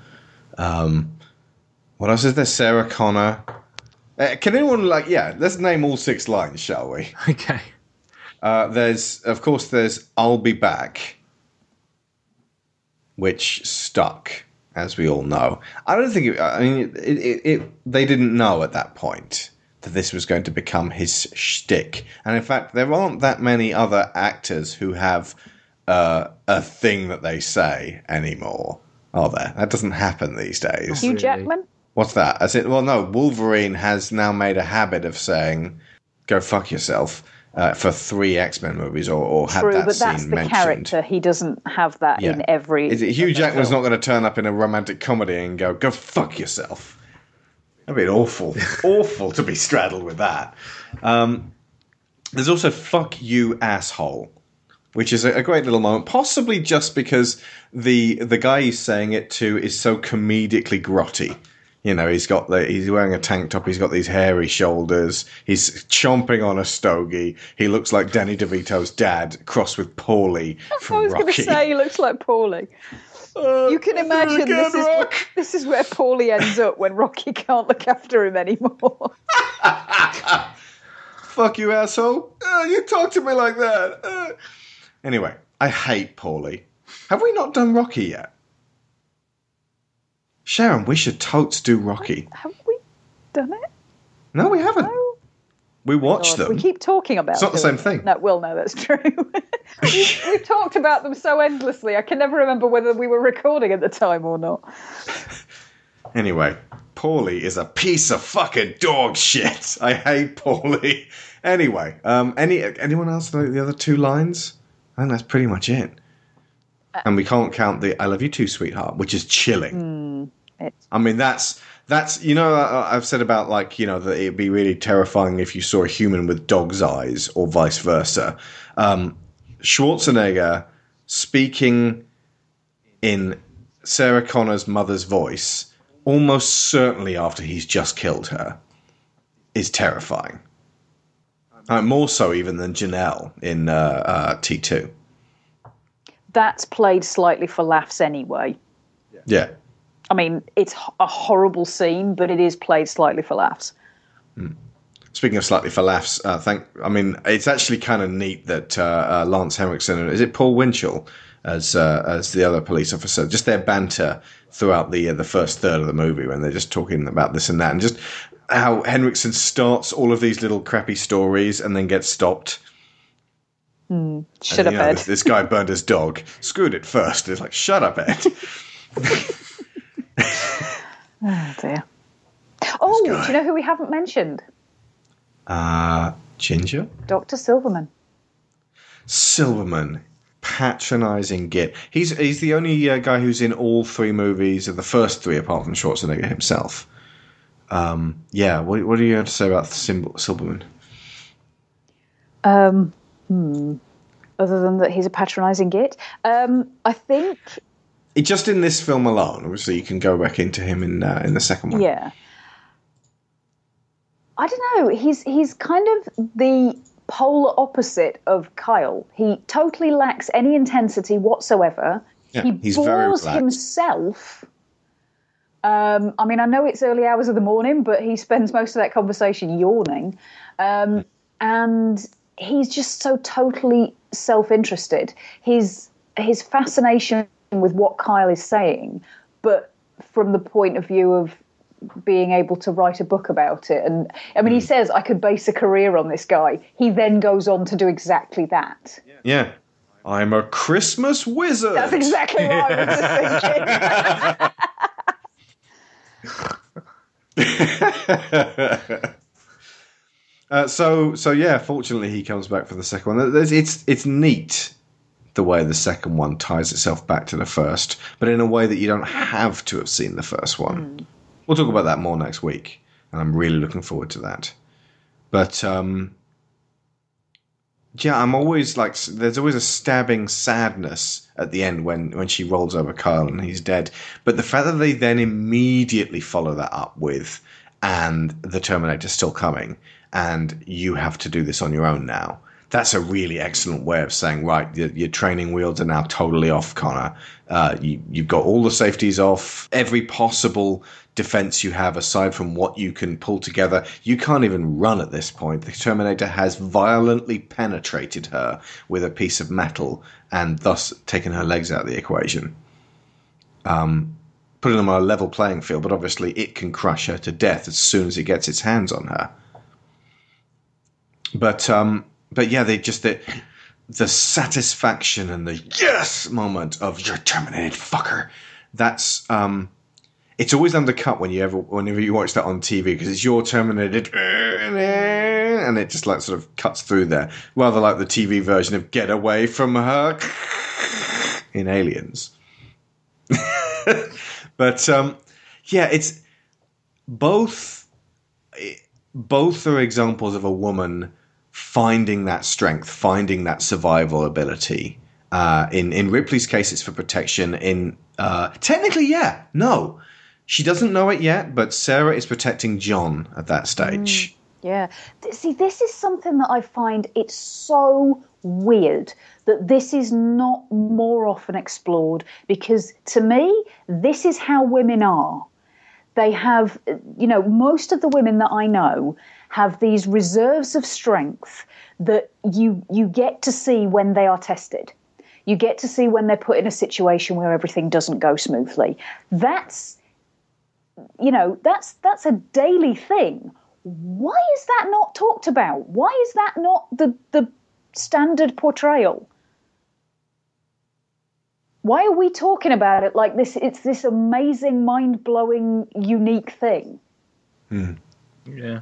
S1: Um, what else is there? Sarah Connor. Uh, can anyone like yeah? Let's name all six lines, shall we? [laughs]
S8: Okay.
S1: Uh, there's of course there's I'll be back which stuck, as we all know. I don't think. It, I mean, it, it, it, they didn't know at that point that this was going to become his shtick. And in fact, there aren't that many other actors who have uh, a thing that they say anymore, are there? That doesn't happen these days.
S7: Hugh Jackman.
S1: What's that? As it, well, no. Wolverine has now made a habit of saying, "Go fuck yourself." Uh, for three X Men movies, or, or had
S7: True,
S1: that
S7: but that's
S1: scene
S7: the
S1: mentioned.
S7: character. He doesn't have that
S1: Yeah.
S7: in every.
S1: Is it Hugh Jackman's
S7: film.
S1: not going to turn up in a romantic comedy and go, "Go fuck yourself"? That'd be awful, [laughs] awful to be straddled with that. Um, there's also "fuck you, asshole," which is a, a great little moment, possibly just because the the guy he's saying it to is so comedically grotty. You know, he's got the he's wearing a tank top. He's got these hairy shoulders. He's chomping on a stogie. He looks like Danny DeVito's dad, crossed with Paulie from
S7: I was going to say he looks like Paulie. you can imagine this is, where, this is where Paulie ends up when Rocky [laughs] can't look after him anymore. [laughs]
S1: Fuck you, asshole. Uh, you talk to me like that. Uh. Anyway, I hate Paulie. Have we not done Rocky yet? Sharon, we should totes do Rocky.
S7: Have we done it?
S1: No, we haven't. We watched
S7: God,
S1: them.
S7: We keep talking about
S1: It's not the same
S7: it.
S1: thing.
S7: No, well, no, that's true. [laughs] we've, we've talked about them so endlessly. I can never remember whether we were recording at the time or not. [laughs]
S1: Anyway, Paulie is a piece of fucking dog shit. [laughs] I hate Paulie. Anyway, um, any anyone else know the other two lines? I think that's pretty much it. And we can't count the "I love you too, sweetheart," which is chilling.
S7: It's
S1: I mean, that's that's you know I've said about like you know that it'd be really terrifying if you saw a human with dog's eyes or vice versa. Um, Schwarzenegger speaking in Sarah Connor's mother's voice almost certainly after he's just killed her, is terrifying. Uh, more so even than Janelle in uh, uh, T2.
S7: That's played slightly for laughs anyway.
S1: Yeah.
S7: I mean, it's a horrible scene, but it is played slightly for laughs.
S1: Speaking of slightly for laughs, uh, thank. I mean, it's actually kind of neat that uh, uh, Lance Henriksen is it Paul Winchell as uh, as the other police officer, just their banter throughout the uh, the first third of the movie when they're just talking about this and that, and just how Henriksen starts all of these little crappy stories and then gets stopped.
S7: Shut
S1: And,
S7: up,
S1: know,
S7: Ed.
S1: this, this guy burned his dog. Screwed it first. It's like, shut up, Ed. [laughs] [laughs]
S7: Oh dear. Oh, do you know who we haven't mentioned?
S1: Uh, Ginger?
S7: Dr. Silverman.
S1: Silverman. Patronizing git. He's he's the only uh, guy who's in all three movies of the first three, apart from Schwarzenegger himself. Um, yeah, what, what do you have to say about Silverman?
S7: Um, hmm. Other than that, he's a patronising git. Um, I think,
S1: just in this film alone, obviously, you can go back into him in uh, in the second one.
S7: yeah. I don't know. He's he's kind of the polar opposite of Kyle. He totally lacks any intensity whatsoever.
S1: Yeah,
S7: he
S1: he's very
S7: bores himself. Um, I mean, I know it's early hours of the morning, but he spends most of that conversation yawning. Um, and he's just so totally self-interested. His his fascination with what Kyle is saying, but from the point of view of being able to write a book about it. And I mean, he says I could base a career on this guy. He then goes on to do exactly that.
S1: Yeah. I'm a Christmas wizard.
S7: That's exactly what I was thinking.
S1: Uh, so so yeah, fortunately he comes [laughs] back for the second one. There's- It's it's neat the way the second one ties itself back to the first, but in a way that you don't have to have seen the first one. We'll talk about that more next week, and I'm really looking forward to that. But um, yeah, I'm always like, there's always a stabbing sadness at the end when when she rolls over Kyle and he's dead. But the fact that they then immediately follow that up with, and the Terminator's still coming, and you have to do this on your own now. That's a really excellent way of saying, right, your, your training wheels are now totally off, Connor. Uh, you, you've got all the safeties off, every possible defense you have aside from what you can pull together. You can't even run at this point. The Terminator has violently penetrated her with a piece of metal and thus taken her legs out of the equation. Um, putting them on a level playing field, but obviously it can crush her to death as soon as it gets its hands on her. But um, but yeah, they just the the satisfaction and the yes moment of you're terminated, fucker. That's um, it's always undercut when you ever whenever you watch that on TV because it's your terminated and it just like sort of cuts through there, rather like the TV version of Get Away from Her in Aliens. [laughs] but um, yeah, it's both both are examples of a woman finding that strength, finding that survival ability. Uh, in in Ripley's case, it's for protection. In uh, technically, yeah, no, she doesn't know it yet, but Sarah is protecting John at that stage.
S7: Yeah. See, this is something that I find it's so weird that this is not more often explored because to me, this is how women are. They have, you know, most of the women that I know have these reserves of strength that you you get to see when they are tested. You get to see when they're put in a situation where everything doesn't go smoothly. That's you know, that's that's a daily thing why is that not talked about? Why is that not the the standard portrayal? Why are we talking about it like this? It's this amazing, mind blowing, unique thing. Hmm.
S8: Yeah.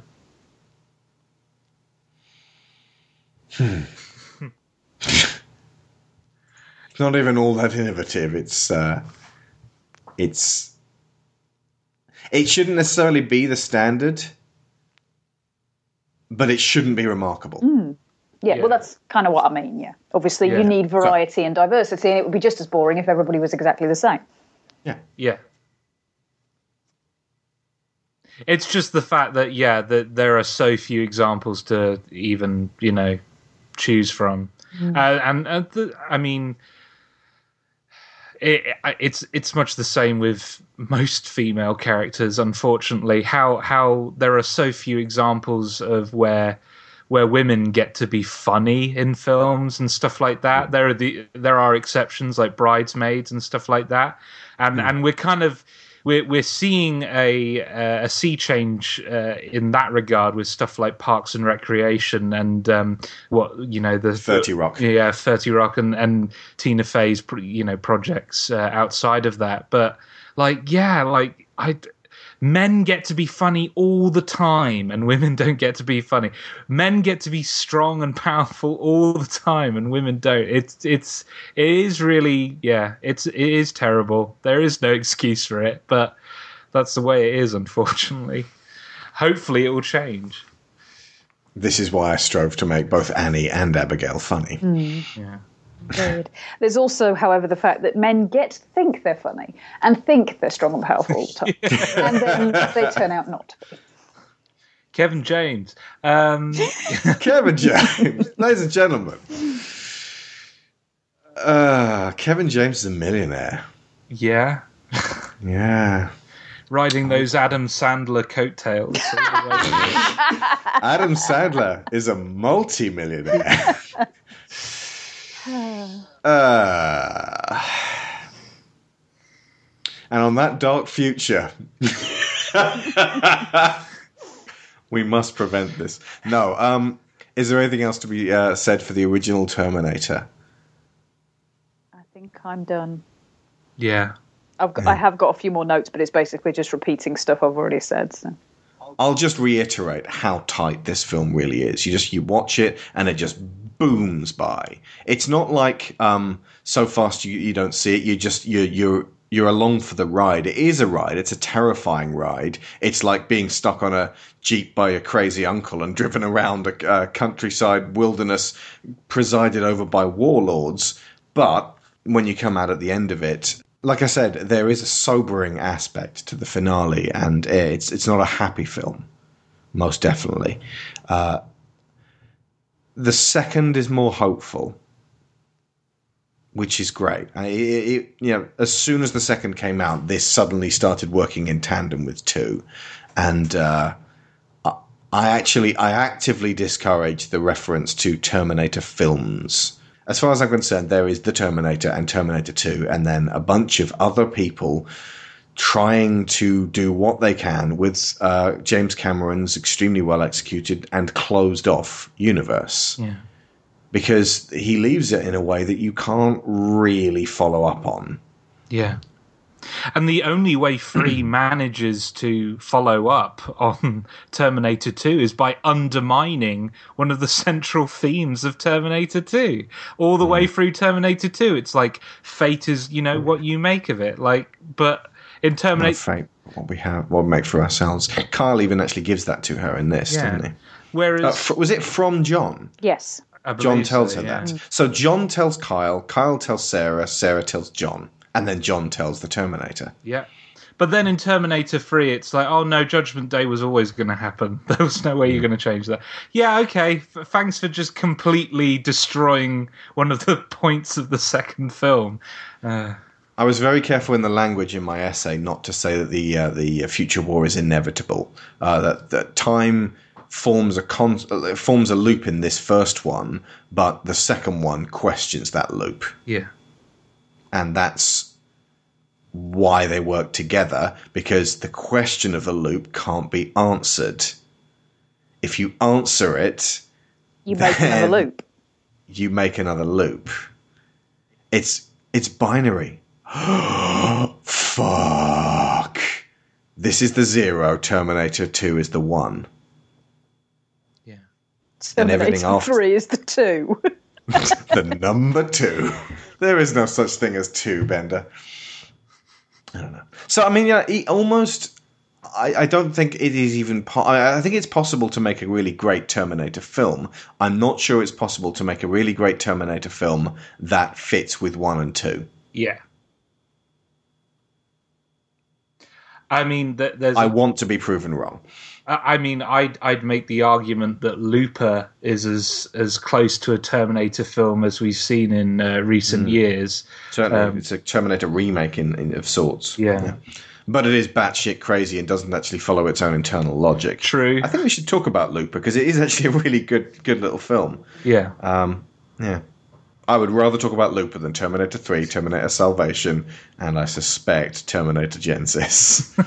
S1: It's [laughs] not even all that innovative. It's uh, it's it shouldn't necessarily be the standard, but it shouldn't be remarkable.
S7: Yeah,
S8: Yeah.
S7: well, that's kind of what I mean. Yeah, obviously,
S8: Yeah.
S7: you need variety and diversity, and it would be just as boring if everybody was exactly the same.
S8: Yeah, Yeah. It's just the fact that yeah, that there are so few examples to even you know choose from, uh, and uh, the, I mean, it, it's it's much the same with most female characters. Unfortunately, how how there are so few examples of where where women get to be funny in films and stuff like that. There are the there are exceptions like bridesmaids and stuff like that, and and we're kind of we're we're seeing a uh, a sea change uh, in that regard with stuff like Parks and Recreation and um, what you know the
S1: 30 Rock.
S8: yeah, Thirty Rock and and Tina Fey's you know projects uh, outside of that, but like yeah, like I. Men get to be funny all the time, and women don't get to be funny. Men get to be strong and powerful all the time, and women don't. It's it's it is really yeah. It's it is terrible. There is no excuse for it, but that's the way it is, unfortunately. Hopefully, it will change.
S1: This is why I strove to make both Annie and Abigail funny. Hmm.
S8: Yeah.
S7: Agreed. There's also, however, the fact that men get to think they're funny and think they're strong and powerful all the time, [laughs] and then they turn out not to be.
S8: Kevin James. Um, [laughs]
S1: Kevin James, ladies and gentlemen. Uh, Kevin James is a millionaire.
S8: yeah.
S1: Yeah.
S8: riding those Adam Sandler coattails. all the way through.
S1: Adam Sandler is a multi-millionaire. [laughs] uh, and on that dark future, [laughs] we must prevent this. No. Um, is there anything else to be uh, said for the original Terminator?
S7: I think I'm done.
S8: yeah.
S7: I've got, I have got a few more notes, but it's basically just repeating stuff I've already said. So.
S1: I'll just reiterate how tight this film really is. You just you watch it and it just booms by. It's not like um, so fast you, you don't see it. You just you you're you're along for the ride. It is a ride. It's a terrifying ride. It's like being stuck on a jeep by a crazy uncle and [laughs] driven around a, uh countryside wilderness presided over by warlords. But when you come out at the end of it, like I said, there is a sobering aspect to the finale, and it's it's not a happy film, most definitely. Uh, the second is more hopeful, which is great. It, it, you know, as soon as the second came out, this suddenly started working in tandem with two, and uh, I- actually I actively discourage the reference to Terminator films. As far as I'm concerned, there is the Terminator and Terminator 2, and then a bunch of other people trying to do what they can with uh, James Cameron's extremely well executed and closed off universe.
S8: Yeah.
S1: Because he leaves it in a way that you can't really follow up on.
S8: Yeah. And the only way Free [clears throat] manages to follow up on Terminator 2 is by undermining one of the central themes of Terminator 2. All the way through Terminator 2, it's like fate is, you know, what you make of it. Like, but in Terminator.
S1: fate, what we have, what we make for ourselves. Kyle even actually gives that to her in this,
S8: Yeah.
S1: didn't he?
S8: Whereas.
S1: Uh, fr- was it from John?
S7: Yes.
S1: John tells
S8: so,
S1: her
S8: yeah.
S1: that. So John tells Kyle, Kyle tells Sarah, Sarah tells John, and then John tells the Terminator.
S8: Yeah. But then in Terminator 3, it's like, oh no, Judgment Day was always going to happen. [laughs] There was no way you're going to change that. Yeah, okay. F- thanks for just completely destroying one of the [laughs] points of the second film. Uh,
S1: I was very careful in the language in my essay not to say that the uh, the future war is inevitable. Uh, that that time forms a con- uh, forms a loop in this first one, but the second one questions that loop,
S8: yeah.
S1: and that's why they work together because the question of the loop can't be answered. If you answer it,
S7: You make another loop.
S1: you make another loop. It's it's binary. [gasps] Fuck. This is the zero. Terminator Two is the one.
S8: Yeah.
S1: And everything
S7: Terminator
S1: after-
S7: Three is the two. [laughs]
S1: the number two. There is no such thing as two, Bender. I don't know. So I mean, yeah, he almost. I, I don't think it is even. Po- I, I think it's possible to make a really great Terminator film. I'm not sure it's possible to make a really great Terminator film that fits with one and two.
S8: Yeah. I mean, th- there's.
S1: I want to be proven wrong.
S8: I mean, I'd I'd make the argument that Looper is as as close to a Terminator film as we've seen in uh, recent
S1: Mm.
S8: years.
S1: Certainly,
S8: Um,
S1: it's a Terminator remake in, in of sorts.
S8: Yeah.
S1: But it is batshit crazy and doesn't actually follow its own internal logic.
S8: True.
S1: I think we should talk about Looper because it is actually a really good, good little film.
S8: Yeah.
S1: Um, yeah. I would rather talk about Looper than Terminator 3, Terminator Salvation, and I suspect Terminator Genisys.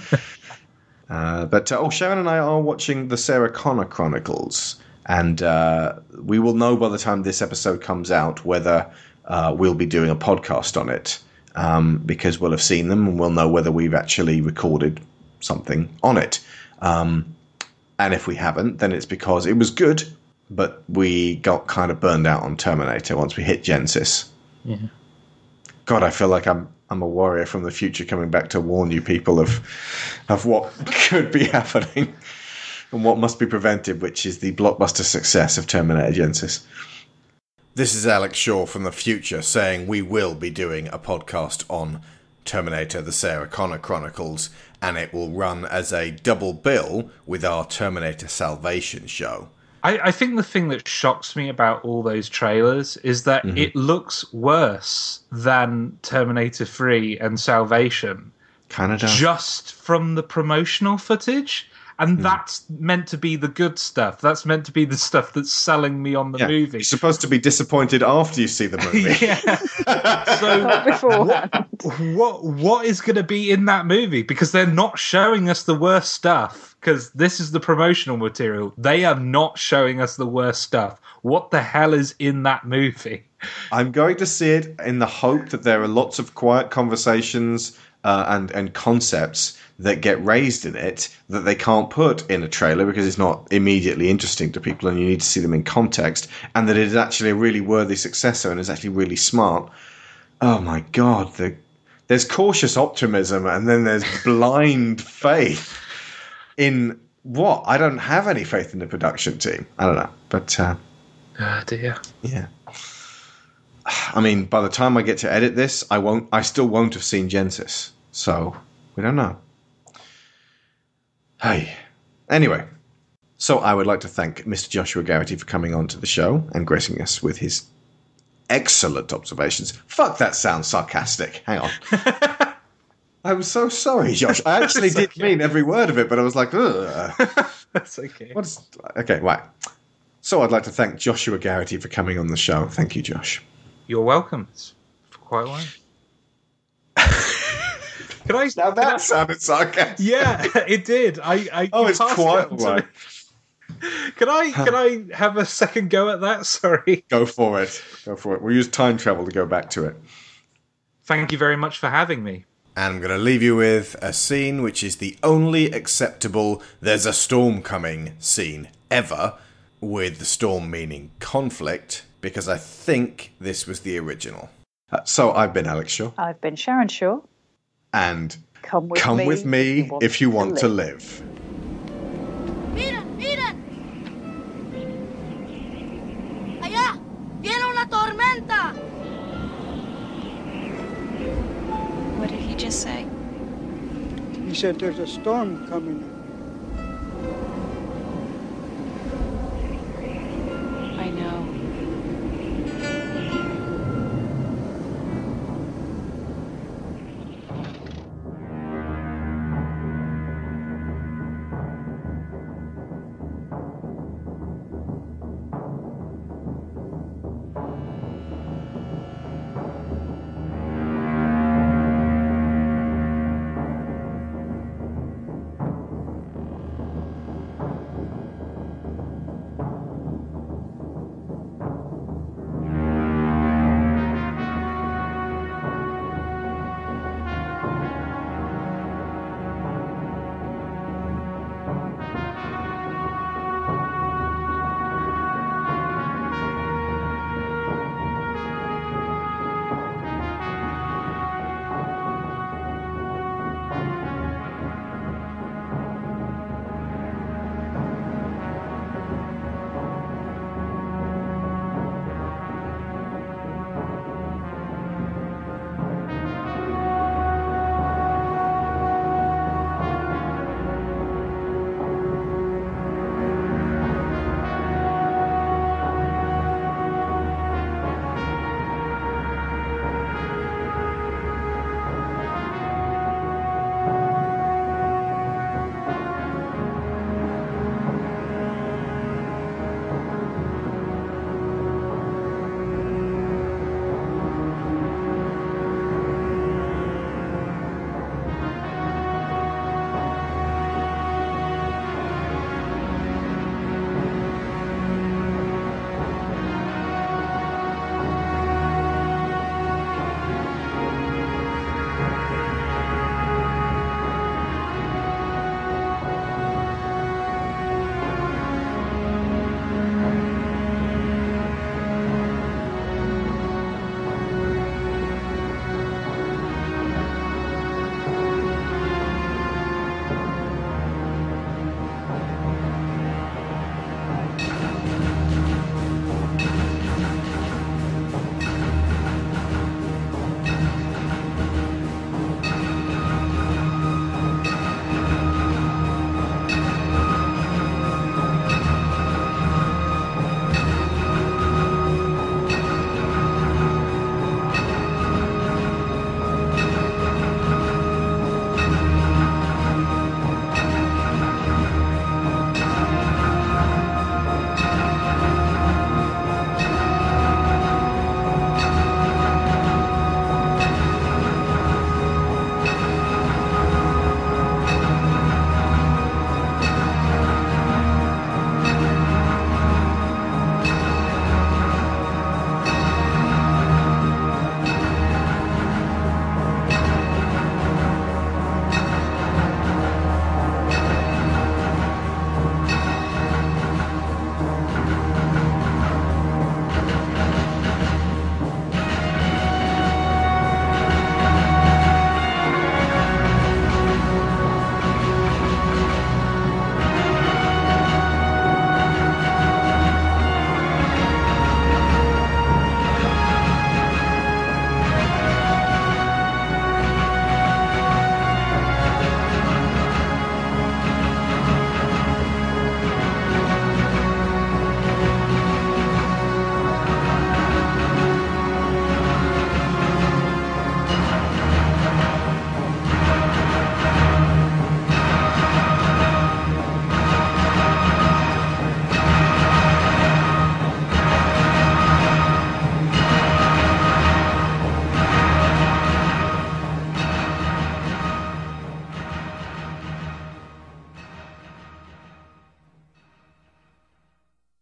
S1: [laughs] uh, but, uh, oh, Sharon and I are watching the Sarah Connor Chronicles, and uh, we will know by the time this episode comes out whether uh, we'll be doing a podcast on it, um, because we'll have seen them and we'll know whether we've actually recorded something on it. Um, and if we haven't, then it's because it was good, but we got kind of burned out on Terminator once we hit Genisys.
S8: Yeah.
S1: God, I feel like I'm I'm a warrior from the future coming back to warn you people of of what [laughs] could be happening and what must be prevented, which is the blockbuster success of Terminator Genisys. This is Alex Shaw from the future saying we will be doing a podcast on Terminator the Sarah Connor Chronicles, and it will run as a double bill with our Terminator Salvation show.
S8: I, I think the thing that shocks me about all those trailers is that
S1: Mhm.
S8: it looks worse than Terminator 3 and Salvation
S1: Kind of does.
S8: just from the promotional footage. And
S1: Hmm.
S8: that's meant to be the good stuff. That's meant to be the stuff that's selling me on the
S1: Yeah,
S8: movie.
S1: You're supposed to be disappointed after you see the [laughs] movie. [laughs]
S8: So what what is going to be in that movie? Because they're not showing us the worst stuff. Because this is the promotional material. They are not showing us the worst stuff. What the hell is in that movie? [laughs]
S1: I'm going to see it in the hope that there are lots of quiet conversations uh, and and concepts that get raised in it that they can't put in a trailer because it's not immediately interesting to people and you need to see them in context and that it is actually a really worthy successor and is actually really smart. Oh my god, the, there's cautious optimism and then there's [laughs] blind faith in what? I don't have any faith in the production team. I don't know, but uh,
S8: Oh dear.
S1: yeah. I mean, by the time I get to edit this, I won't. I still won't have seen Genisys, so we don't know. Hey, anyway, so I would like to thank Mr. Joshua Garrity for coming on to the show and gracing us with his excellent observations. Fuck, that sounds sarcastic. Hang on. [laughs] I'm so sorry, Josh. I actually [laughs] did
S8: okay.
S1: mean every word of it, but I was like, ugh. [laughs]
S8: That's okay.
S1: What's okay? Right. So I'd like to thank Joshua Garrity for coming on the show. Thank you, Josh.
S8: You're welcome. It's quite right. [laughs] Can I?
S1: Now that sounded sarcastic.
S8: Yeah, it did. I. I
S1: Oh, it's
S8: it
S1: quite
S8: to
S1: right.
S8: Can I? Can I have a second go at that? Sorry.
S1: Go for it. Go for it. We'll use time travel to go back to it.
S8: Thank you very much for having me.
S1: And I'm going to leave you with a scene which is the only acceptable there's a storm coming scene ever, with the storm meaning conflict, because I think this was the original. Uh, so I've been Alex Shaw,
S7: I've been Sharon Shaw.
S1: and
S7: Come with
S1: come
S7: me.
S1: with me if you want to live.
S9: Miren, miren. Allá, viene una tormenta.
S10: He just say?
S11: He said there's a storm coming.